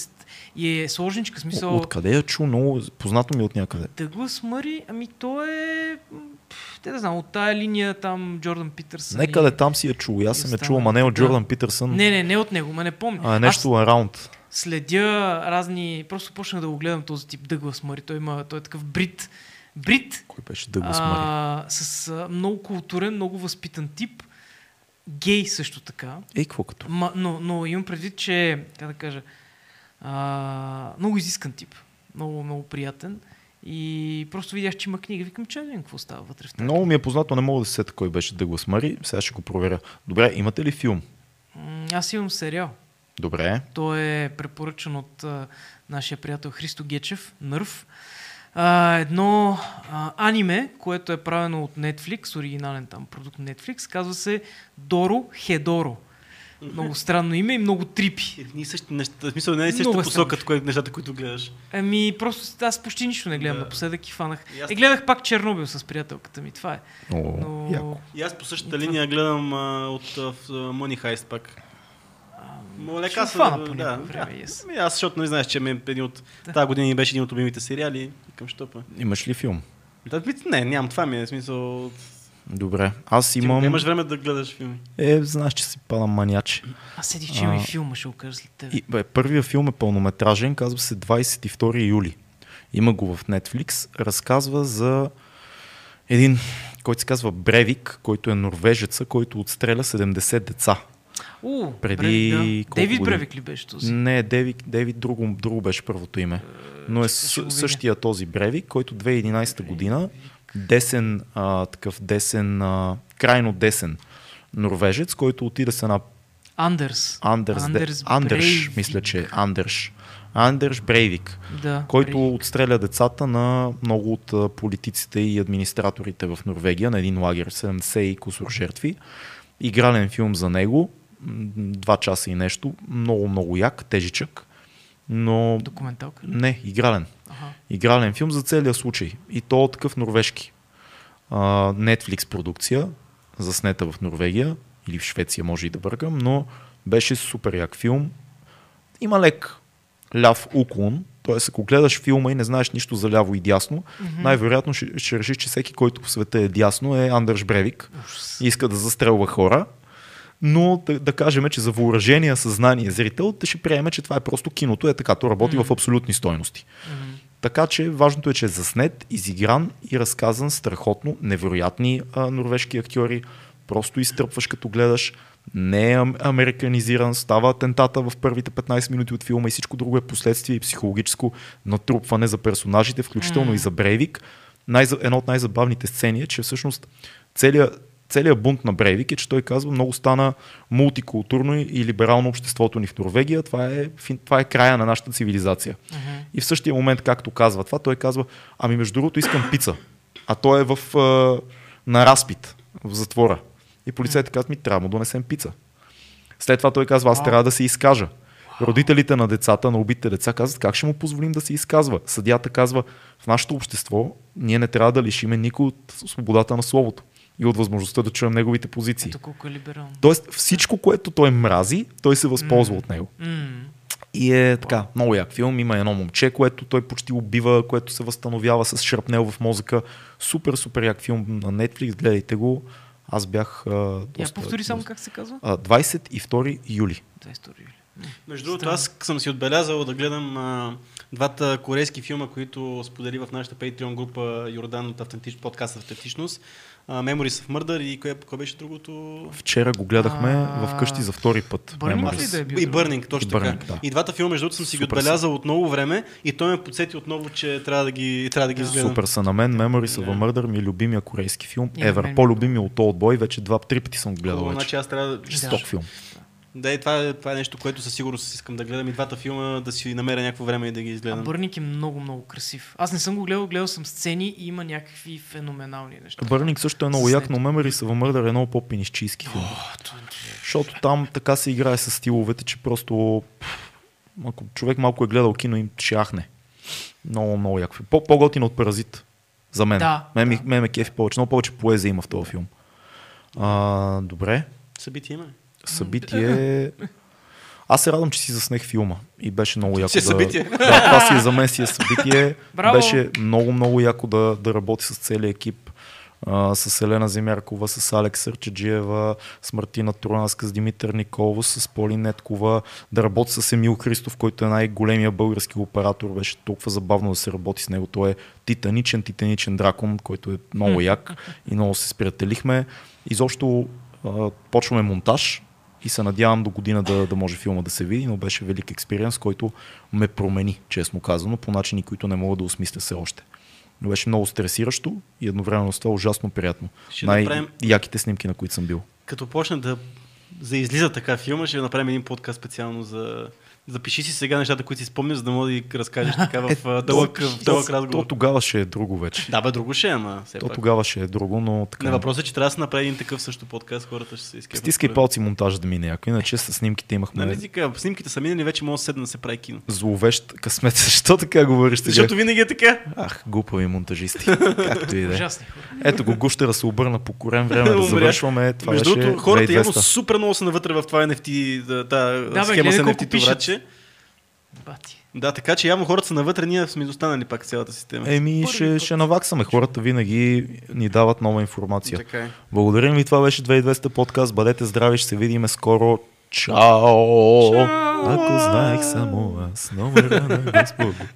и е сложничка, смисъл... Откъде я чу? Много познато ми е от някъде. Дъглас Мъри, ами то е... Те да знам, от тая линия там Джордан Питърсън. Некъде и- там си я чул. Аз съм я чул, ама не от Да. Джордан Питърсън. Не, не, не от него, ма не помня. А нещо around. следя разни... Просто почнах да го гледам този тип Дъглас Мъри. Той, има, той е такъв брит. Брит, Кой беше Дъглас а, с а, много културен, много възпитан тип. Гей също така. Ей, какво като? Ма, но, но имам предвид, че, как да кажа, а, много изискан тип. Много, много приятен. И просто видях, че има книга. Викам, че не какво става вътре в тази. Много ми е познато, не мога да се сета кой беше Дъглас Мари. Сега ще го проверя. Добре, имате ли филм? Аз имам сериал. Добре. Той е препоръчан от а, нашия приятел Христо Гечев, Нърв. А, едно а, аниме, което е правено от Netflix, оригинален там продукт Netflix, казва се Доро Хедоро. Много странно име и много трипи. Едни същи неща. В смисъл, не е същата е посока, кое, нещата, които гледаш. Ами, просто аз почти нищо не гледам Да. напоследък и фанах. И аз- И гледах пак Чернобил с приятелката ми, това е. О, Но... яко. И аз по същата линия гледам а, от а, Money Heist пак. Моля, ще фана по някое време, yes. Ами аз, защото не знаеш, че ми е един от Да. тази година беше един от любимите сериали. Към щопа. Имаш ли филм? Да, Не, нямам. Това ми е смисъл. Добре. Аз Имам... имам... Нямаш време да гледаш филми. Е, знаеш, че си падам маняч. Аз седих, че има и А. филма, ще го кажа след тебе. И, бе, първия филм е пълнометражен, казва се 22 юли. Има го в Netflix. Разказва за един, който се казва Бревик, който е норвежеца, който отстреля 70 деца. У, Преди Бревик, да. Дейвид години? Бревик ли беше този? Не, Дейвид, Дейвид друго, друго беше първото име. Но е с, същия този Бревик, който 2011 година, десен, а, такъв десен, а, крайно десен норвежец, който отиде с една Андерс. Андерс, Андерс Андерш, Брейвик. мисля, че е Андерш. Андерш Брейвик, Да, който Брейвик. отстреля децата на много от политиците и администраторите в Норвегия на един лагер, 70 и кусор жертви. Игрален филм за него, два часа и нещо, много, много як, тежичък, но Документалка не, игрален. Аха. Игрален филм за целия случай. И то такъв норвежки. А, Netflix продукция, заснета в Норвегия или в Швеция, може и да бъркам, но беше супер як филм. Има лек ляв уклон, т.е. ако гледаш филма и не знаеш нищо за ляво и дясно, Мгм. най-вероятно ще, ще решиш, че всеки, който в света е дясно, е Андърш Бревик Ужас. иска да застрелва хора. Но да, да кажем, че за въоръжение съзнание зрител, те ще приеме, че това е просто киното, е така, то работи Мгм. в абсолютни стойности. Мгм. Така че важното е, че е заснет, изигран и разказан страхотно, невероятни а, норвежки актьори. Просто изтърпваш като гледаш. Не е ам- американизиран, става атентата в първите 15 минути от филма и всичко друго е последствие и психологическо натрупване за персонажите, включително М. и за Брейвик. Най- едно от най-забавните сцени е, че всъщност целият целият бунт на Брейвик е, че той казва, много стана мултикултурно и либерално обществото ни в Норвегия. Това е, това е края на нашата цивилизация. Мгм. И в същия момент, както казва това, той казва, ами между другото искам пица. А той е в, на разпит в затвора. И полицейите казват ми, трябва да му донесем пица. След това той казва, аз трябва да се изкажа. Родителите на децата, на убитите деца казват, как ще му позволим да се изказва? Съдята казва, в нашето общество ние не трябва да лишиме никой от свободата на словото и от възможността да чуем неговите позиции. Ето колко е либерално. Тоест всичко, което той мрази, той се възползва М. от него. М. И е така, много як филм. Има едно момче, което той почти убива, което се възстановява с шрапнел в мозъка. Супер, супер як филм на Netflix. Гледайте го. Аз бях... А, Я доста, повтори само как се казва? А, 22 юли. 20 юли. Между другото, аз съм си отбелязал да гледам а, двата корейски филма, които сподели в нашата Patreon група Йордан от автентич, подкаст Автентичност. Memories of Murder и кое, кое беше другото? Вчера го гледахме А, вкъщи за втори път. Memories. да е бил И? Burning, точно И така. Burning, да. И двата филма, между другото, съм си ги Супер са. отбелязал от много време и той ме подсети отново, че трябва да ги, трябва да ги изгледам. Супер са на мен. Memories of Murder ми е любимия корейски филм. Ever. ми е По-любимия от Old Boy. Вече два-три пъти съм го гледал значи аз трябва да... Жесток филм. Да, и това, е, това е нещо, което със сигурност искам да гледам и двата филма, да си намеря някакво време и да ги А изгледам. Бърник е много, много красив. Аз не съм го гледал, гледал съм сцени и има някакви феноменални неща. Бърник също е много як, но. Memories of Murder е много по-пинищийски филм. Защото там така се играе с стиловете, че просто ако човек малко е гледал кино, им ще ахне. Много, много як По-готин от Паразит. За мен. Да, мен, да. мен ме кефи повече. Много повече поезия има в този филм. А, добре. Събитие има ли? Събитие... Аз се радвам, че си заснех филма и беше много яко Си е да... събитие. Да, това си е за мен си е събитие. Браво! Беше много, много яко да, да работи с целия екип. А, с Елена Земяркова, с Алекс Сърчеджиева, с Мартина Трунаска, с Димитър Николов, с Поли Неткова, да работи с Емил Христов, който е най-големия български оператор. Беше толкова забавно да се работи с него. Той е титаничен, титаничен дракон, който е много як и много се сприятелихме. Изобщо а, почваме монтаж и се надявам до година да, да може филма да се види, но беше велик експириенс, който ме промени, честно казано, по начини, които не мога да осмисля все още. Но беше много стресиращо и едновременно с това ужасно приятно. Ще направим- Най-яките снимки, на които съм бил. Като почне да за излиза така филма, ще направим един подкаст специално за... Запиши си сега нещата, които си спомняш, за да мога да ги разкажеш така в а, дълъг, в дълъг то, разговор. то тогава ще е друго вече. Да, бе, друго ще е, ама все То пак. тогава ще е друго, но така. Не, въпросът е, че трябва да се направи един такъв също подкаст, хората ще се изкепят. Стискай палци монтажа да мине яко, иначе с снимките имахме Нали ти кажа, снимките са минали, вече може да седне да се прави кино. зловещ късмет. Защо така говориш? Защото винаги е така. Ах, глупави монтажисти. Както и да е. Ето го гущера се обърна по корен време да завършваме. Това Между другото, хората явно 2200. супер много са навътре в това NFT, да, да, Да, схема с NFT пишат. Бати. Да, така че явно хората са навътре, ние сме изостанали пак цялата система. Еми, Първи ще, път. ще наваксаме. Хората винаги ни дават нова информация. Така е. Благодарим ви, това беше 2200 подкаст. Бъдете здрави, ще се видим скоро. Чао! Чао! Ако знаех само аз, номера на Господа.